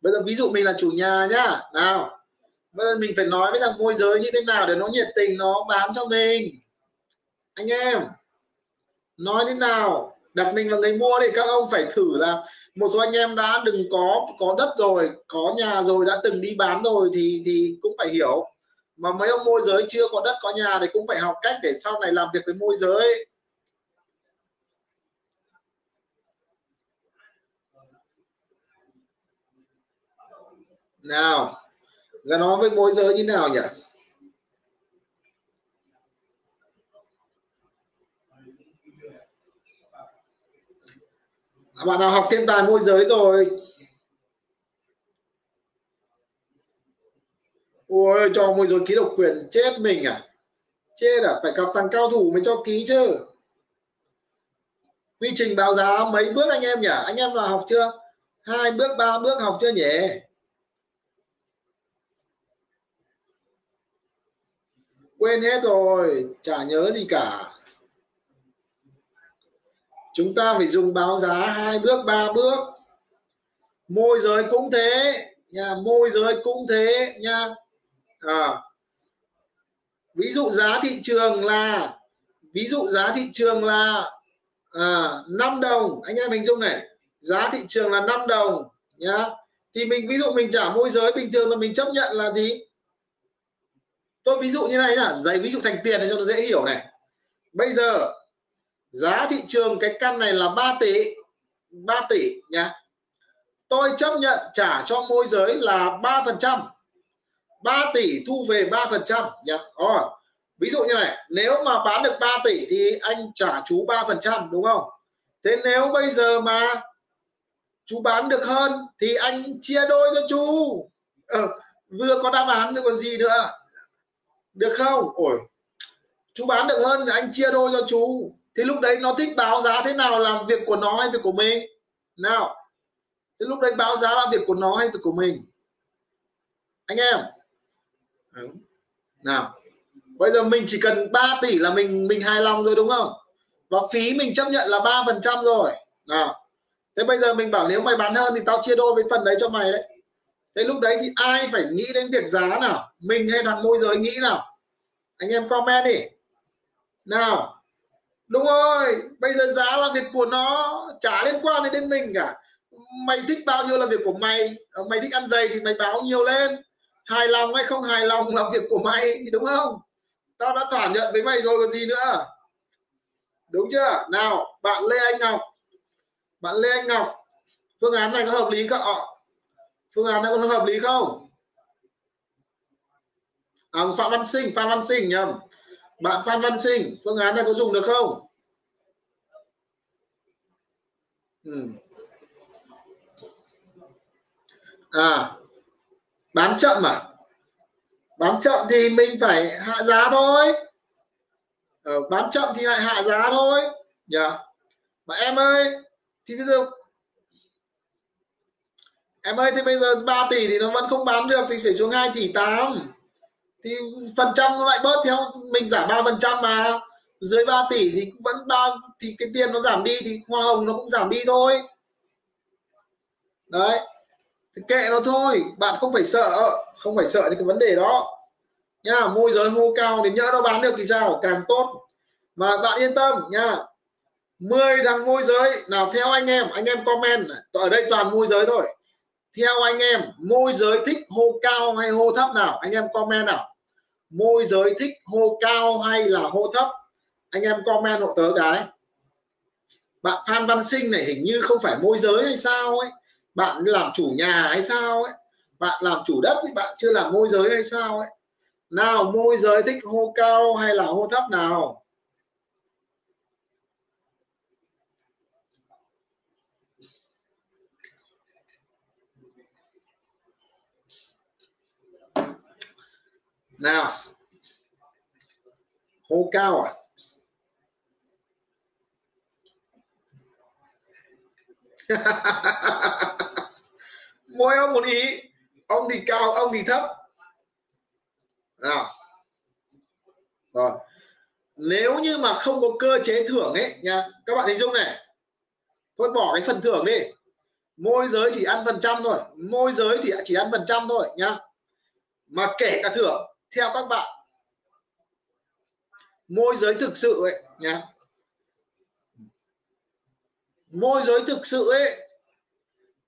Bây giờ ví dụ mình là chủ nhà nhá. Nào, bây giờ mình phải nói với thằng môi giới như thế nào để nó nhiệt tình, nó bán cho mình. Anh em, nói thế nào? Đặt mình là người mua thì các ông phải thử là một số anh em đã đừng có có đất rồi, có nhà rồi, đã từng đi bán rồi thì thì cũng phải hiểu mà mấy ông môi giới chưa có đất, có nhà thì cũng phải học cách để sau này làm việc với môi giới. Nào gắn nó với môi giới như nào nhỉ? Bạn nào học thiên tài môi giới rồi? Ôi môi giới ký độc quyền? Chết mình à? Chết à? Phải gặp thằng cao thủ mới cho ký chứ. Quy trình báo giá mấy bước anh em nhỉ? Anh em là học chưa? Hai bước, ba bước học chưa nhỉ? Quên hết rồi, chả nhớ gì cả. Chúng ta phải dùng báo giá hai bước, ba bước. Môi giới cũng thế nhà môi giới cũng thế, nha à, ví dụ giá thị trường là ví dụ giá thị trường là ờ, à, 5 đồng. Anh em hình dung này giá thị trường là 5 đồng nhá. Thì mình ví dụ mình trả môi giới bình thường là mình chấp nhận là gì? Tôi ví dụ như này nhá giấy ví dụ thành tiền để cho nó dễ hiểu này. Bây giờ giá thị trường cái căn này là 3 tỷ 3 tỷ nhá. Tôi chấp nhận trả cho môi giới là 3 phần trăm. 3 tỷ thu về 3 phần trăm nhá. Rồi ví dụ như này nếu mà bán được 3 tỷ thì anh trả chú 3 phần trăm đúng không? Thế nếu bây giờ mà chú bán được hơn thì anh chia đôi cho chú. Ờ, vừa có đáp án rồi còn gì nữa? Được không? Ổi chú bán được hơn thì anh chia đôi cho chú. Thì lúc đấy nó thích báo giá thế nào làm việc của nó hay việc của mình? Nào thế lúc đấy báo giá là việc của nó hay việc của mình? Anh em nào bây giờ mình chỉ cần 3 tỷ là mình mình hài lòng rồi đúng không? Và phí mình chấp nhận là ba phần trăm rồi. Nào thế bây giờ mình bảo nếu mày bán hơn thì tao chia đôi với phần đấy cho mày đấy. Thế lúc đấy thì ai phải nghĩ đến việc giá nào? Mình hay thằng môi giới nghĩ nào? Anh em comment đi. Nào đúng rồi bây giờ giá là việc của nó chả liên quan đến, mình cả. Mày thích bao nhiêu là việc của mày? Ờ, mày thích ăn dày thì mày báo nhiều lên hài lòng hay không hài lòng là việc của mày đúng không? Tao đã thỏa nhận với mày rồi còn gì nữa? Đúng chưa? Nào bạn lê anh ngọc. Bạn lê anh ngọc phương án này có hợp lý không? Ờ. Phương án này có hợp lý không? À, phạm văn sinh Phạm văn sinh nhầm. Bạn phan văn sinh phương án này có dùng được không? Ừ. à bán chậm à? Bán chậm thì mình phải hạ giá thôi. Ờ, bán chậm thì lại hạ giá thôi. Nhỉ yeah. mà em ơi thì bây giờ em ơi thì bây giờ 3 tỷ thì nó vẫn không bán được thì phải xuống 2 tỷ 8 thì phần trăm nó lại bớt theo mình giảm 3 phần trăm mà. Dưới 3 tỷ thì vẫn ba thì cái tiền nó giảm đi thì hoa hồng nó cũng giảm đi thôi. Đấy thì kệ nó thôi, bạn không phải sợ, không phải sợ những cái vấn đề đó. Nha, môi giới hô cao thì nhỡ nó bán được thì sao? Càng tốt. Mà bạn yên tâm nha. 10 thằng môi giới, nào theo anh em anh em comment ở đây toàn môi giới thôi. Theo anh em, môi giới thích hô cao hay hô thấp nào? Anh em comment nào. Môi giới thích hô cao hay là hô thấp? Anh em comment hộ tớ cái. Bạn Phan Văn Sinh này, hình như không phải môi giới hay sao ấy bạn làm chủ nhà hay sao ấy? Bạn làm chủ đất thì bạn chưa làm môi giới hay sao ấy? Nào, môi giới thích hô cao hay là hô thấp nào? Nào. Hô cao à? (laughs) mỗi ông một ý. Ông thì cao, ông thì thấp. Nào. Rồi. Nếu như mà không có cơ chế thưởng ấy, nha. Các bạn hình dung này. Thôi bỏ cái phần thưởng đi. Môi giới chỉ ăn phần trăm thôi. Môi giới thì chỉ ăn phần trăm thôi nhá mà kể cả thưởng, theo các bạn. Môi giới thực sự ấy nhá môi giới thực sự ấy,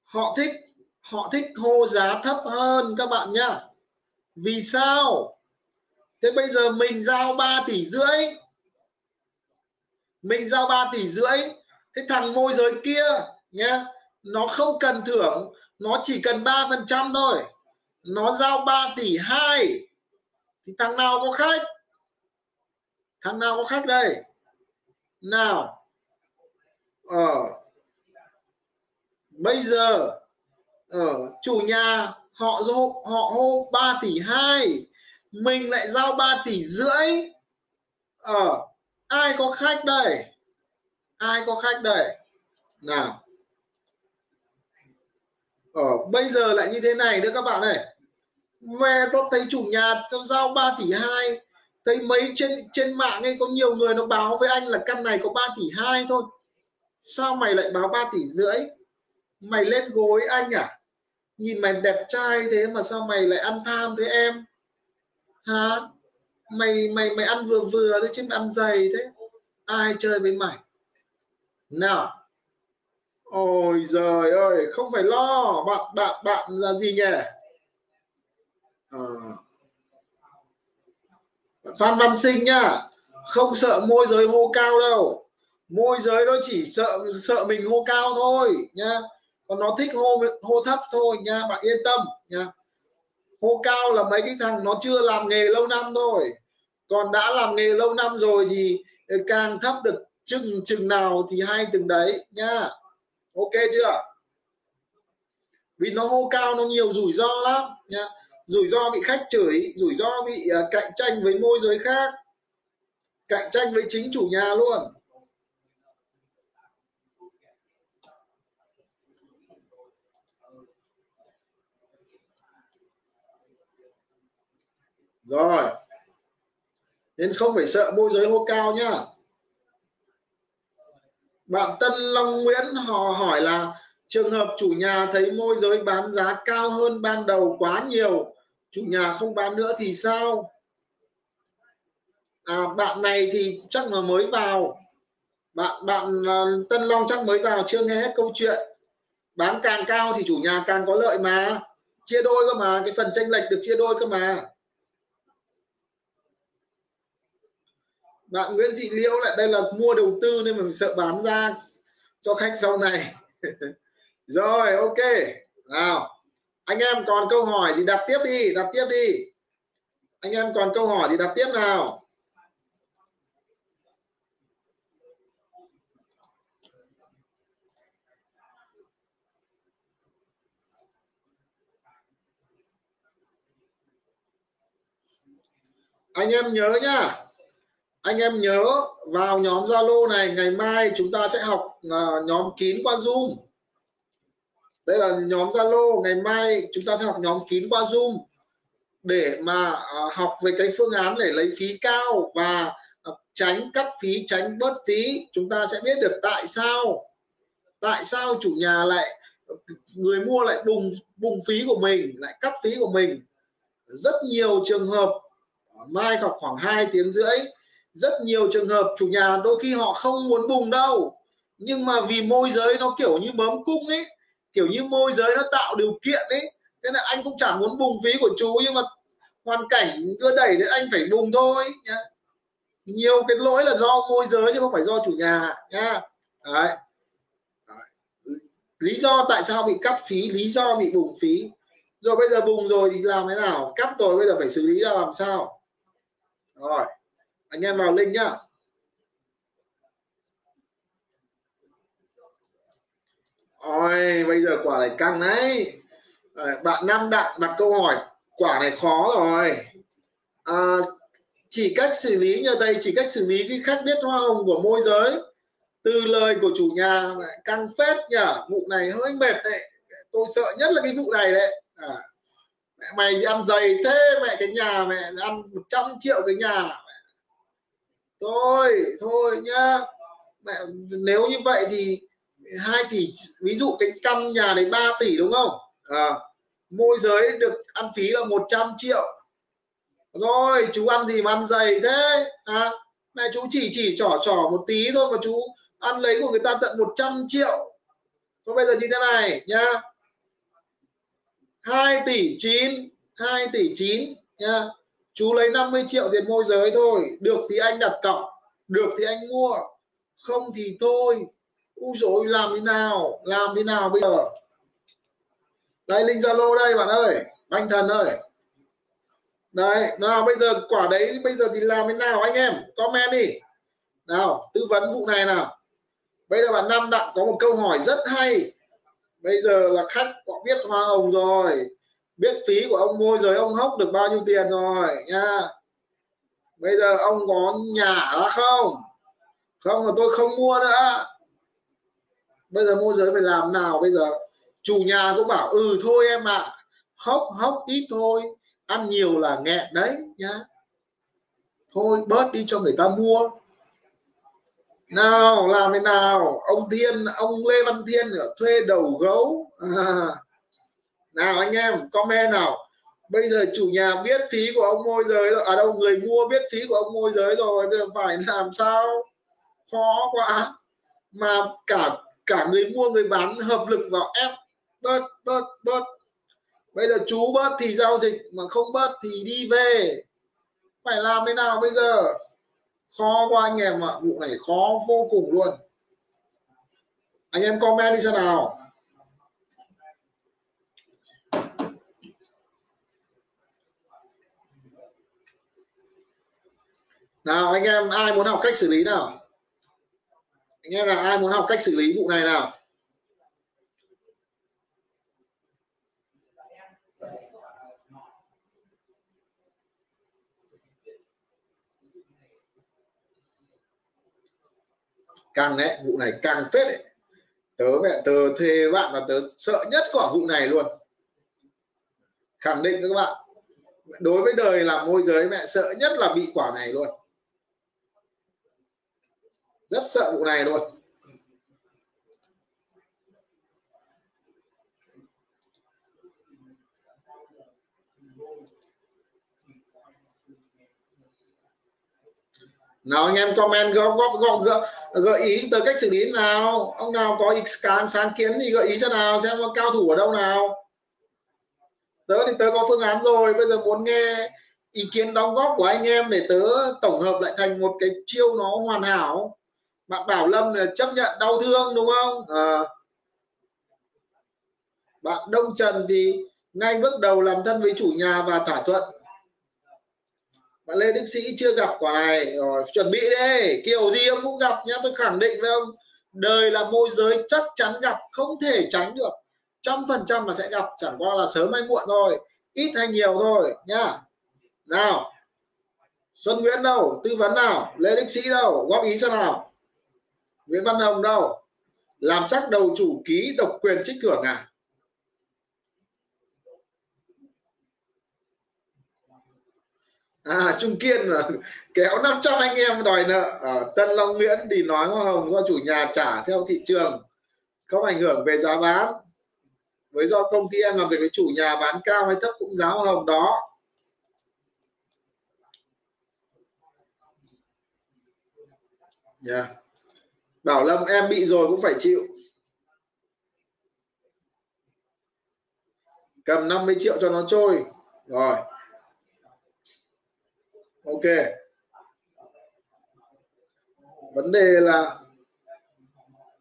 họ thích họ thích hô giá thấp hơn các bạn nhá. Vì sao? Thế bây giờ mình giao 3 tỷ rưỡi. Mình giao 3 tỷ rưỡi, thế thằng môi giới kia nhá, nó không cần thưởng, nó chỉ cần 3 phần trăm thôi. Nó giao 3 tỷ 2 thì thằng nào có khách? Thằng nào có khách đây? Nào ở bây giờ, ở chủ nhà, họ hô họ hô 3 tỷ 2 mình lại giao 3 tỷ rưỡi. Ờ ai có khách đây? Ai có khách đây? Nào. Ở bây giờ lại như thế này nữa các bạn này về tôi thấy chủ nhà tôi giao 3 tỷ 2 thấy mấy trên trên mạng ấy, có nhiều người nó báo với anh là căn này có 3 tỷ 2 thôi sao mày lại báo 3 tỷ rưỡi? Mày lên gối anh à? Nhìn mày đẹp trai thế mà sao mày lại ăn tham thế em? Hả? Mày mày mày ăn vừa vừa thế chứ mày ăn dày thế. Ai chơi với mày? Nào. Ôi giời ơi, không phải lo. Bạn bạn bạn là gì nhỉ? À. phan văn sinh nhá. Không sợ môi giới hô cao đâu môi giới nó chỉ sợ sợ mình hô cao thôi nha, còn nó thích hô hô thấp thôi nha bạn yên tâm nha hô cao là mấy cái thằng nó chưa làm nghề lâu năm thôi. Còn đã làm nghề lâu năm rồi thì càng thấp được chừng chừng nào thì hay từng đấy nha ok chưa? Vì nó hô cao nó nhiều rủi ro lắm nha rủi ro bị khách chửi rủi ro bị uh, cạnh tranh với môi giới khác cạnh tranh với chính chủ nhà luôn. Rồi. Nên không phải sợ môi giới hô cao nhá. Bạn Tân Long Nguyễn họ hỏi là trường hợp chủ nhà thấy môi giới bán giá cao hơn ban đầu quá nhiều chủ nhà không bán nữa thì sao? À, bạn này thì chắc là mới vào. Bạn bạn à, Tân Long chắc mới vào chưa nghe hết câu chuyện. Bán càng cao thì chủ nhà càng có lợi mà. Chia đôi cơ mà cái phần tranh lệch được chia đôi cơ mà. Bạn Nguyễn Thị Liễu lại, đây là mua đầu tư nên mình sợ bán ra cho khách sau này. (laughs) Rồi, ok. Nào, anh em còn câu hỏi thì đặt tiếp đi, đặt tiếp đi. Anh em còn câu hỏi thì đặt tiếp nào. Anh em nhớ nhá anh em nhớ vào nhóm Zalo này ngày mai chúng ta sẽ học uh, nhóm kín qua Zoom. Đây là nhóm Zalo ngày mai chúng ta sẽ học nhóm kín qua Zoom để mà uh, học về cái phương án để lấy phí cao và uh, tránh cắt phí tránh bớt phí. Chúng ta sẽ biết được tại sao tại sao chủ nhà lại người mua lại bùng bùng phí của mình lại cắt phí của mình. Rất nhiều trường hợp mai học khoảng 2 tiếng rưỡi rất nhiều trường hợp chủ nhà đôi khi họ không muốn bùng đâu. Nhưng mà vì môi giới nó kiểu như bấm cung ấy, kiểu như môi giới nó tạo điều kiện ấy, thế là anh cũng chẳng muốn bùng phí của chú, nhưng mà hoàn cảnh đưa đẩy đến anh phải bùng thôi, nhá. Nhiều cái lỗi là do môi giới chứ không phải do chủ nhà, nhá. Đấy. đấy. Lý do tại sao bị cắt phí, lý do bị bùng phí. Rồi bây giờ bùng rồi thì làm thế nào? Cắt rồi bây giờ phải xử lý ra làm sao? Rồi anh em vào link nhá. Ôi bây giờ quả này căng đấy. Bạn nam đặng đặt câu hỏi quả này khó rồi. À, chỉ cách xử lý như đây chỉ cách xử lý cái khách biết hoa hồng của môi giới. Từ lời của chủ nhà căng phết nhở vụ này hơi mệt đấy. Tôi sợ nhất là cái vụ này đấy. À, mẹ mày ăn dày thế mẹ cái nhà mẹ ăn 100 triệu cái nhà thôi thôi nhá. Mẹ, nếu như vậy thì hai tỷ ví dụ cái căn nhà đấy 3 tỷ đúng không? À, môi giới được ăn phí là 100 triệu. Rồi chú ăn gì mà ăn dày thế? À, mẹ chú chỉ chỉ trỏ trỏ một tí thôi mà chú ăn lấy của người ta tận 100 triệu. Thôi bây giờ như thế này nhá. 2 tỷ 9 2 tỷ 9 nha chú lấy 50 triệu tiền môi giới thôi. Được thì anh đặt cọc, được thì anh mua. Không thì thôi. U rồi làm thế nào? Làm thế nào bây giờ? Đây link zalo đây, bạn ơi. Anh thần ơi. Đấy, nào, bây giờ quả đấy, bây giờ thì làm thế nào anh em? Comment đi. Nào, tư vấn vụ này nào. Bây giờ bạn nam đặng có một câu hỏi rất hay. Bây giờ là khách có biết hoa hồng rồi biết phí của ông môi rồi ông hốc được bao nhiêu tiền rồi nha. Bây giờ ông có nhà ra không? Không là tôi không mua nữa. Bây giờ môi giới phải làm nào bây giờ? Chủ nhà cũng bảo ừ thôi em ạ. À, hốc hốc ít thôi. Ăn nhiều là nghẹn đấy nhá thôi bớt đi cho người ta mua. Nào làm thế nào? Ông thiên ông lê văn thiên thuê đầu gấu. À nào anh em, comment nào. Bây giờ chủ nhà biết phí của ông môi giới rồi. À đâu, người mua biết phí của ông môi giới rồi, bây giờ phải làm sao? Khó quá. Mà cả cả người mua, người bán hợp lực vào ép bớt bớt bớt. Bây giờ chú bớt thì giao dịch, mà không bớt thì đi về. Phải làm thế nào bây giờ? Khó quá anh em ạ. Vụ này khó vô cùng luôn. Anh em comment đi xem nào. Nào, anh em, ai muốn học cách xử lý nào? Anh em là ai muốn học cách xử lý vụ này nào? Càng đấy, vụ này càng phết đấy. Tớ mẹ, tớ thề bạn là tớ sợ nhất quả vụ này luôn. Khẳng định các bạn. Đối với đời làm môi giới, mẹ sợ nhất là bị quả này luôn rất sợ vụ này luôn. Nào anh em comment góp góp góp gợi, gợi ý tới cách xử lý nào? Ông nào có ý sáng, sáng kiến thì gợi ý cho nào xem có cao thủ ở đâu nào. Tớ thì tớ có phương án rồi bây giờ muốn nghe ý kiến đóng góp của anh em để tớ tổng hợp lại thành một cái chiêu nó hoàn hảo bạn bảo lâm là chấp nhận đau thương, đúng không? À. bạn đông trần thì ngay bước đầu làm thân với chủ nhà và thỏa thuận. Bạn lê đức sĩ chưa gặp quả này. Rồi, chuẩn bị đi. Kiểu gì ông cũng gặp nhá, tôi khẳng định với ông. Đời là môi giới, chắc chắn gặp, không thể tránh được. Trăm phần trăm là sẽ gặp, chẳng qua là sớm hay muộn thôi. Ít hay nhiều thôi, nhá. Nào. Xuân Nguyễn đâu? Tư vấn nào? Lê Đức Sĩ đâu? Góp ý cho nào? Nguyễn Văn Hồng đâu? Làm chắc đầu chủ ký độc quyền trích thưởng à? À Trung Kiên là (laughs) kéo 500 anh em đòi nợ. Ở Tân Long Nguyễn thì nói hoa hồng do chủ nhà trả theo thị trường, không ảnh hưởng về giá bán. Với do công ty em làm việc với chủ nhà bán cao hay thấp cũng giá hoa hồng đó. Yeah. Bảo Lâm em bị rồi cũng phải chịu. Cầm 50 triệu cho nó trôi. Rồi. Ok. Vấn đề là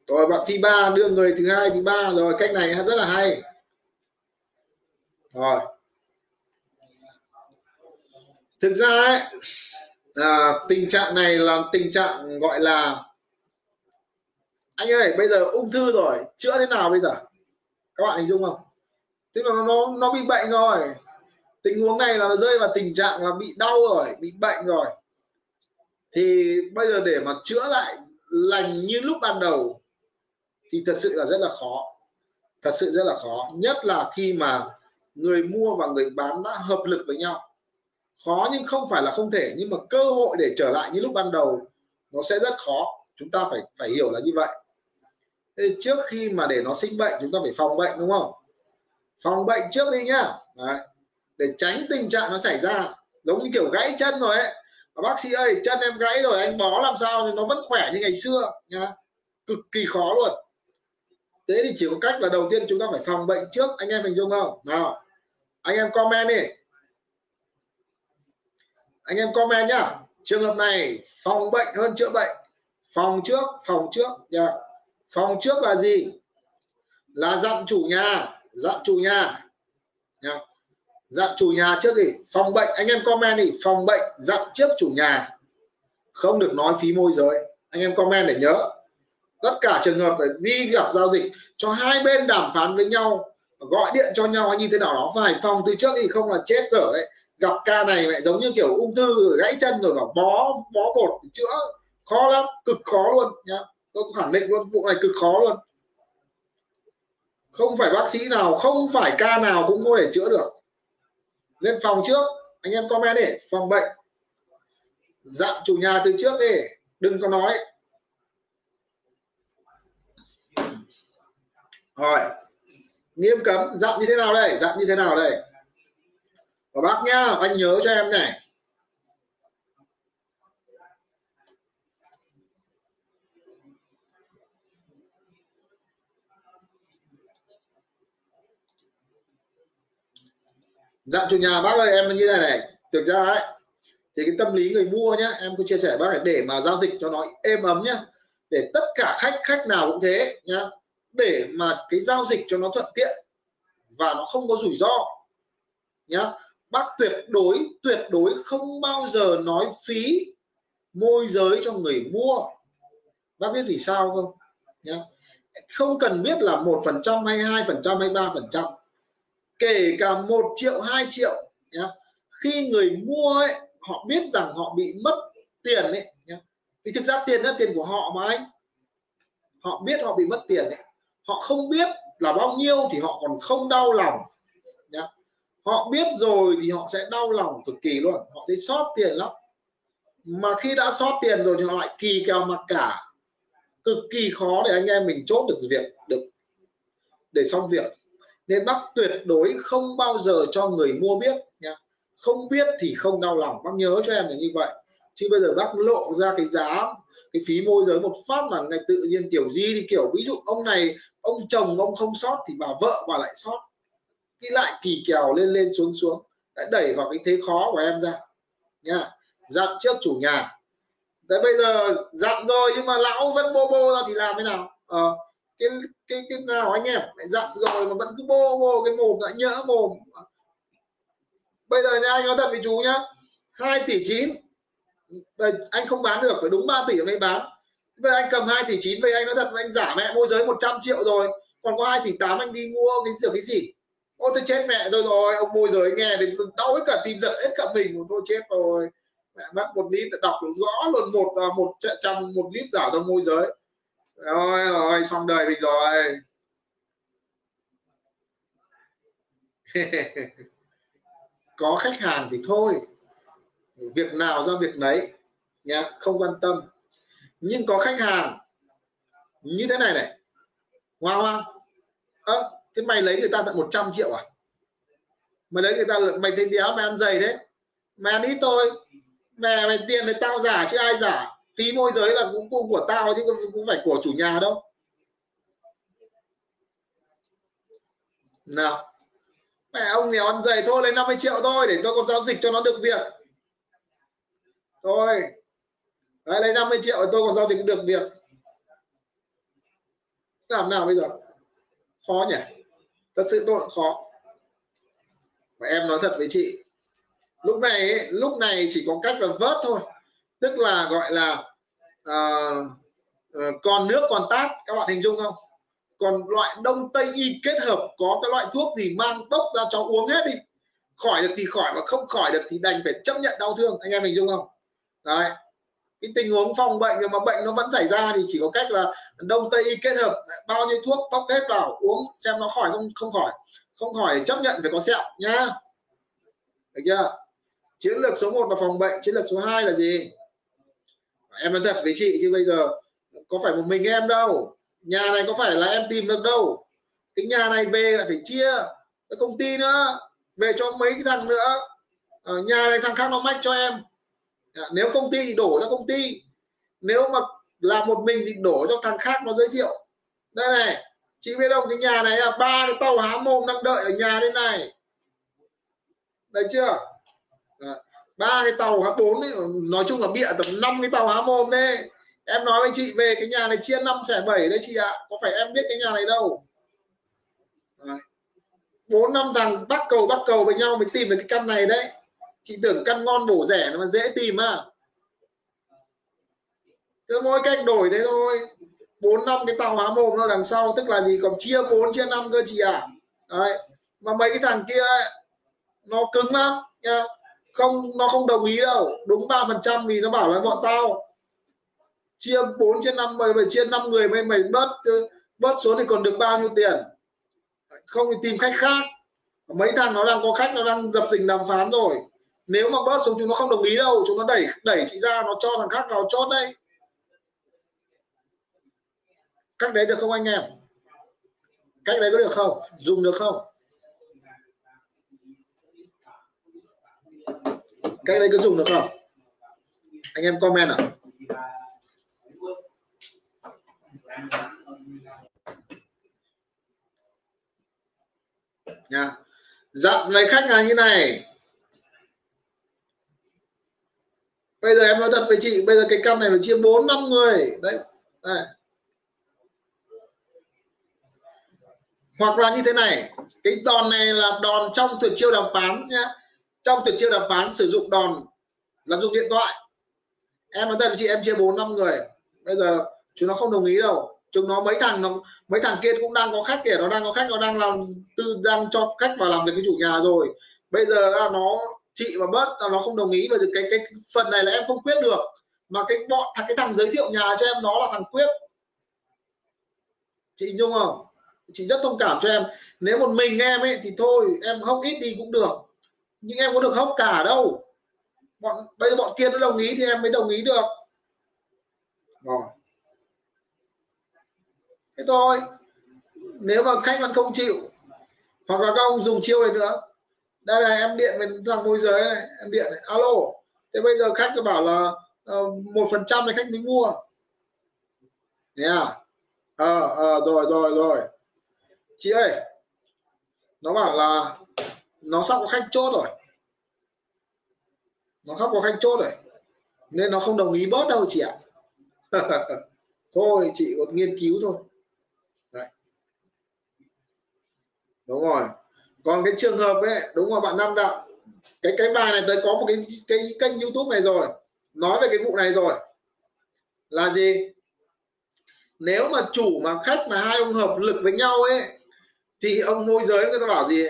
rồi bạn phi ba đưa người thứ hai thứ ba rồi cách này rất là hay. Rồi. Thực ra ấy, à, tình trạng này là tình trạng gọi là anh ơi, bây giờ ung thư rồi. Chữa thế nào bây giờ? Các bạn hình dung không? Tức là nó nó bị bệnh rồi. Tình huống này là nó rơi vào tình trạng là bị đau rồi, bị bệnh rồi. Thì bây giờ để mà chữa lại lành như lúc ban đầu thì thật sự là rất là khó. Thật sự rất là khó. Nhất là khi mà người mua và người bán đã hợp lực với nhau. Khó nhưng không phải là không thể, nhưng mà cơ hội để trở lại như lúc ban đầu nó sẽ rất khó. Chúng ta phải phải hiểu là như vậy. Thế trước khi mà để nó sinh bệnh, chúng ta phải phòng bệnh, đúng không? Phòng bệnh trước đi nhá. Đấy. để tránh tình trạng nó xảy ra. Giống như kiểu gãy chân rồi ấy. Bác sĩ ơi, chân em gãy rồi, anh bó làm sao thì nó vẫn khỏe như ngày xưa, nhá. Cực kỳ khó luôn. Thế thì chỉ có cách là đầu tiên chúng ta phải phòng bệnh trước, anh em hình dung không? Nào. Anh em comment đi. Anh em comment nhá. Trường hợp này, phòng bệnh hơn chữa bệnh. Phòng trước phòng trước yeah phòng trước là gì? Là dặn chủ nhà, dặn chủ nhà. Nha. dặn chủ nhà trước đi phòng bệnh, anh em comment đi, phòng bệnh dặn trước chủ nhà. Không được nói phí môi giới, anh em comment để nhớ. Tất cả trường hợp phải đi gặp giao dịch, cho hai bên đàm phán với nhau, gọi điện cho nhau hay như thế nào đó phải phòng từ trước thì không là chết dở đấy. Gặp ca này lại giống như kiểu ung thư, gãy chân rồi bảo bó bó bột chữa, khó lắm, cực khó luôn, nhá tôi khẳng định luôn, vụ này cực khó luôn. Không phải bác sĩ nào, không phải ca nào cũng có thể chữa được. Lên phòng trước, anh em comment đi, phòng bệnh. Dặn chủ nhà từ trước đi, đừng có nói. Hỏi, nghiêm cấm, dặn như thế nào đây, dặn như thế nào đây? Của bác nhá, anh nhớ cho em này. Dặn chủ nhà, bác ơi, em như này này. Thực ra ấy, thì cái tâm lý người mua nhá, em có chia sẻ bác để mà giao dịch cho nó êm ấm nhá, để tất cả khách khách nào cũng thế nhá, để mà cái giao dịch cho nó thuận tiện và nó không có rủi ro nhá. Bác tuyệt đối tuyệt đối không bao giờ nói phí môi giới cho người mua. Bác biết vì sao không nhá? Không cần biết là một phần trăm hay hai phần trăm hay ba phần trăm kể cả một triệu, hai triệu, nhá. Khi người mua ấy, họ biết rằng họ bị mất tiền ấy, nhá. Vì thực ra tiền là tiền của họ mà anh. Họ biết họ bị mất tiền ấy. Họ không biết là bao nhiêu thì họ còn không đau lòng, nhá. Họ biết rồi thì họ sẽ đau lòng cực kỳ luôn. Họ sẽ sót tiền lắm. Mà khi đã sót tiền rồi thì họ lại kỳ kèo mặc cả. Cực kỳ khó để anh em mình chốt được việc, được, để xong việc nên bác tuyệt đối không bao giờ cho người mua biết nha không biết thì không đau lòng. Bác nhớ cho em là như vậy. Chứ bây giờ bác lộ ra cái giá cái phí môi giới một phát mà ngày tự nhiên kiểu gì thì kiểu ví dụ ông này ông chồng ông không sót thì bà vợ bà lại sót. Cái lại kỳ kèo lên lên xuống xuống. Đã đẩy vào cái thế khó của em ra. Nha dặn trước chủ nhà. Đấy bây giờ dặn rồi nhưng mà lão vẫn bô bô ra thì làm thế nào? Ờ, cái cái cái nào anh em lại dặn rồi mà vẫn cứ bô bô cái mồm lại nhỡ mồm. Bây giờ nha anh nói thật với chú nhá 2 tỷ 9 Đây, anh không bán được phải đúng 3 tỷ mới bán. Bây giờ anh cầm 2 tỷ 9 về anh nói thật anh giả mẹ môi giới 100 triệu rồi còn có 2 tỷ 8 anh đi mua cái kiểu cái gì? Ô tôi chết mẹ tôi rồi ông môi giới nghe thì đau hết cả tim giật hết cả mình tôi chết rồi. Mẹ mất một lít đọc được rõ luôn một à, một trăm một lít giả cho môi giới rồi rồi xong đời mình rồi. (laughs) Có khách hàng thì thôi. Việc nào ra việc nấy nhá không quan tâm. Nhưng có khách hàng như thế này này. Hoa hoa ơ à, thế mày lấy người ta tận 100 triệu à? Mày lấy người ta mày thấy béo mày ăn dày đấy. Mày ăn ít thôi. Mẹ mày tiền thì tao giả chứ ai giả? Phí môi giới là cũng, cũng của tao chứ cũng phải của chủ nhà đâu. Nào. Mẹ ông nghèo ăn dày thôi lấy 50 triệu thôi để tôi còn giao dịch cho nó được việc. Thôi. Đấy lấy 50 triệu tôi còn giao dịch được việc. Làm nào bây giờ? Khó nhỉ? Thật sự tôi khó. Và em nói thật với chị. Lúc này ấy, lúc này chỉ có cách là vớt thôi. Tức là gọi là Ờ, ờ, à, còn nước còn tát các bạn hình dung không? Còn loại đông tây y kết hợp có cái loại thuốc gì mang bốc ra cho uống hết đi. Khỏi được thì khỏi mà không khỏi được thì đành phải chấp nhận đau thương. Anh em hình dung không? Đấy. Cái tình huống phòng bệnh nhưng mà bệnh nó vẫn xảy ra thì chỉ có cách là đông tây y kết hợp bao nhiêu thuốc bóc hết vào uống xem nó khỏi không không khỏi. Không khỏi chấp nhận phải có sẹo nhá được chưa? Chiến lược số 1 là phòng bệnh chiến lược số 2 là gì? Em nói thật với chị chứ bây giờ có phải một mình em đâu. Nhà này có phải là em tìm được đâu. Cái nhà này về là phải chia cái công ty nữa về cho mấy cái thằng nữa. Ở nhà này thằng khác nó mách cho em. Dạ, nếu công ty thì đổ cho công ty. Nếu mà làm một mình thì đổ cho thằng khác nó giới thiệu. Đây này, chị biết không? Cái nhà này là ba cái tàu há mồm đang đợi ở nhà thế này. Đấy chưa? Dạ ba cái tàu há bốn nói chung là bịa tầm năm cái tàu há mồm đấy em nói với chị về cái nhà này chia năm xẻ bảy đấy chị ạ. Có phải em biết cái nhà này đâu? Bốn năm thằng bắt cầu bắt cầu với nhau mới tìm được cái căn này đấy. Chị tưởng căn ngon bổ rẻ mà dễ tìm à. Cứ mỗi cách đổi thế thôi. Bốn năm cái tàu há mồm nó đằng sau, tức là gì? Còn chia bốn, chia năm cơ chị ạ. À? đấy. Mà mấy cái thằng kia nó cứng lắm nha không, nó không đồng ý đâu. Đúng ba phần trăm vì nó bảo là bọn tao chia 4 trên 5 mày chia 5 người mày mày bớt ờ, bớt xuống thì còn được bao nhiêu tiền? Không thì tìm khách khác. Mấy thằng nó đang có khách, nó đang dập dình đàm phán rồi. Nếu mà bớt xuống, chúng nó không đồng ý đâu. Chúng nó đẩy đẩy chị ra, nó cho thằng khác nó chốt đây cách đấy được không anh em? Cách đấy có được không? Dùng được không? Cách đấy có dùng được không? Anh em comment à nha. Dặn lấy khách là như này. Bây giờ em nói thật với chị, bây giờ cái căn này phải chia bốn năm người. Đấy, đây. hoặc là như thế này, cái đòn này là đòn trong tuyệt chiêu đàm phán nhá trong tuyệt chiêu đàm phán sử dụng đòn là dùng điện thoại. Em nói thật chị, em chia bốn, năm người. Bây giờ chúng nó không đồng ý đâu. Chúng nó mấy thằng nó, mấy thằng kia cũng đang có khách kìa, nó đang có khách, nó đang làm tư, đang cho khách vào làm việc cái chủ nhà rồi. Bây giờ là nó chị mà bớt là nó không đồng ý. Và cái cái phần này là em không quyết được. Mà cái bọn, thằng, cái thằng giới thiệu nhà cho em nó là thằng quyết. Chị nhung không? Chị rất thông cảm cho em. Nếu một mình em ấy thì thôi, em hốc ít đi cũng được nhưng em có được hốc cả đâu. Bọn bây giờ bọn kia nó đồng ý thì em mới đồng ý được. Rồi. Thế thôi. Nếu mà khách vẫn không chịu hoặc là các ông dùng chiêu này nữa. Đây là em điện với thằng môi giới này em điện này. Alo. Thế bây giờ khách cứ bảo là ờ, một phần trăm này khách mới mua. Thế à? Ờ à, à, rồi rồi rồi. Chị ơi nó bảo là nó sắp có khách chốt rồi. Nó sắp có khách chốt rồi. Nên nó không đồng ý bớt đâu, chị ạ. (laughs) Thôi, chị có nghiên cứu thôi. Đúng rồi. Còn cái trường hợp ấy, đúng rồi, bạn Nam Đạo. Cái cái bài này tới có một cái cái kênh YouTube này rồi. Nói về cái vụ này rồi. Là gì? Nếu mà chủ mà khách mà hai ông hợp lực với nhau ấy, thì ông môi giới người ta bảo gì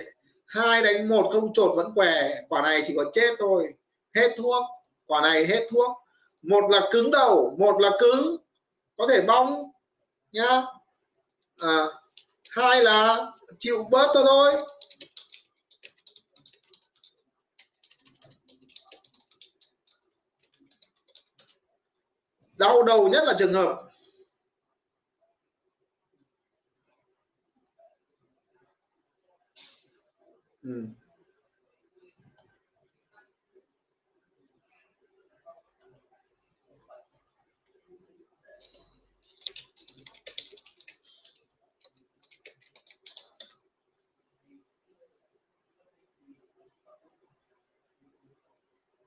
hai đánh một không trột vẫn què. Quả này chỉ có chết thôi. Hết thuốc. Quả này hết thuốc. Một là cứng đầu. Một là cứng. Có thể bong. Nhá. À, hai là chịu bớt thôi thôi. Đau đầu nhất là trường hợp Ừ.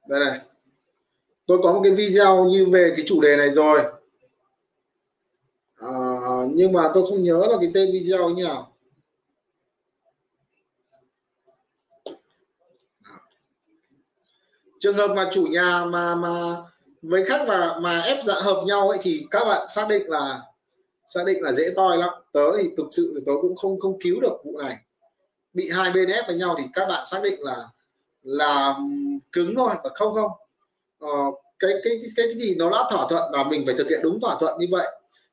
đây này. Tôi có một cái video như về cái chủ đề này rồi. À, nhưng mà tôi không nhớ là cái tên video như nào. Trường hợp mà chủ nhà mà mà với khách mà mà ép dạ hợp nhau ấy thì các bạn xác định là xác định là dễ toi lắm. Tớ thì thực sự tớ cũng không không cứu được vụ này. Bị hai bên ép với nhau thì các bạn xác định là là cứng thôi và không không. Ờ, cái, cái cái cái gì nó đã thỏa thuận và mình phải thực hiện đúng thỏa thuận như vậy.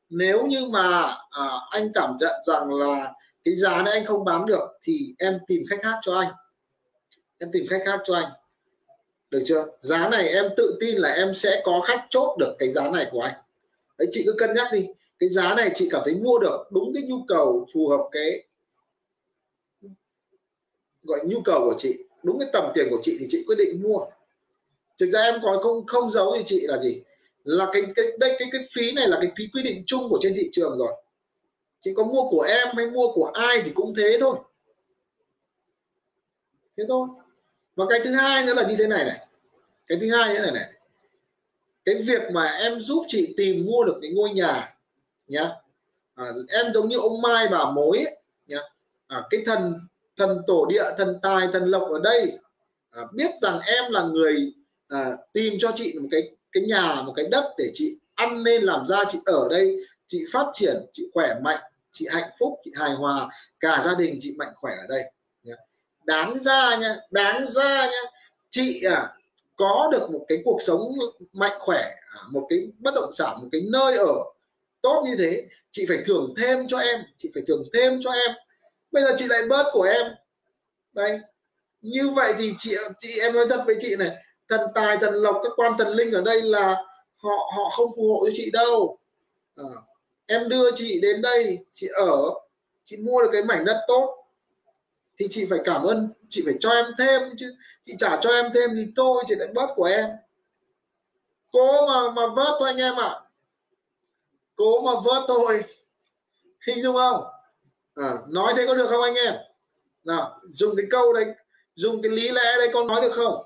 Nếu như mà à, anh cảm nhận rằng là cái giá này anh không bán được thì em tìm khách khác cho anh. Em tìm khách khác cho anh được chưa? Giá này em tự tin là em sẽ có khách chốt được cái giá này của anh. Đấy, chị cứ cân nhắc đi. Cái giá này chị cảm thấy mua được đúng cái nhu cầu phù hợp cái, gọi nhu cầu của chị, đúng cái tầm tiền của chị thì chị quyết định mua. Thực ra em có không không giấu thì chị là gì? Là cái cái, đây, cái cái phí này là cái phí quy định chung của trên thị trường rồi. Chị có mua của em hay mua của ai thì cũng thế thôi. Thế thôi và cái thứ hai nữa là như thế này này. Cái thứ hai nữa này này. Cái việc mà em giúp chị tìm mua được cái ngôi nhà nhá. À, em giống như ông mai bà mối ấy, nhá. À, cái thần thần tổ địa thần tài thần lộc ở đây à, biết rằng em là người à, tìm cho chị một cái cái nhà một cái đất để chị ăn nên làm ra chị ở đây chị phát triển chị khỏe mạnh chị hạnh phúc chị hài hòa cả gia đình chị mạnh khỏe ở đây đáng ra nha đáng ra nha. Chị à có được một cái cuộc sống mạnh khỏe à, một cái bất động sản một cái nơi ở tốt như thế chị phải thưởng thêm cho em chị phải thưởng thêm cho em. Bây giờ chị lại bớt của em. Đây như vậy thì chị chị em nói thật với chị này thần tài thần lộc các quan thần linh ở đây là họ họ không phù hộ cho chị đâu. À, em đưa chị đến đây chị ở chị mua được cái mảnh đất tốt thì chị phải cảm ơn chị phải cho em thêm chứ. Chị trả cho em thêm thì tôi chị lại bớt của em. Cố mà mà vớt thôi anh em ạ. À. cố mà vớt thôi. Hình dung không? À, nói thế có được không anh em? Nào dùng cái câu đấy dùng cái lý lẽ đấy con nói được không?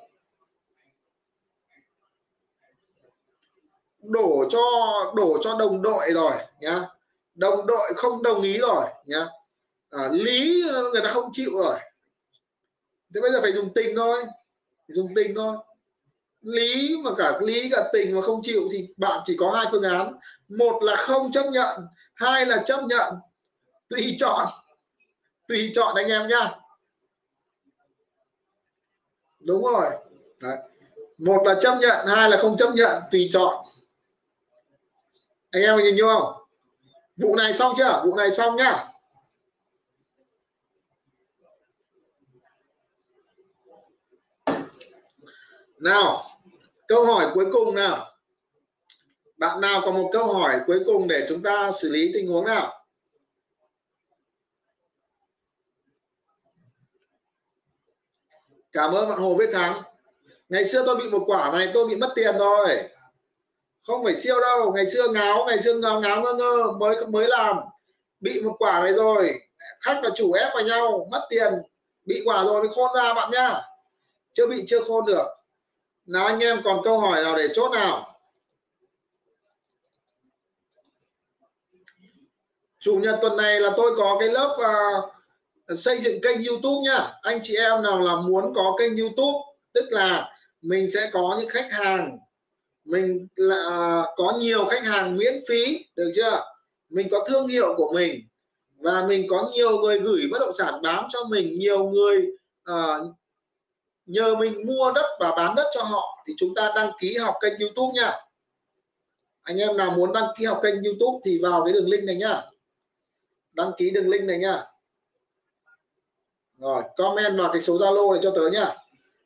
Đổ cho đổ cho đồng đội rồi nhá. Đồng đội không đồng ý rồi nhá à, lý ờ, người ta không chịu rồi. Thế bây giờ phải dùng tình thôi. Dùng tình thôi. Lý mà cả lý cả tình mà không chịu thì bạn chỉ có hai phương án. Một là không chấp nhận hai là chấp nhận. Tùy chọn. Tùy chọn anh em nhá. Đúng rồi. Đấy. một là chấp nhận hai là không chấp nhận tùy chọn. Anh em nhìn nhớ không? Vụ này xong chưa? Vụ này xong nhá. Nào, câu hỏi cuối cùng nào? Bạn nào có một câu hỏi cuối cùng để chúng ta xử lý tình huống nào? Cảm ơn bạn Hồ Viết Thắng. Ngày xưa tôi bị một quả này, tôi bị mất tiền rồi. Không phải siêu đâu, ngày xưa ngáo, ngày xưa ngáo ngáo, ngơ ngơ, mới mới làm. Bị một quả này rồi, khách và chủ ép vào nhau, mất tiền. Bị quả rồi mới khôn ra bạn nhá chưa bị, chưa khôn được nào anh em còn câu hỏi nào để chốt nào? Chủ nhật tuần này là tôi có cái lớp uh, xây dựng kênh youtube nhá. Anh chị em nào là muốn có kênh youtube tức là mình sẽ có những khách hàng mình là à, có nhiều khách hàng miễn phí được chưa? Mình có thương hiệu của mình và mình có nhiều người gửi bất động sản bán cho mình nhiều người uh, nhờ mình mua đất và bán đất cho họ thì chúng ta đăng ký học kênh youtube nha. Anh em nào muốn đăng ký học kênh youtube thì vào cái đường link này nhá đăng ký đường link này nhá rồi comment vào cái số zalo này cho tớ nhá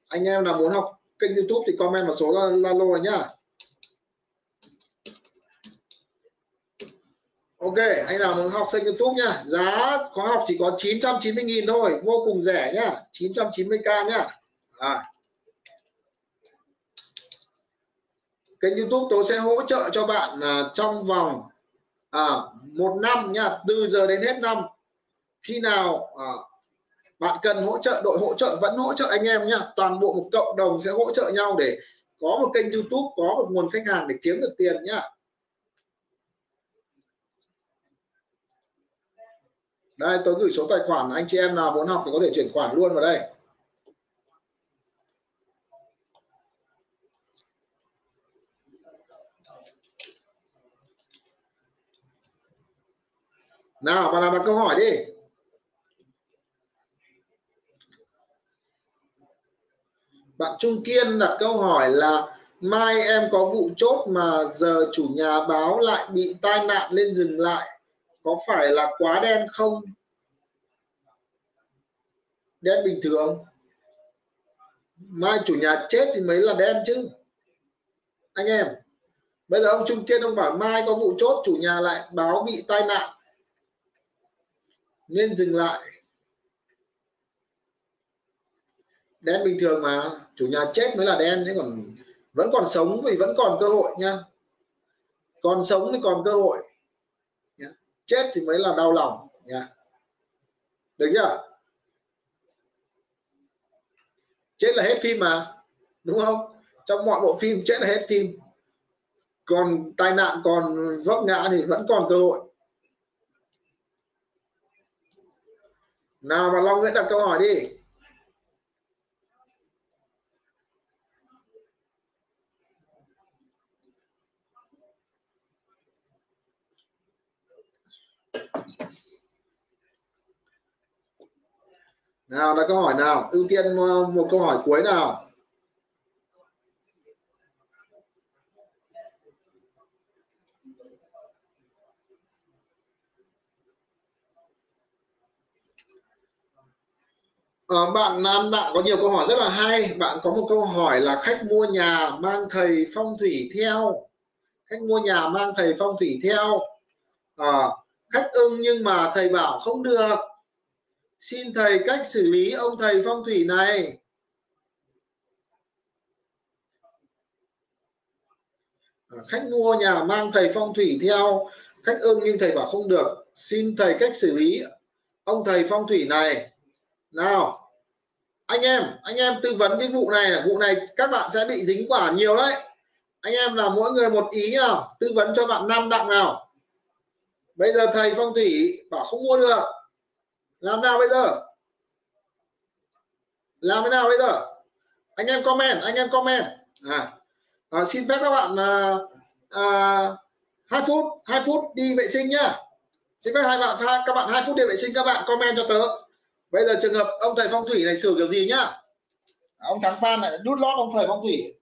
anh em nào muốn học kênh youtube thì comment vào số zalo này nhá Ok, anh nào muốn học kênh YouTube nhá. Giá khóa học chỉ có 990.000 thôi, vô cùng rẻ nhá, 990k nhá rồi. Kênh youtube tôi sẽ hỗ trợ cho bạn à, trong vòng à, một năm nha từ giờ đến hết năm. Khi nào à, bạn cần hỗ trợ đội hỗ trợ vẫn hỗ trợ anh em nhá. Toàn bộ một cộng đồng sẽ hỗ trợ nhau để có một kênh youtube có một nguồn khách hàng để kiếm được tiền nhá. Đây tôi gửi số tài khoản anh chị em nào muốn học thì có thể chuyển khoản luôn vào đây. Nào, bạn nào đặt câu hỏi đi. Bạn Trung Kiên đặt câu hỏi là, mai em có vụ chốt mà giờ chủ nhà báo lại bị tai nạn lên dừng lại, có phải là quá đen không? Đen bình thường. Mai chủ nhà chết thì mới là đen chứ. Anh em, bây giờ ông Trung Kiên ông bảo, mai có vụ chốt, chủ nhà lại báo bị tai nạn nên dừng lại. Đen bình thường mà. Chủ nhà chết mới là đen chứ còn vẫn còn sống thì vẫn còn cơ hội nha. Còn sống thì còn cơ hội. Chết thì mới là đau lòng nha được chưa? Chết là hết phim mà, đúng không? Trong mọi bộ phim, chết là hết phim. Còn tai nạn, còn vấp ngã thì vẫn còn cơ hội. Nào mà long nguyễn đặt câu hỏi đi. Nào là câu hỏi nào. Ưu tiên ờ, một câu hỏi cuối nào. À, bạn Nam Đặng có nhiều câu hỏi rất là hay. Bạn có một câu hỏi là khách mua nhà mang thầy phong thủy theo. Khách mua nhà mang thầy phong thủy theo. À, khách ưng nhưng mà thầy bảo không được. Xin thầy cách xử lý ông thầy phong thủy này. À, khách mua nhà mang thầy phong thủy theo. Khách ưng nhưng thầy bảo không được. Xin thầy cách xử lý ông thầy phong thủy này nào anh em anh em tư vấn cái vụ này là vụ này các bạn sẽ bị dính quả nhiều đấy. Anh em là mỗi người một ý nào tư vấn cho bạn năm đặng nào. Bây giờ thầy phong thủy bảo không mua được. Làm nào bây giờ? Làm thế nào bây giờ? Anh em comment anh em comment. À, à xin phép các bạn à, à, 2 phút 2 phút đi vệ sinh nhá. Xin phép hai bạn các bạn hai phút đi vệ sinh các bạn comment cho tớ bây giờ trường hợp ông thầy phong thủy này sửa kiểu gì nhá? Ông thắng phan này, đút lót ông thầy phong thủy.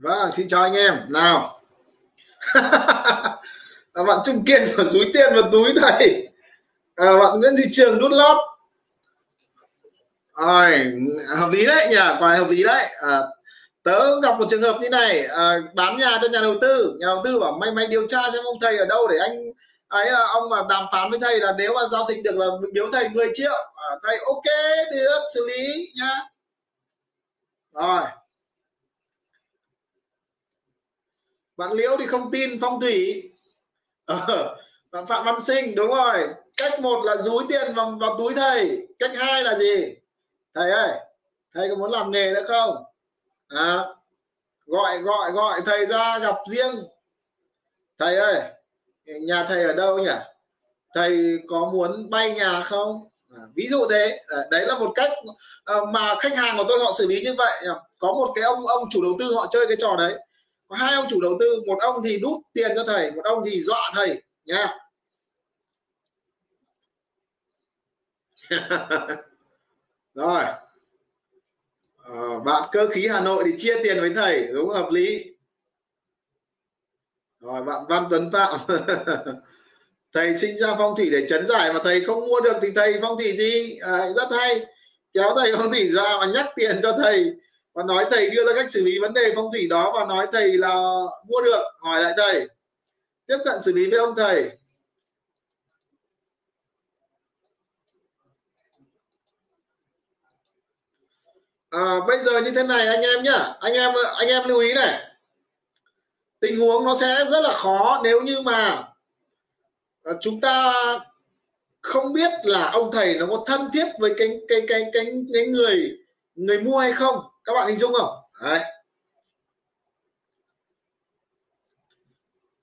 Vâng, xin chào anh em. Nào. (laughs) là bạn Trung Kiên của dúi tiền vào túi thầy. À, bạn Nguyễn di Trường đút lót. Rồi, hợp lý đấy nhỉ, quả này hợp lý đấy. À, tớ gặp một trường hợp như này, à, bán nhà cho nhà đầu tư, nhà đầu tư bảo mày mày điều tra xem ông thầy ở đâu để anh ấy là ông mà đàm phán với thầy là nếu mà giao dịch được là biếu thầy 10 triệu. À, thầy ok được xử lý nhá. Rồi. Bạn liễu thì không tin phong thủy. À, bạn phạm văn sinh đúng rồi. Cách một là rúi tiền vào, vào túi thầy cách hai là gì? Thầy ơi thầy có muốn làm nghề nữa không? À, gọi gọi gọi thầy ra gặp riêng. Thầy ơi nhà thầy ở đâu nhỉ? Thầy có muốn bay nhà không? À, ví dụ thế. À, đấy là một cách à, mà khách hàng của tôi họ xử lý như vậy có một cái ông ông chủ đầu tư họ chơi cái trò đấy. Có hai ông chủ đầu tư một ông thì đút tiền cho thầy một ông thì dọa thầy nha. (laughs) rồi. À, bạn cơ khí Hà Nội thì chia tiền với thầy đúng hợp lý. Rồi bạn Văn Tuấn Phạm (laughs) thầy sinh ra phong thủy để chấn giải mà thầy không mua được thì thầy phong thủy gì? À, rất hay. Kéo thầy phong thủy ra và nhắc tiền cho thầy. Và nói thầy đưa ra cách xử lý vấn đề phong thủy đó và nói thầy là mua được. Hỏi lại thầy. Tiếp cận xử lý với ông thầy. À, bây giờ như thế này anh em nhá. Anh em anh em lưu ý này. Tình huống nó sẽ rất là khó nếu như mà ờ, chúng ta không biết là ông thầy nó có thân thiết với cái cái cái cái cái người người mua hay không. Các bạn hình dung không? Đấy.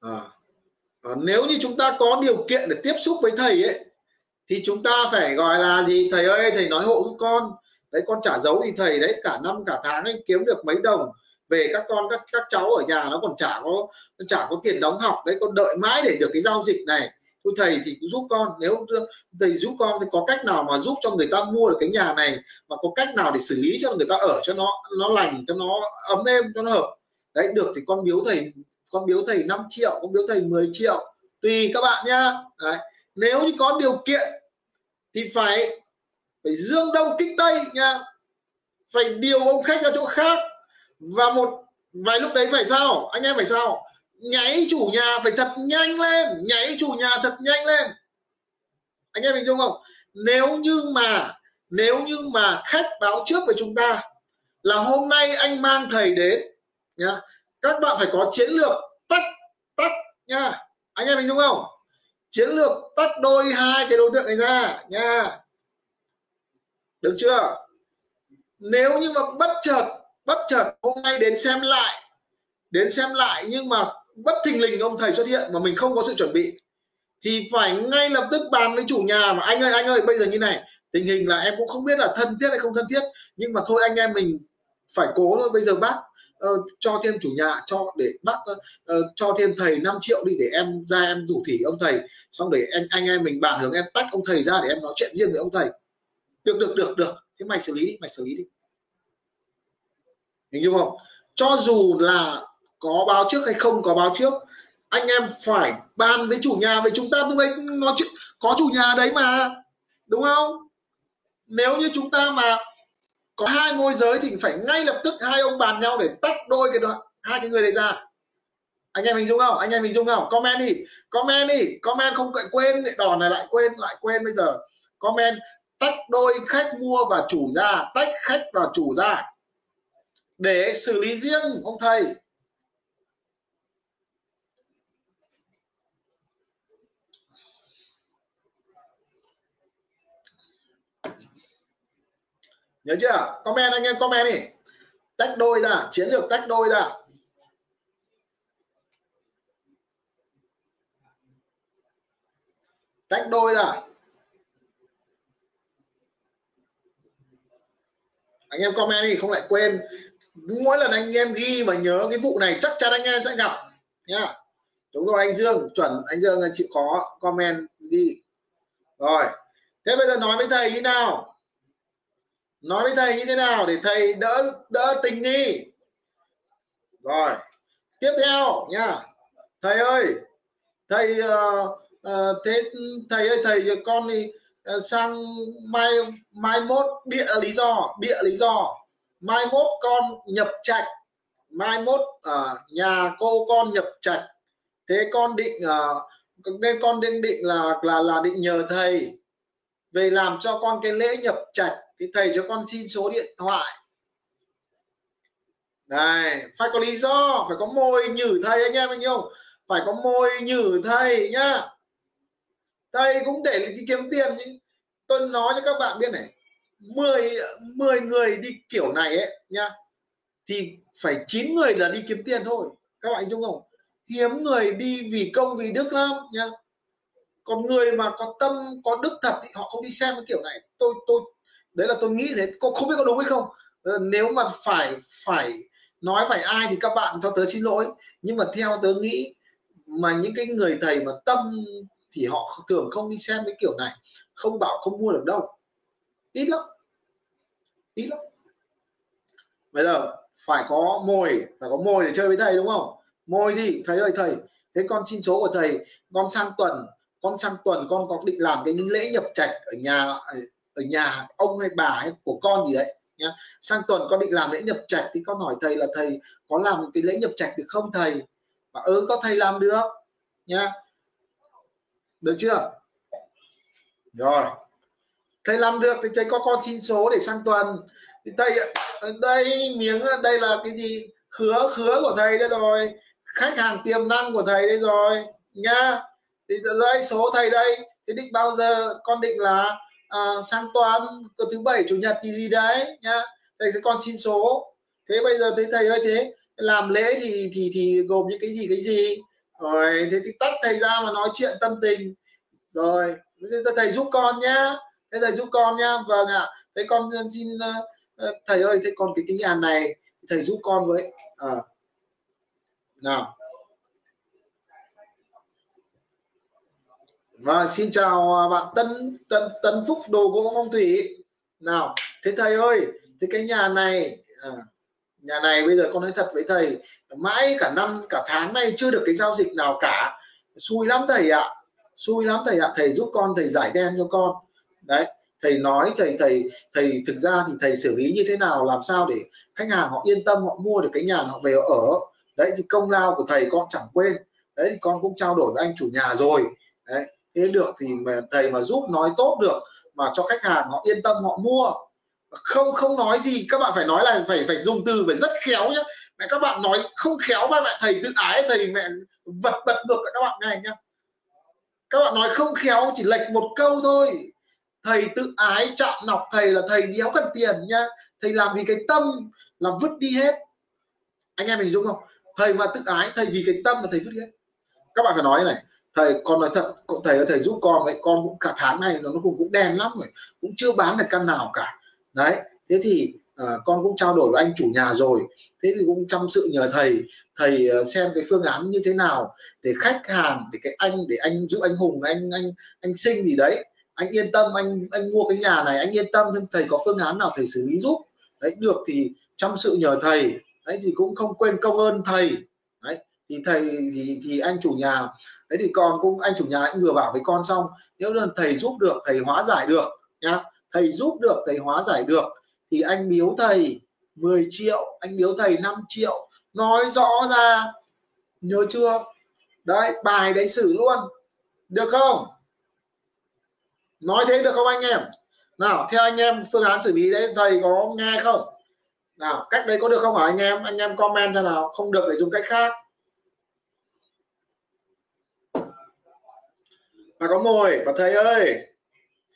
À. À, nếu như chúng ta có điều kiện để tiếp xúc với thầy ấy thì chúng ta phải gọi là gì? Thầy ơi thầy nói hộ giúp con đấy, con trả dấu thì thầy đấy, cả năm, cả tháng anh kiếm được mấy đồng về các con, các các cháu ở nhà, nó còn chả có chả có tiền đóng học đấy, con đợi mãi để được cái giao dịch này thôi thầy thì cũng giúp con, nếu thầy giúp con thì có cách nào mà giúp cho người ta mua được cái nhà này mà có cách nào để xử lý cho người ta ở cho nó nó lành, cho nó ấm êm, cho nó hợp đấy, được thì con biếu thầy, con biếu thầy 5 triệu, con biếu thầy 10 triệu, tùy các bạn nhá đấy. nếu như có điều kiện thì phải phải dương đông kích tây nha. Phải điều ông khách ra chỗ khác. Và một vài lúc đấy phải sao? Anh em phải sao? Nháy chủ nhà phải thật nhanh lên. Nháy chủ nhà thật nhanh lên. Anh em hình dung không? Nếu như mà, nếu như mà khách báo trước với chúng ta là hôm nay anh mang thầy đến, nhá, các bạn phải có chiến lược tách tách nha anh em hình dung không? Chiến lược tách đôi hai cái đối tượng này ra nha được chưa? Nếu như mà bất chợt bất chợt hôm nay đến xem lại đến xem lại nhưng mà bất thình lình ông thầy xuất hiện mà mình không có sự chuẩn bị thì phải ngay lập tức bàn với chủ nhà mà anh ơi anh ơi bây giờ như này tình hình là em cũng không biết là thân thiết hay không thân thiết nhưng mà thôi anh em mình phải cố thôi bây giờ bác uh, cho thêm chủ nhà cho để bác uh, cho thêm thầy 5 triệu đi để em ra em rủ thỉ ông thầy xong để anh anh em mình bàn hướng em tách ông thầy ra để em nói chuyện riêng với ông thầy được được được được. Thế mày xử lý mày xử lý đi. Hình dung không. Cho dù là có báo trước hay không có báo trước, anh em phải bàn với chủ nhà về chúng ta lúc đấy nói chuyện, có chủ nhà đấy mà, đúng không? Nếu như chúng ta mà có hai môi giới thì phải ngay lập tức hai ông bàn nhau để tách đôi cái đoạn, hai cái người này ra. Anh em hình dung không? Anh em hình dung không? Comment đi. Comment đi. Comment không quên, đòn này lại quên lại quên bây giờ. Comment tách đôi khách mua và chủ ra, tách khách và chủ ra. Để xử lý riêng, ông thầy. Nhớ chưa? Comment anh em, comment đi. Tách đôi ra, chiến lược tách đôi ra. Tách đôi ra. Anh em comment đi không lại quên. Mỗi lần anh em ghi mà nhớ cái vụ này chắc chắn anh em sẽ gặp. Nhá đúng rồi anh Dương chuẩn. Anh Dương anh chịu khó comment đi. Rồi. Thế bây giờ nói với thầy như nào? Nói với thầy như thế nào để thầy đỡ đỡ tình nghi rồi. Tiếp theo nha. Thầy ơi. Thầy uh, uh, thế thầy ơi thầy con đi Ờ, sang mai mai mốt bịa lý do bịa lý do. Mai mốt con nhập trạch. Mai mốt uh, nhà cô con nhập trạch. Thế con định uh, nên con định định là là là định nhờ thầy về làm cho con cái lễ nhập trạch. Thì thầy cho con xin số điện thoại. Này phải có lý do phải có môi nhử thầy anh em anh không? Phải có môi nhử thầy nhá thầy cũng để đi kiếm tiền chứ. Tôi nói cho các bạn biết này 10 10 người đi kiểu này ấy nha, thì phải 9 người là đi kiếm tiền thôi. Các bạn chung không? Hiếm người đi vì công vì đức lắm nha. còn người mà có tâm, có đức thật thì họ không đi xem cái kiểu này. Tôi tôi, đấy là tôi nghĩ thế. Cô không biết có đúng hay không? Ờ, nếu mà phải phải nói phải ai thì các bạn cho tớ xin lỗi. Nhưng mà theo tớ nghĩ mà những cái người thầy mà tâm thì họ thường không đi xem cái kiểu này không bảo không mua được đâu. Ít lắm. Ít lắm. Bây giờ phải có mồi phải có mồi để chơi với thầy đúng không? Mồi gì? Thầy ơi thầy thế con xin số của thầy con sang tuần con sang tuần con có định làm cái lễ nhập trạch ở nhà ở nhà ông hay bà hay của con gì đấy nhá. Sang tuần con định làm lễ nhập trạch thì con hỏi thầy là thầy có làm cái lễ nhập trạch được không thầy? Và ừ, có thầy làm được nhá được chưa? Rồi. Thầy làm được thì thầy có con xin số để sang tuần. Thì thầy đây miếng đây là cái gì? Khứa khứa của thầy đây rồi. Khách hàng tiềm năng của thầy đây rồi nhá. Thì đây số thầy đây. Thì định bao giờ? Con định là à, sang tuần thứ bảy chủ nhật thì gì đấy nhá. Thầy sẽ con xin số. Thế bây giờ thấy thầy ơi thế. Làm lễ thì thì thì gồm những cái gì cái gì? Rồi thế thì tắt thầy ra mà nói chuyện tâm tình. Rồi thế thầy giúp con nhá. Thế thầy giúp con nhá. Vâng ạ. Thế con ờ, xin ờ, ờ, thầy ơi thế còn cái cái nhà này thầy giúp con với à. nào. Và xin chào bạn Tân Tân Tân Phúc đồ gỗ phong thủy. Nào thế thầy ơi thế cái nhà này à, nhà này bây giờ con nói thật với thầy, mãi cả năm, cả tháng nay chưa được cái giao dịch nào cả. Xui lắm thầy ạ, xui lắm thầy ạ. Thầy giúp con, thầy giải đen cho con. Đấy, thầy nói thầy thầy thầy, thực ra thì thầy xử lý như thế nào, làm sao để khách hàng họ yên tâm, họ mua được cái nhà họ về ở. Đấy, thì công lao của thầy con chẳng quên. Đấy, thì con cũng trao đổi với anh chủ nhà rồi. Đấy, thế được thì mà thầy mà giúp nói tốt được mà cho khách hàng họ yên tâm, họ mua không không nói gì. Các bạn phải nói là phải phải dùng từ phải rất khéo nhá. Mẹ các bạn nói không khéo mà lại thầy tự ái, thầy mẹ vật bật ngược các bạn nghe nhá. Các bạn nói không khéo chỉ lệch một câu thôi. Thầy tự ái chạm nọc thầy là thầy đéo cần tiền nhá. Thầy làm vì cái tâm là vứt đi hết. Anh em mình dung không? Thầy mà tự ái, thầy vì cái tâm là thầy vứt đi hết. Các bạn phải nói này, thầy, con nói thật thầy thầy giúp con vậy con cũng cả tháng này nó cũng cũng đen lắm rồi, cũng chưa bán được căn nào cả đấy thế thì uh, con cũng trao đổi với anh chủ nhà rồi. Thế thì cũng chăm sự nhờ thầy thầy ờ, xem cái phương án như thế nào để khách hàng để cái anh để anh giúp anh hùng anh anh anh sinh gì đấy. Anh yên tâm anh anh mua cái nhà này anh yên tâm thầy có phương án nào thầy xử lý giúp? Đấy được thì chăm sự nhờ thầy đấy thì cũng không quên công ơn thầy. Đấy thì thầy thì thì anh chủ nhà đấy thì con cũng anh chủ nhà anh vừa bảo với con xong nếu là thầy giúp được thầy hóa giải được nhá thầy giúp được, thầy hóa giải được, thì anh biếu thầy 10 triệu, anh biếu thầy 5 triệu. Nói rõ ra, nhớ chưa? Đấy, bài đấy xử luôn. Được không? Nói thế được không anh em? Nào, theo anh em, phương án xử lý đấy, thầy có nghe không? Nào, cách đấy có được không hả anh em? Anh em comment ra nào, không được để dùng cách khác. Và có mồi, và thầy ơi.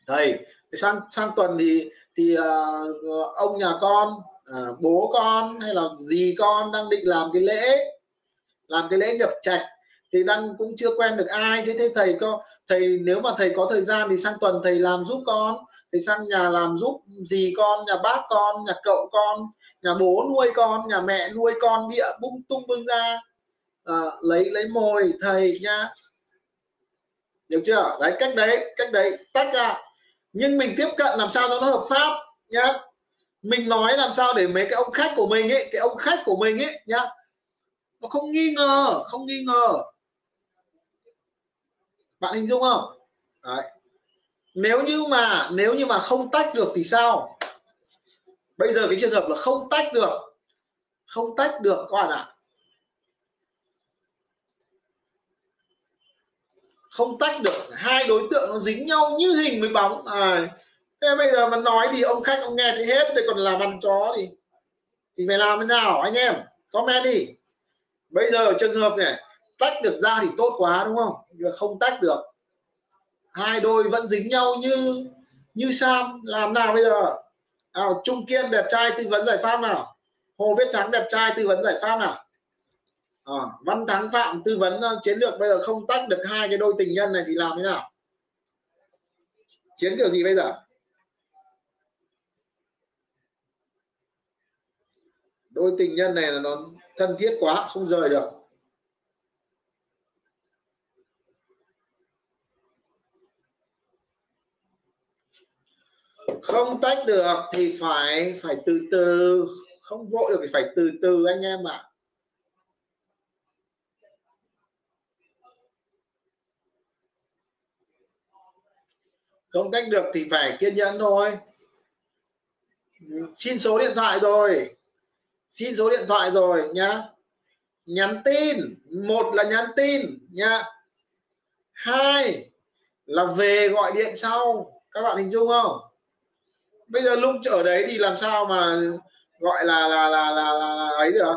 Thầy sang sang tuần thì thì uh, ông nhà con uh, bố con hay là gì con đang định làm cái lễ làm cái lễ nhập trạch thì đang cũng chưa quen được ai. Thế thế thầy có thầy nếu mà thầy có thời gian thì sang tuần thầy làm giúp con thầy sang nhà làm giúp gì con nhà bác con nhà cậu con nhà bố nuôi con nhà mẹ nuôi con bịa bung tung bưng ra à, lấy lấy mồi thầy nhá. Được chưa? Đấy cách đấy cách đấy tách ra nhưng mình tiếp cận làm sao cho nó hợp pháp nhá. Mình nói làm sao để mấy cái ông khách của mình ấy, cái ông khách của mình ấy nhá, nó không nghi ngờ, không nghi ngờ. Bạn hình dung không? Đấy. Nếu như mà, nếu như mà không tách được thì sao? Bây giờ cái trường hợp là không tách được, không tách được, các bạn ạ. Không tách được. Hai đối tượng nó dính nhau như hình với bóng. À, thế bây giờ mà nói thì ông khách ông nghe thấy hết. Thì còn làm ăn chó thì thì phải làm thế nào anh em? Comment đi. Bây giờ trường hợp này tách được ra thì tốt quá đúng không? Nhưng không tách được. Hai đôi vẫn dính nhau như như sam. Làm nào bây giờ? Nào trung kiên đẹp trai tư vấn giải pháp nào? Hồ viết thắng đẹp trai tư vấn giải pháp nào? À, văn thắng phạm tư vấn ờ, chiến lược bây giờ không tách được hai cái đôi tình nhân này thì làm thế nào? Chiến kiểu gì bây giờ? Đôi tình nhân này là nó thân thiết quá không rời được. Không tách được thì phải phải từ từ. Không vội được thì phải từ từ anh em ạ. Không tách được thì phải kiên nhẫn thôi. Xin số điện thoại rồi. Xin số điện thoại rồi nhá. Nhắn tin. Một là nhắn tin nhá. Hai là về gọi điện sau. Các bạn hình dung không? Bây giờ lúc ở đấy thì làm sao mà gọi là là là là, là, là ấy được?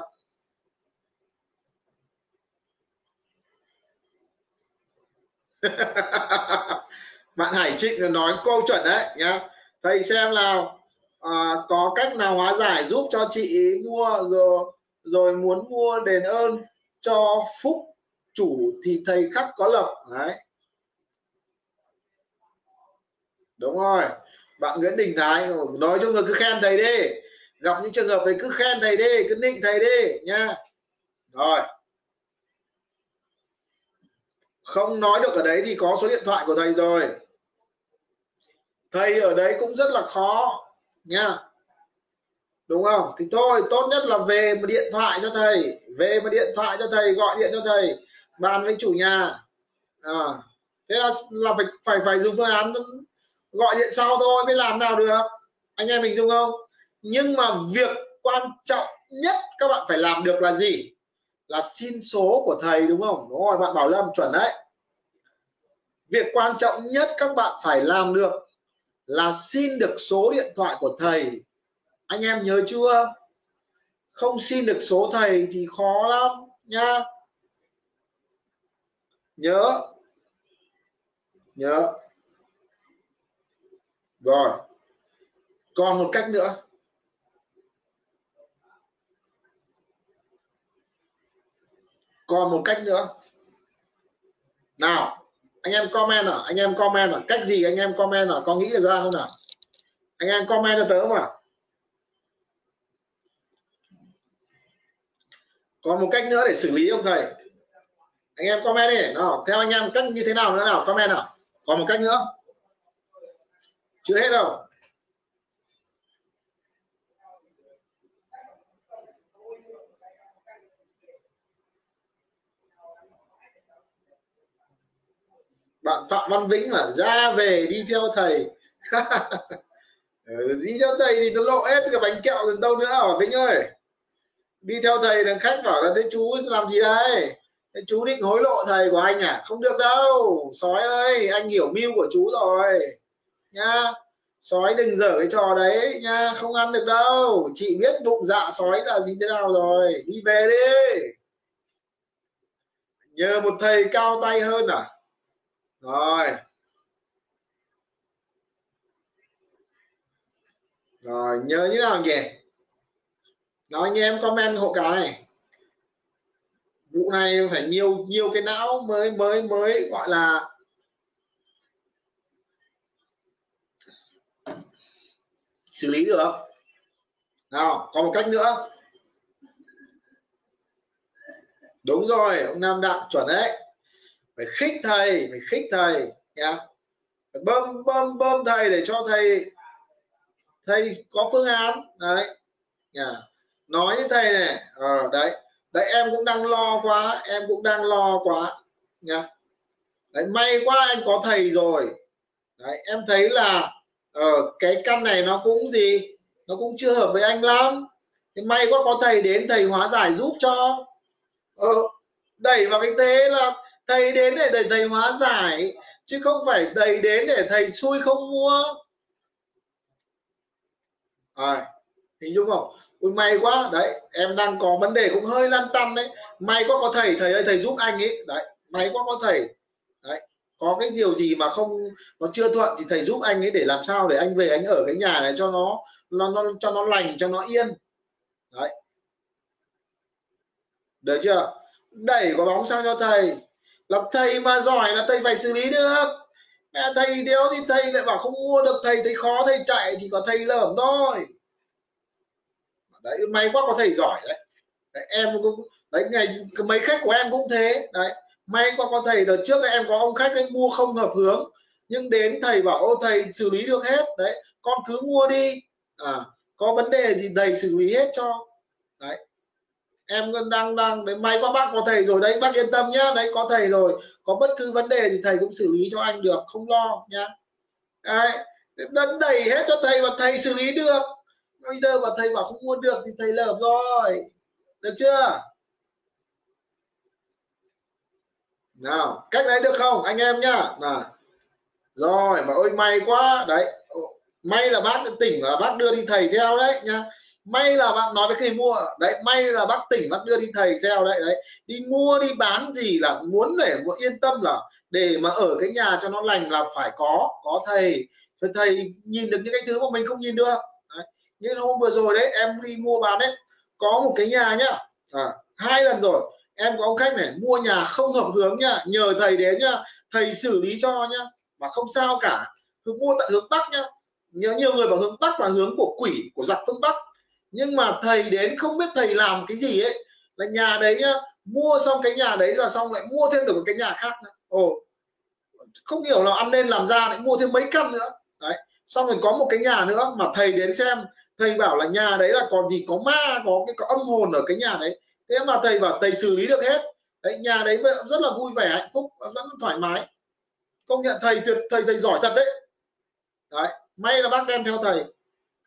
(laughs) bạn Hải Trịnh nói câu chuẩn đấy nhá. Thầy xem nào. À, có cách nào hóa giải giúp cho chị mua rồi rồi muốn mua đền ơn cho phúc chủ thì thầy khắc có lộc. Đấy. Đúng rồi. Bạn Nguyễn Đình Thái nói chung là cứ khen thầy đi. Gặp những trường hợp thì cứ khen thầy đi cứ nịnh thầy đi nha rồi. Không nói được ở đấy thì có số điện thoại của thầy rồi thầy ở đấy cũng rất là khó nha đúng không? Thì thôi tốt nhất là về một điện thoại cho thầy. Về một điện thoại cho thầy gọi điện cho thầy. Bàn với chủ nhà. À, thế là là phải phải phải dùng phương án gọi điện sau thôi mới làm nào được. Anh em mình dùng không? Nhưng mà việc quan trọng nhất các bạn phải làm được là gì? Là xin số của thầy đúng không? Đúng rồi bạn bảo lâm chuẩn đấy. Việc quan trọng nhất các bạn phải làm được là xin được số điện thoại của thầy. Anh em nhớ chưa? Không xin được số thầy thì khó lắm nha. Nhớ. Nhớ. Rồi. Còn một cách nữa. Còn một cách nữa. Nào anh em comment à anh em comment à cách gì anh em comment à có nghĩ được ra không nào? Anh em comment cho tớ mà còn một cách nữa để xử lý không thầy. Anh em comment đi, nào, theo anh em cách như thế nào nữa nào, comment nào. Còn một cách nữa. Chưa hết đâu. Bạn phạm văn vĩnh là ra về, đi theo thầy. (laughs) Ừ, đi theo thầy thì nó lộ hết cái bánh kẹo từ đâu nữa hả vĩnh ơi. Đi theo thầy, thằng khách bảo là, thế chú làm gì đây? Thế chú định hối lộ thầy của anh à? Không được đâu. Sói ơi, anh hiểu mưu của chú rồi. Nha sói đừng dở cái trò đấy nha không ăn được đâu. Chị biết bụng dạ sói là gì thế nào rồi. Đi về đi. Nhờ một thầy cao tay hơn à? Rồi. Rồi, nhớ như nào nhỉ? Nói anh em comment hộ cái này. vụ này phải nhiều nhiều cái não mới mới mới gọi là xử lý được nào còn một cách nữa. Đúng rồi, ông nam đạo chuẩn đấy phải khích thầy phải khích thầy nhá. Phải bơm bơm bơm thầy để cho thầy thầy có phương án đấy. Nhá. Nói với thầy này ờ, đấy. Đấy em cũng đang lo quá em cũng đang lo quá nhá. Đấy may quá anh có thầy rồi. Đấy em thấy là ờ, cái căn này nó cũng gì nó cũng chưa hợp với anh lắm. Thì may quá có thầy đến thầy hóa giải giúp cho. Ờ, đẩy vào cái thế là thầy đến để thầy, thầy hóa giải chứ không phải thầy đến để thầy xui không mua. À, hình dung không? Ui, may quá. Đấy em đang có vấn đề cũng hơi lăn tăn đấy. May quá có thầy thầy ơi thầy giúp anh ấy đấy may quá có thầy. Đấy có cái điều gì mà không nó chưa thuận thì thầy giúp anh ấy để làm sao để anh về anh ở cái nhà này cho nó nó, nó cho nó lành cho nó yên. Đấy. Được chưa? Đẩy quả bóng sang cho thầy gặp thầy mà giỏi là thầy phải xử lý được. Mẹ thầy đéo thì thầy lại bảo không mua được thầy thấy khó thầy chạy thì có thầy lởm thôi. Đấy may quá có thầy giỏi đấy, đấy em cũng đấy ngày mấy khách của em cũng thế. Đấy may quá có thầy. Đợt trước em có ông khách anh mua không hợp hướng. Nhưng đến thầy bảo ô thầy xử lý được hết. Đấy con cứ mua đi. À có vấn đề gì thầy xử lý hết cho. Đấy em đang đang, đấy, may quá, bác có thầy rồi. Đấy, bác yên tâm nhá. Đấy, có thầy rồi. Có bất cứ vấn đề thì thầy cũng xử lý cho anh được, không lo nhá. Đấy đấn đẩy hết cho thầy và thầy xử lý được. Bây giờ mà thầy bảo không mua được thì thầy lởm rồi. Được chưa? Nào, cách đấy được không, anh em nhá? Nào. Rồi, mà ôi, may quá. Đấy may là bác tỉnh là bác đưa đi thầy theo đấy nhá may là bạn nói với người mua. Đấy may là bác tỉnh bác đưa đi thầy theo đấy đấy. Đi mua đi bán gì là muốn để yên tâm là để mà ở cái nhà cho nó lành là phải có có thầy. Phải thầy nhìn được những cái thứ mà mình không nhìn được. Đấy. như hôm vừa rồi đấy em đi mua bán đấy. Có một cái nhà nhá. À, hai lần rồi. Em có ông khách này mua nhà không hợp hướng nhá. Nhờ thầy đến nhá. Thầy xử lý cho nhá. Mà không sao cả. Cứ mua tại hướng bắc nhá. Nhớ nhiều người bảo hướng bắc là hướng của quỷ của giặc phương bắc nhưng mà thầy đến không biết thầy làm cái gì ấy, là nhà đấy nhá mua xong cái nhà đấy rồi xong lại mua thêm được một cái nhà khác nữa. Ồ, không hiểu là ăn nên làm ra lại mua thêm mấy căn nữa. Đấy, xong rồi có một cái nhà nữa mà thầy đến xem, thầy bảo là nhà đấy là còn gì, có ma, có cái, có âm hồn ở cái nhà đấy. Thế mà thầy bảo thầy xử lý được hết. Đấy, nhà đấy rất là vui vẻ, hạnh phúc rất thoải mái. Công nhận thầy tuyệt, thầy thầy giỏi thật đấy. Đấy, may là bác đem theo thầy.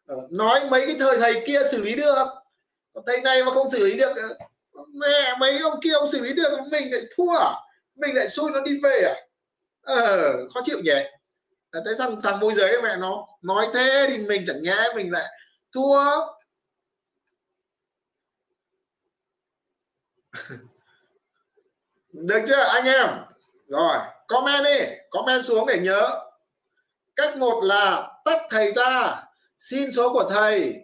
Ờ, nói mấy cái thời thầy kia xử lý được. Còn thầy này mà không xử lý được ờ, mẹ mấy ông kia ông xử lý được, mình lại thua à? Mình lại xui nó đi về à? Ờ khó chịu nhỉ. Thấy thằng thằng môi giới mẹ, nó nói thế thì mình chẳng nghe mình lại thua. (laughs) Được chưa, anh em? Rồi, comment đi, comment xuống để nhớ. Cách một là tách thầy ra xin số của thầy.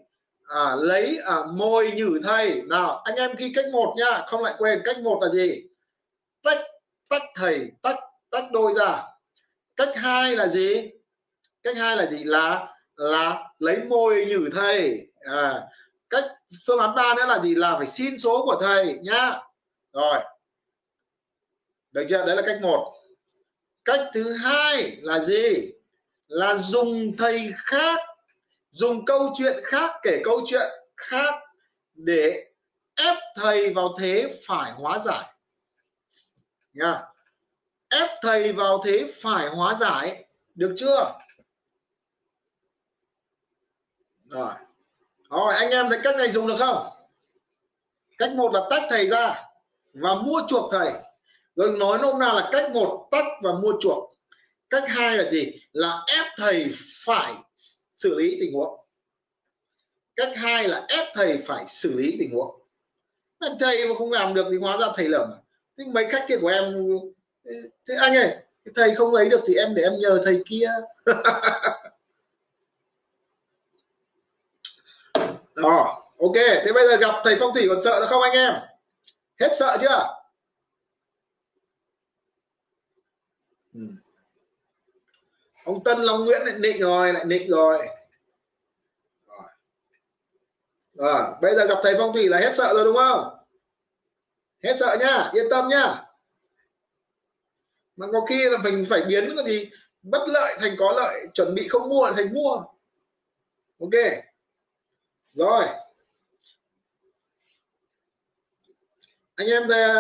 À, lấy à, môi nhử thầy. Nào anh em ghi cách một nha không lại quên cách một là gì? Tách tách thầy tách tách đôi ra. Cách hai là gì? Cách hai là gì? Là là lấy môi nhử thầy. À, cách phương án ba nữa là gì? Là phải xin số của thầy nhá. Rồi. Được chưa? Đấy là cách một. Cách thứ hai là gì? Là dùng thầy khác dùng câu chuyện khác kể câu chuyện khác để ép thầy vào thế phải hóa giải. Nha. Ép thầy vào thế phải hóa giải, được chưa? Rồi. Rồi, anh em thấy cách này dùng được không? Cách một là tách thầy ra và mua chuộc thầy. Rồi nói nôm na là cách một tách và mua chuộc. Cách hai là gì? Là ép thầy phải xử lý tình huống. Cách hai là ép thầy phải xử lý tình huống. Thầy mà không làm được thì hóa ra thầy lởm. Thế mấy khách kia của em, thế anh ơi thầy không lấy được thì em để em nhờ thầy kia. (laughs) Đó, ok. Thế bây giờ gặp thầy phong thủy còn sợ nữa không anh em? Hết sợ chưa? Ông tân long nguyễn lại nịnh rồi, lại nịnh rồi. Rồi. rồi, bây giờ gặp thầy phong thủy là hết sợ rồi đúng không? Hết sợ nhá, yên tâm nhá. Mà có khi là mình phải biến cái gì bất lợi thành có lợi, chuẩn bị không mua thành mua. Ok. Rồi. Anh em à,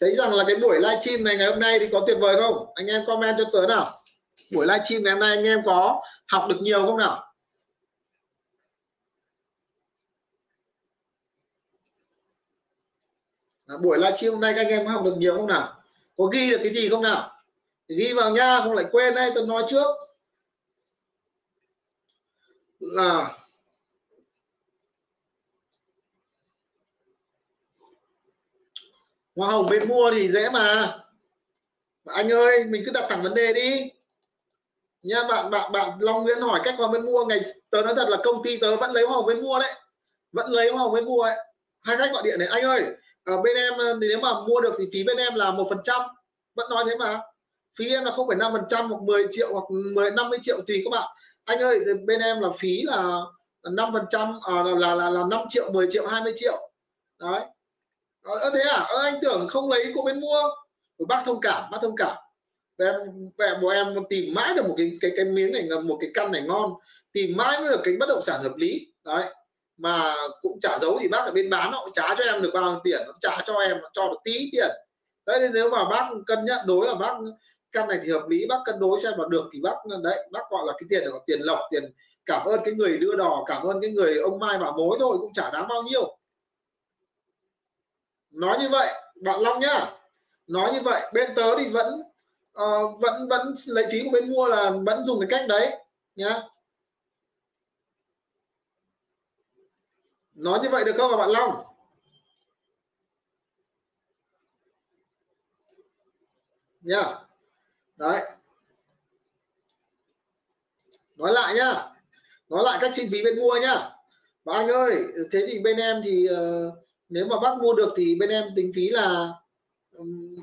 thấy rằng là cái buổi livestream này ngày hôm nay thì có tuyệt vời không? Anh em comment cho tớ nào buổi livestream ngày hôm nay anh em có học được nhiều không nào? À, buổi livestream hôm nay các anh em học được nhiều không nào? Có ghi được cái gì không nào? Ghi vào nha không lại quên đây tôi nói trước. Là hoa hồng bên mua thì dễ mà. Anh ơi mình cứ đặt thẳng vấn đề đi nha, bạn bạn bạn, Long Nguyễn hỏi cách vào bên mua. Ngày, tớ nói thật là công ty tớ vẫn lấy hoa hồng bên mua đấy. Vẫn lấy hoa hồng bên mua ấy. Hai khách gọi điện này. Anh ơi ở bên em ờ, thì nếu mà mua được thì phí bên em là một phần trăm. Vẫn nói thế mà. Phí em là không phải năm phần trăm hoặc 10 triệu hoặc 10 50 triệu tùy các bạn. Anh ơi bên em là phí là năm phần trăm ờ, là là là 5 triệu 10 triệu 20 triệu. Đấy. Ơ, thế à? Ơ, anh tưởng không lấy của bên mua. Bác thông cảm, bác thông cảm em mẹ bố em tìm mãi được một cái cái cái miếng này, một cái căn này ngon, tìm mãi mới được cái bất động sản hợp lý. Đấy. Mà cũng trả giấu thì bác ở bên bán, họ trả cho em được bao nhiêu tiền nó trả cho em cho được tí tiền. Đấy, nên nếu mà bác cân nhắc đối là bác, căn này thì hợp lý, bác cân đối xem mà được thì bác, đấy, bác gọi là cái tiền là tiền lộc, tiền cảm ơn cái người đưa đò, cảm ơn cái người ông mai bảo mối thôi, cũng chả đáng bao nhiêu. Nói như vậy, bạn long nhá. Nói như vậy, bên tớ thì vẫn uh, vẫn vẫn lấy phí của bên mua là vẫn dùng cái cách đấy nhá. Nói như vậy được không bạn long? Nhá. Đấy. Nói lại nhá. Nói lại các chi phí bên mua nhá. Và anh ơi thế thì bên em thì uh, nếu mà bác mua được thì bên em tính phí là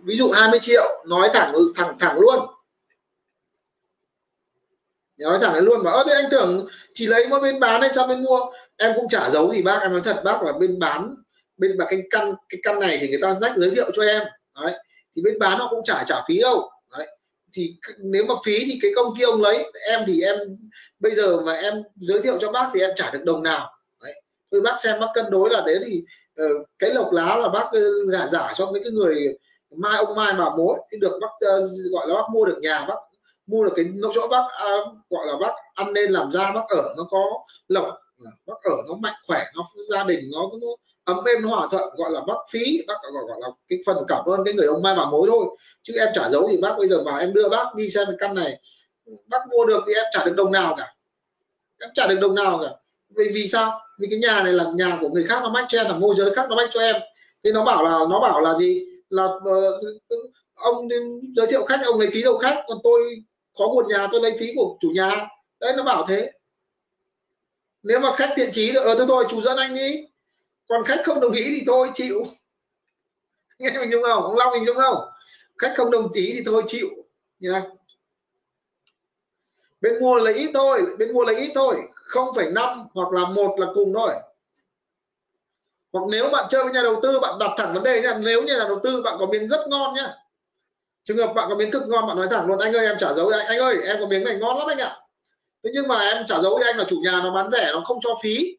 ví dụ 20 triệu, nói thẳng thẳng thẳng luôn. Nói thẳng luôn mà, ơ, thế anh tưởng chỉ lấy mỗi bên bán hay sao bên mua? Em cũng trả giấu gì bác, em nói thật, bác là bên bán, bên mà cái căn cái căn này thì người ta rách giới thiệu cho em. Đấy, thì bên bán nó cũng trả trả phí đâu. Đấy, thì nếu mà phí thì cái công kia ông lấy, em thì em, bây giờ mà em giới thiệu cho bác thì em trả được đồng nào. Đấy tôi bác xem bác cân đối là đấy thì Ờ, cái lộc lá là bác ờ, giả giả cho mấy cái người mai ông mai bà mối thì được bác ờ, gọi là bác mua được nhà bác mua được cái chỗ bác à, gọi là bác ăn nên làm ra bác ở nó có lộc bác ở nó mạnh khỏe nó gia đình nó, nó ấm êm nó hòa thuận gọi là bác phí bác gọi, gọi là cái phần cảm ơn cái người ông mai bà mối thôi. Chứ em trả giấu thì bác bây giờ bảo em đưa bác đi xem căn này bác mua được thì em trả được đồng nào cả. Em trả được đồng nào cả. Vì vì sao? Vì cái nhà này là nhà của người khác nó mách cho em là môi giới khác nó mách cho em. Thì nó bảo là nó bảo là gì? Là uh, ông giới thiệu khách ông lấy phí đầu khách? Còn tôi có nguồn nhà tôi lấy phí của chủ nhà. Đấy nó bảo thế. Nếu mà khách thiện chí thì ờ thôi thôi chủ dẫn anh đi. Còn khách không đồng ý thì thôi chịu. (laughs) Nghe mình đúng không? Ông long mình đúng không? Khách không đồng ý thì thôi chịu. Nha bên mua lấy ít thôi bên mua lấy ít thôi không phẩy năm hoặc là một là cùng thôi. Hoặc nếu bạn chơi với nhà đầu tư bạn đặt thẳng vấn đề nha. Nếu như nhà đầu tư bạn có miếng rất ngon nhá trường hợp bạn có miếng cực ngon bạn nói thẳng luôn anh ơi em trả dấu anh. Anh ơi em có miếng này ngon lắm anh ạ. Thế nhưng mà em trả dấu với anh là chủ nhà nó bán rẻ nó không cho phí.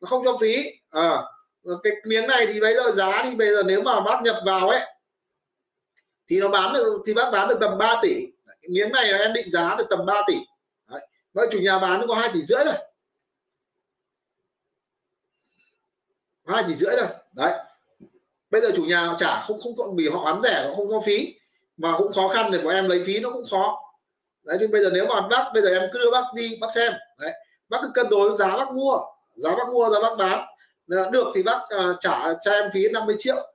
Nó không cho phí. À, cái miếng này thì bây giờ giá thì bây giờ nếu mà bác nhập vào ấy thì nó bán được thì bác bán được tầm 3 tỷ. Miếng này là em định giá được tầm 3 tỷ. Vậy chủ nhà bán nó có hai tỷ rưỡi rồi hai tỷ rưỡi rồi đấy. Bây giờ chủ nhà trả không không vì họ bán rẻ không có phí mà cũng khó khăn để bọn em lấy phí nó cũng khó. Đấy thì bây giờ nếu mà bác bây giờ em cứ đưa bác đi bác xem. Đấy. Bác cứ cân đối giá bác mua. Giá bác mua giá bác bán. Được thì bác uh, trả cho em phí 50 triệu.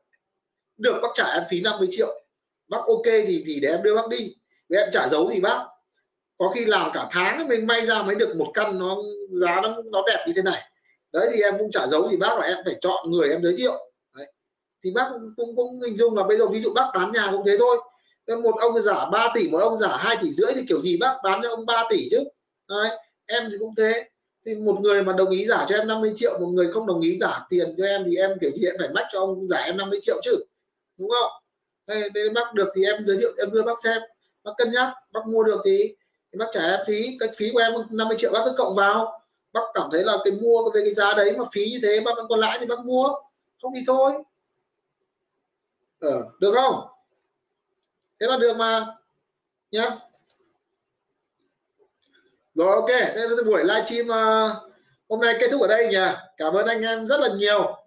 Được bác trả em phí 50 triệu. Bác ok thì thì để em đưa bác đi. Để em trả dấu thì bác có khi làm cả tháng mình may ra mới được một căn nó giá nó nó đẹp như thế này. Đấy thì em cũng trả giấu thì bác là em phải chọn người em giới thiệu. Đấy. thì bác cũng cũng hình dung là bây giờ ví dụ bác bán nhà cũng thế thôi. Một ông giả 3 tỷ một ông giả 2 tỷ rưỡi thì kiểu gì bác bán cho ông 3 tỷ chứ? Đấy. em thì cũng thế. Thì một người mà đồng ý giả cho em 50 triệu một người không đồng ý giả tiền cho em thì em kiểu gì em phải mách cho ông giả em 50 triệu chứ? Đúng không? Thế, thế bác được thì em giới thiệu em đưa bác xem. Bác cân nhắc bác mua được thì bác trả em phí cái phí của em 50 triệu bác cứ cộng vào. Bác cảm thấy là cái mua về cái giá đấy mà phí như thế bác vẫn còn lãi thì bác mua. Không thì thôi. Ờ, được không? Thế là được mà. Nhá. Rồi ok. Thế là buổi livestream uh, hôm nay kết thúc ở đây nhỉ? Cảm ơn anh em rất là nhiều.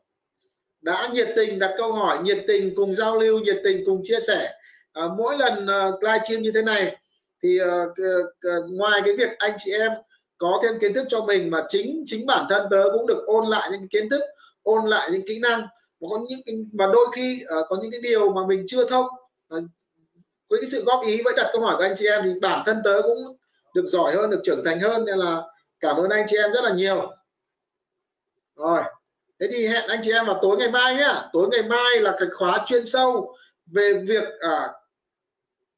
Đã nhiệt tình đặt câu hỏi nhiệt tình cùng giao lưu nhiệt tình cùng chia sẻ. À, mỗi lần ờ, uh, live stream như thế này thì uh, ngoài cái việc anh chị em có thêm kiến thức cho mình mà chính chính bản thân tớ cũng được ôn lại những kiến thức ôn lại những kỹ năng và có những mà đôi khi uh, có những cái điều mà mình chưa thông uh, với cái sự góp ý với đặt câu hỏi của anh chị em thì bản thân tớ cũng được giỏi hơn được trưởng thành hơn nên là cảm ơn anh chị em rất là nhiều. Rồi thế thì hẹn anh chị em vào tối ngày mai nhá. Tối ngày mai là cái khóa chuyên sâu về việc à,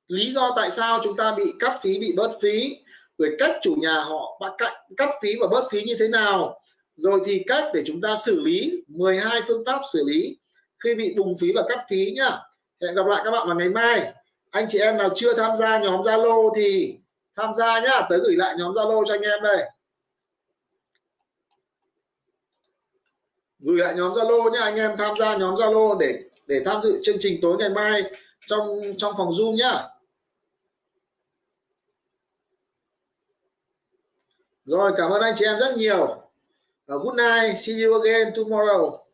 lý do tại sao chúng ta bị cắt phí bị bớt phí rồi cách chủ nhà họ cắt, cắt phí và bớt phí như thế nào. Rồi thì cách để chúng ta xử lý 12 phương pháp xử lý. Khi bị bùng phí và cắt phí nhá. Hẹn gặp lại các bạn vào ngày mai. Anh chị em nào chưa tham gia nhóm Zalo thì tham gia nhá. Tới gửi lại nhóm Zalo cho anh em đây. Gửi lại nhóm Zalo nhá. Anh em tham gia nhóm Zalo để để tham dự chương trình tối ngày mai trong trong phòng Zoom nhá. Rồi cảm ơn anh chị em rất nhiều. Uh, good night see you again tomorrow.